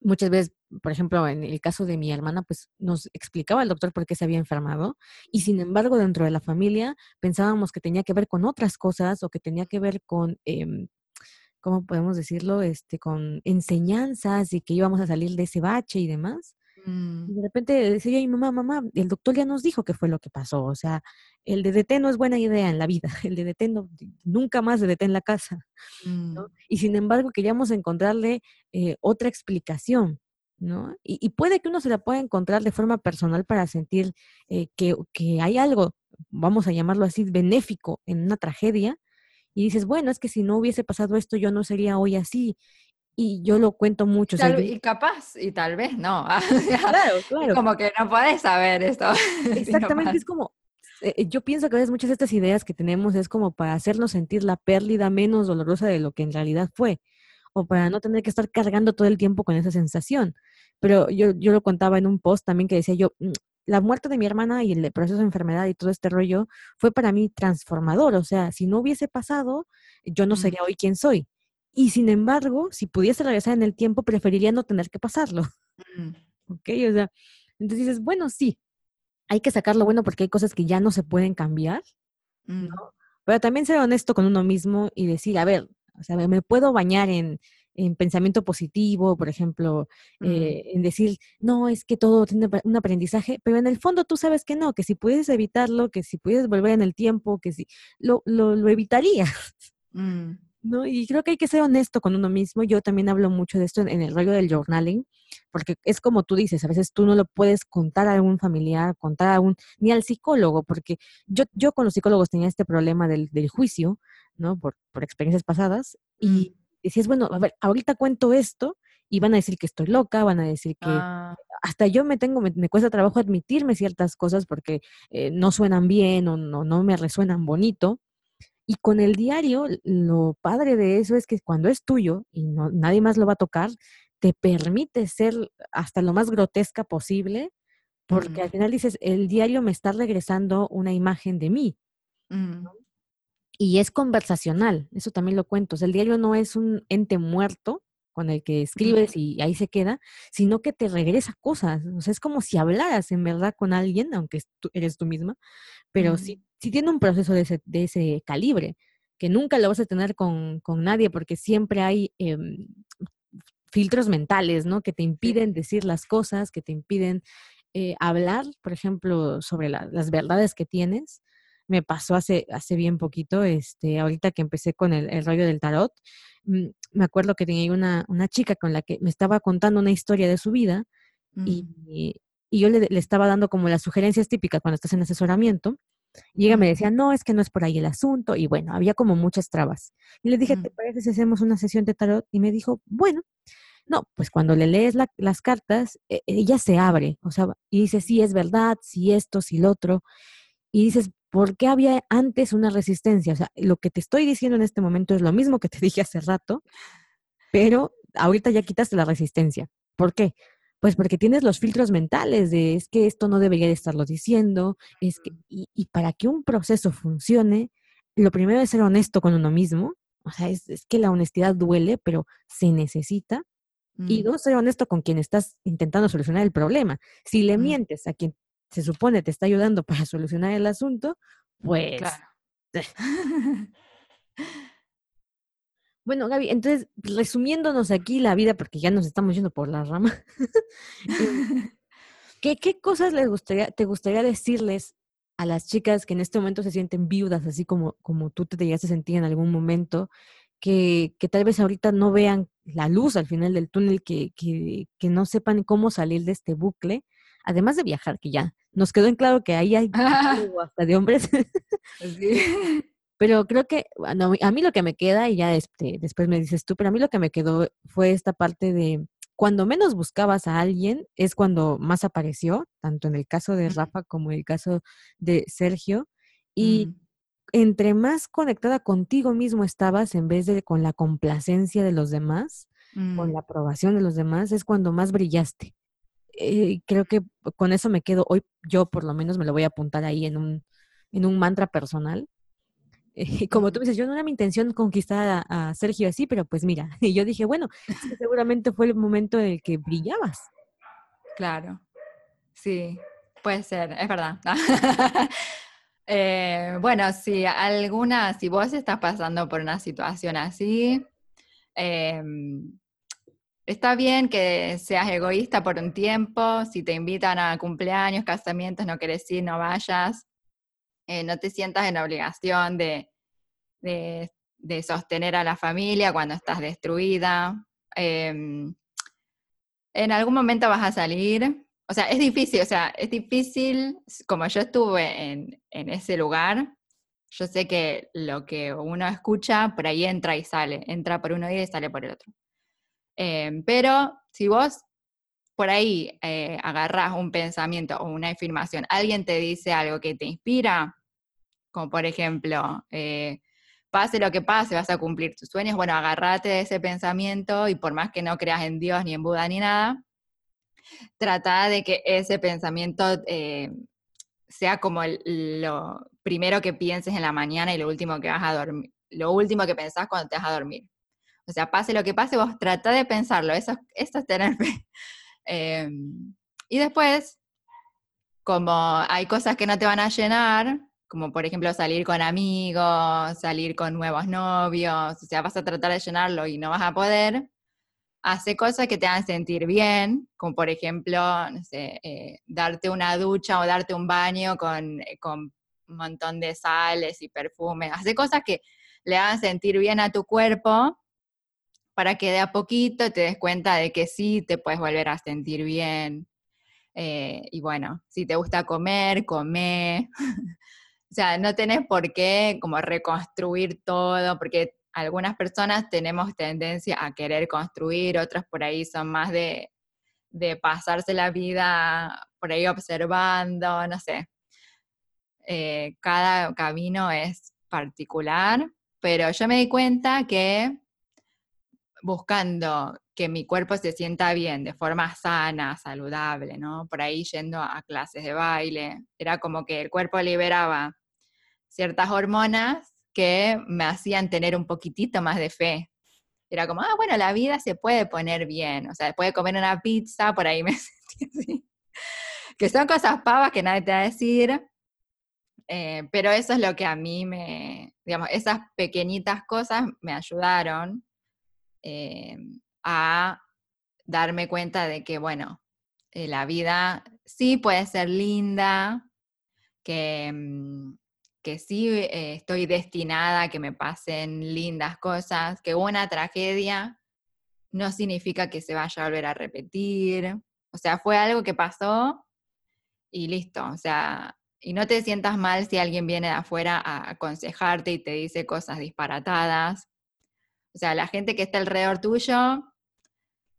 S1: muchas veces, por ejemplo, en el caso de mi hermana, pues nos explicaba el doctor por qué se había enfermado y sin embargo dentro de la familia pensábamos que tenía que ver con otras cosas o que tenía que ver con, eh, ¿cómo podemos decirlo? Este, con enseñanzas y que íbamos a salir de ese bache y demás. Mm. Y de repente decía mi mamá, mamá, el doctor ya nos dijo qué fue lo que pasó. O sea, el DDT no es buena idea en la vida. El DDT no, nunca más DDT en la casa. Mm. Y sin embargo, queríamos encontrarle eh, otra explicación. ¿no? Y, puede que uno se la pueda encontrar de forma personal para sentir eh, que, que hay algo, vamos a llamarlo así, benéfico en una tragedia. Y dices, bueno, es que si no hubiese pasado esto, yo no sería hoy así y yo lo cuento mucho.
S2: y capaz, y tal vez no.
S1: claro, claro.
S2: Como que no puedes saber esto.
S1: Exactamente, es como, eh, eh, yo pienso que a veces muchas de estas ideas que tenemos es como para hacernos sentir la pérdida menos dolorosa de lo que en realidad fue, o para no tener que estar cargando todo el tiempo con esa sensación. Pero yo, yo lo contaba en un post también que decía yo, mm, la muerte de mi hermana y el proceso de enfermedad y todo este rollo fue para mí transformador. O sea, si no hubiese pasado, yo no sería hoy quien soy y sin embargo, si pudiese regresar en el tiempo, preferiría no tener que pasarlo. Mm. ¿Ok? O sea, entonces dices, bueno, sí, hay que sacarlo bueno porque hay cosas que ya no se pueden cambiar, mm. Pero también ser honesto con uno mismo y decir, a ver, o sea, me puedo bañar en, en pensamiento positivo, por ejemplo, mm. eh, en decir, no, es que todo tiene un aprendizaje, pero en el fondo tú sabes que no, que si pudieses evitarlo, que si pudieses volver en el tiempo, que si lo, lo, lo evitarías. ¿No? Y creo que hay que ser honesto con uno mismo. Yo también hablo mucho de esto en, el rollo del journaling, porque es como tú dices, a veces tú no lo puedes contar a algún familiar, contar a un, ni al psicólogo, porque yo, yo con los psicólogos tenía este problema del, del juicio, ¿no? Por, por experiencias pasadas, y mm. decías, bueno, a ver, ahorita cuento esto, y van a decir que estoy loca, van a decir que ah. hasta yo me tengo, me, cuesta trabajo admitirme ciertas cosas porque eh, no suenan bien o no, no me resuenan bonito. Y con el diario, lo padre de eso es que cuando es tuyo y no, nadie más lo va a tocar, te permite ser hasta lo más grotesca posible, porque al final dices, el diario me está regresando una imagen de mí. Mm. Y es conversacional, eso también lo cuento. el diario no es un ente muerto con el que escribes y ahí se queda, sino que te regresa cosas. O sea, es como si hablaras en verdad con alguien, aunque eres tú misma, pero sí si tiene un proceso de ese, de ese calibre, que nunca lo vas a tener con, con nadie porque siempre hay em, filtros mentales, ¿no? Que te impiden decir las cosas, que te impiden eh, hablar, por ejemplo, sobre las verdades que tienes. Me pasó hace, hace bien poquito, este, ahorita que empecé con el, rollo del tarot, mm, me acuerdo que tenía una, una, chica con la que me estaba contando una historia de su vida y, mm. y, yo le, le, estaba dando como las sugerencias típicas cuando estás en asesoramiento y ella me decía, no, es que no es por ahí el asunto. Y bueno, había como muchas trabas. Y le dije, ¿te parece si hacemos una sesión de tarot? Y me dijo, bueno, no, pues cuando le lees las cartas, e, ella se abre, o sea, y dice, sí, es verdad, sí esto, sí lo otro. Y dices, ¿por qué había antes una resistencia? O sea, lo que te estoy diciendo en este momento es lo mismo que te dije hace rato, pero ahorita ya quitaste la resistencia. ¿Por qué? Pues porque tienes los filtros mentales de es que esto no debería de estarlo diciendo, es que, y, para que un proceso funcione, lo primero es ser honesto con uno mismo, o sea, es, que la honestidad duele, pero se necesita. Y mm. dos, ser honesto con quien estás intentando solucionar el problema. Si le mm. mientes a quien se supone te está ayudando para solucionar el asunto, pues... Claro. Bueno, Gaby, entonces, resumiéndonos aquí la vida, porque ya nos estamos yendo por la rama, eh, ¿qué, ¿qué, cosas les gustaría, te gustaría decirles a las chicas que en este momento se sienten viudas, así como, como tú te llegaste a sentir en algún momento, que, que tal vez ahorita no vean la luz al final del túnel, que, que, que no sepan cómo salir de este bucle, además de viajar, que ya nos quedó en claro que ahí hay hasta de hombres. Pero creo que, bueno, a mí lo que me queda, y ya este, después me dices tú, pero a mí lo que me quedó fue esta parte de cuando menos buscabas a alguien es cuando más apareció, tanto en el caso de Rafa como en el caso de Sergio. Y mm. entre más conectada contigo mismo estabas en vez de con la complacencia de los demás, con mm. la aprobación de los demás, es cuando más brillaste. Eh, creo que con eso me quedo hoy, yo por lo menos me lo voy a apuntar ahí en un, en un mantra personal. Y como tú dices, yo no era mi intención conquistar a, Sergio así, pero pues mira, y yo dije, bueno, seguramente fue el momento en el que brillabas.
S2: Claro, sí, puede ser, es verdad. Eh, bueno, si alguna, si vos estás pasando por una situación así, eh, Está bien que seas egoísta por un tiempo, si te invitan a cumpleaños, casamientos, no quieres ir, no vayas. Eh, no te sientas en obligación de, sostener a la familia cuando estás destruida. Em, en algún momento vas a salir. O sea, es difícil, o sea, es difícil, como yo estuve en ese lugar, yo sé que lo que uno escucha, por ahí entra y sale, entra por uno y sale por el otro. Em, pero si vos por ahí eh, agarras un pensamiento o una afirmación, alguien te dice algo que te inspira, como por ejemplo, eh, pase lo que pase, vas a cumplir tus sueños, bueno, agarrate de ese pensamiento y por más que no creas en Dios ni en Buda ni nada, trata de que ese pensamiento eh, sea como lo primero que pienses en la mañana y lo último que vas a dormir, lo último que pensás cuando te vas a dormir. O sea, pase lo que pase, vos trata de pensarlo, eso, es tener fe. Em, y después, como hay cosas que no te van a llenar, como por ejemplo salir con amigos, salir con nuevos novios, o sea, vas a tratar de llenarlo y no vas a poder, hace cosas que te hagan sentir bien, como por ejemplo, no sé, eh, darte una ducha o darte un baño con, eh, con un montón de sales y perfumes, hace cosas que le hagan sentir bien a tu cuerpo para que de a poquito te des cuenta de que sí te puedes volver a sentir bien. Eh, y bueno, si te gusta comer, come. o sea, no tenés por qué como reconstruir todo, porque algunas personas tenemos tendencia a querer construir, otras por ahí son más de, pasarse la vida por ahí observando, no sé. Eh, cada camino es particular, pero yo me di cuenta que buscando que mi cuerpo se sienta bien de forma sana, saludable, ¿no? Por ahí yendo a clases de baile. Era como que el cuerpo liberaba ciertas hormonas que me hacían tener un poquitito más de fe. Era como, ah, bueno, la vida se puede poner bien. O sea, después de comer una pizza, por ahí me sentí así. Que son cosas pavas que nadie te va a decir. Eh, pero eso es lo que a mí me, digamos, esas pequeñitas cosas me ayudaron eh, a darme cuenta de que, bueno, eh, la vida sí puede ser linda, que, mm, que sí eh, estoy destinada a que me pasen lindas cosas, que una tragedia no significa que se vaya a volver a repetir. O sea, fue algo que pasó y listo. O sea, y no te sientas mal si alguien viene de afuera a aconsejarte y te dice cosas disparatadas, o sea, la gente que está alrededor tuyo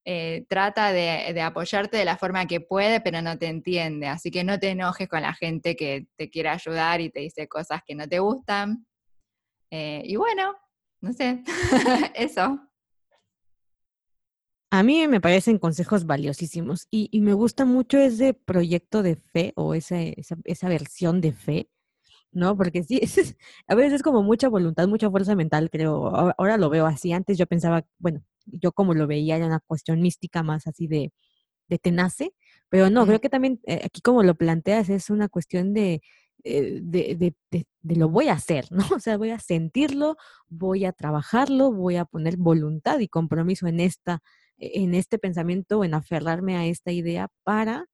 S2: eh, trata de, apoyarte de la forma que puede, pero no te entiende. Así que no te enojes con la gente que te quiere ayudar y te dice cosas que no te gustan. Eh, y bueno, no sé, eso.
S1: A mí me parecen consejos valiosísimos y, me gusta mucho ese proyecto de fe o esa, esa versión de fe ¿no? Porque sí, a veces es como mucha voluntad, mucha fuerza mental, creo. Ahora lo veo así. Antes yo pensaba, bueno, yo como lo veía era una cuestión mística más así de, de tenace, pero no, creo que también eh, aquí como lo planteas es una cuestión de, eh, de, de, de, lo voy a hacer, ¿no? O sea, voy a sentirlo, voy a trabajarlo, voy a poner voluntad y compromiso en esta, e, en este pensamiento, en aferrarme a esta idea para,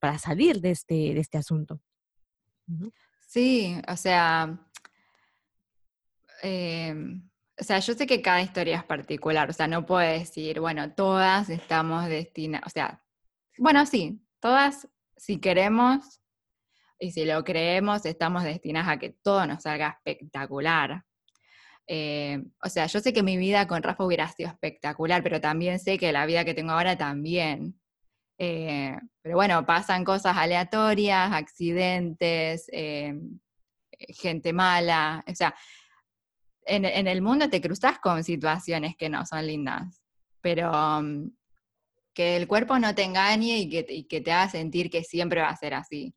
S1: para salir de este, de este asunto.
S2: Sí, o sea, em, o sea, yo sé que cada historia es particular, o sea, no puedo decir, bueno, todas estamos destinadas, o sea, bueno, sí, todas, si queremos y si lo creemos, estamos destinadas a que todo nos salga espectacular. Eh, o sea, yo sé que mi vida con Rafa hubiera sido espectacular, pero también sé que la vida que tengo ahora también. Eh, pero bueno, pasan cosas aleatorias, accidentes, eh, gente mala. O sea, en, el mundo te cruzas con situaciones que no son lindas, pero um, que el cuerpo no te engañe y que, te haga sentir que siempre va a ser así.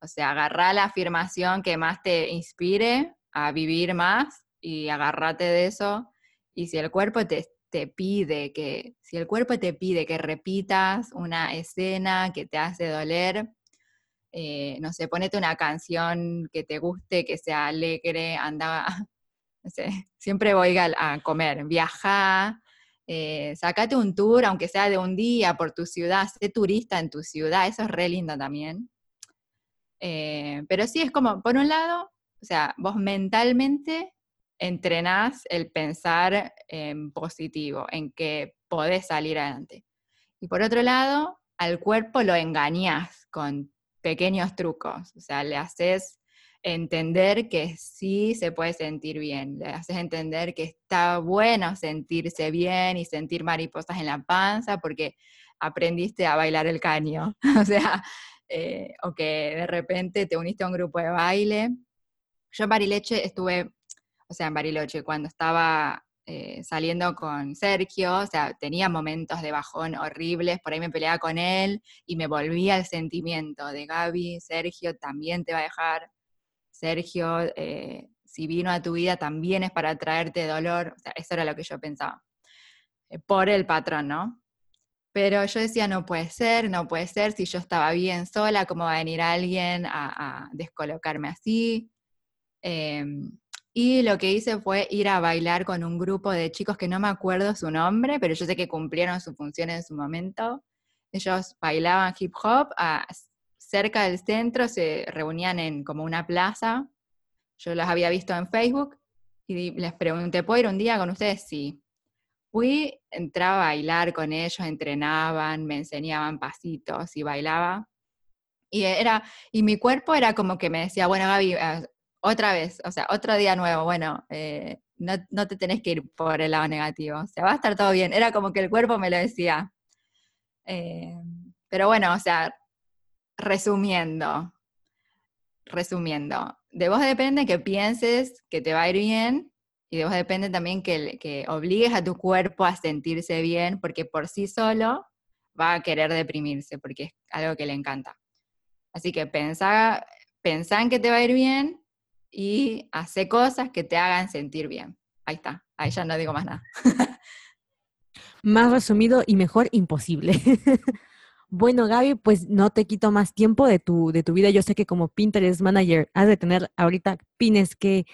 S2: O sea, agarrá la afirmación que más te inspire a vivir más y agárrate de eso. Y si el cuerpo te, te pide que, si el cuerpo te pide que repitas una escena que te hace doler, eh, no sé, ponete una canción que te guste, que sea alegre, anda, no sé, siempre voy a, comer, viaja, eh, sacate un tour, aunque sea de un día por tu ciudad, sé turista en tu ciudad, eso es re lindo también. Eh, pero sí es como, por un lado, o sea, vos mentalmente entrenás el pensar en positivo, en que podés salir adelante. Y por otro lado, al cuerpo lo engañás con pequeños trucos, o sea, le haces entender que sí se puede sentir bien, le haces entender que está bueno sentirse bien y sentir mariposas en la panza porque aprendiste a bailar el caño, o sea, eh, o que de repente te uniste a un grupo de baile. Yo en Barileche estuve, o sea, en Bariloche, cuando estaba eh, saliendo con Sergio, o sea, tenía momentos de bajón horribles, por ahí me peleaba con él y me volvía el sentimiento de Gaby, Sergio también te va a dejar, Sergio, eh, si vino a tu vida también es para traerte dolor, o sea, eso era lo que yo pensaba, eh, por el patrón, ¿no? Pero yo decía, no puede ser, no puede ser, si yo estaba bien sola, ¿cómo va a venir alguien a, a descolocarme así? Y lo que hice fue ir a bailar con un grupo de chicos que no me acuerdo su nombre, pero yo sé que cumplieron su función en su momento. Ellos bailaban hip hop cerca del centro, se reunían en como una plaza. Yo los había visto en Facebook y les pregunté, ¿puedo ir un día con ustedes? Sí. Fui, entraba a bailar con ellos, entrenaban, me enseñaban pasitos y bailaba. Y, era, y mi cuerpo era como que me decía, bueno, Gaby, eh, otra vez, o sea, otro día nuevo, bueno, eh, no, te tenés que ir por el lado negativo, o sea, va a estar todo bien. Era como que el cuerpo me lo decía. Eh, pero bueno, o sea, resumiendo, resumiendo, de vos depende que pienses que te va a ir bien y de vos depende también que, que obligues a tu cuerpo a sentirse bien porque por sí solo va a querer deprimirse porque es algo que le encanta. Así que pensá, pensá en que te va a ir bien y hace cosas que te hagan sentir bien. Ahí está, ahí ya no digo más nada.
S1: más resumido y mejor imposible. bueno, Gaby, pues no te quito más tiempo de tu, de tu vida. Yo sé que como Pinterest Manager has de tener ahorita pines que,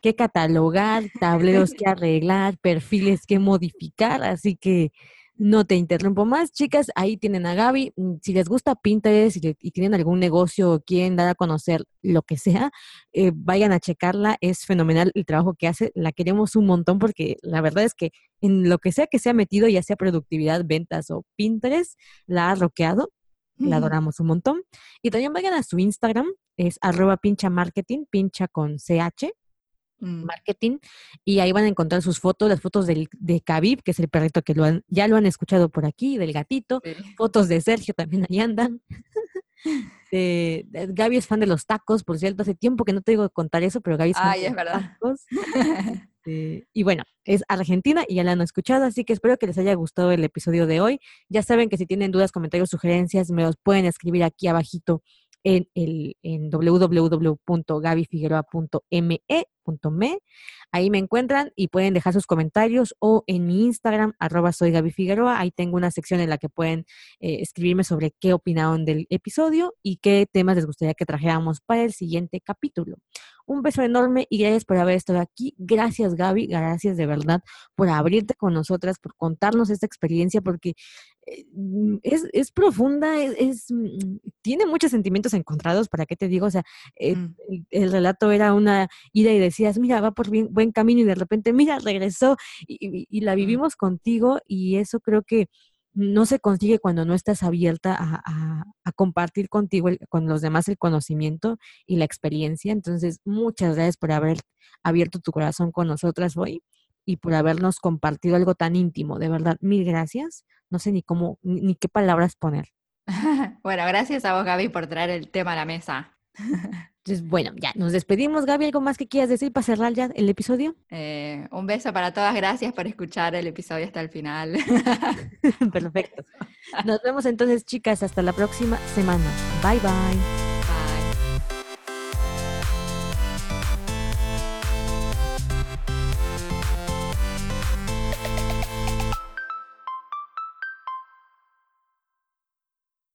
S1: que catalogar, tableros que arreglar, perfiles que modificar, así que no te interrumpo más, chicas. Ahí tienen a Gaby. Mm, si les gusta Pinterest y, tienen algún negocio o quieren dar a conocer lo que sea, eh, vayan a checarla. Es fenomenal el trabajo que hace. La queremos un montón porque la verdad es que en lo que sea que se ha metido, ya sea productividad, ventas o Pinterest, la ha roqueado. La adoramos un montón. Y también vayan a su Instagram, es arroba pincha marketing, pincha con CH. Mm. marketing y ahí van a encontrar sus fotos, las fotos del, de Khabib, que es el perrito que lo han, ya lo han escuchado por aquí, del gatito, fotos de Sergio también ahí andan. Gaby es fan de los tacos, por cierto, hace tiempo que no te digo contar eso, pero Gaby es fan de
S2: los tacos.
S1: Este, y bueno, es Argentina y ya la han escuchado, así que espero que les haya gustado el episodio de hoy. Ya saben que si tienen dudas, comentarios, sugerencias, me los pueden escribir aquí abajito en, el, en www.gabifigueroa.me.me. Ahí me encuentran y pueden dejar sus comentarios o en mi Instagram, arroba soy Gaby Figueroa. Ahí tengo una sección en la que pueden eh, escribirme sobre qué opinaron del episodio y qué temas les gustaría que trajéramos para el siguiente capítulo. Un beso enorme y gracias por haber estado aquí. Gracias Gaby, gracias de verdad por abrirte con nosotras, por contarnos esta experiencia, porque eh, mm, es, profunda, es, mm, tiene muchos sentimientos encontrados, ¿para qué te digo? O sea, eh, mm. el, relato era una ida y decías, mira, va por bien, buen camino y de repente, mira, regresó y la vivimos contigo y eso creo que no se consigue cuando no estás abierta a, compartir contigo, con los demás el conocimiento y la experiencia. Entonces, muchas gracias por haber abierto tu corazón con nosotras hoy y por habernos compartido algo tan íntimo. De verdad, mil gracias. No sé ni cómo, ni qué palabras poner.
S2: bueno, gracias a vos, Gaby, por traer el tema a la mesa.
S1: Entonces, bueno, ya nos despedimos. Gaby, ¿algo más que quieras decir para cerrar ya el episodio?
S2: Eh, un beso para todas. Gracias por escuchar el episodio hasta el final.
S1: Perfecto. Nos vemos entonces, chicas. Hasta la próxima semana. Bye, bye.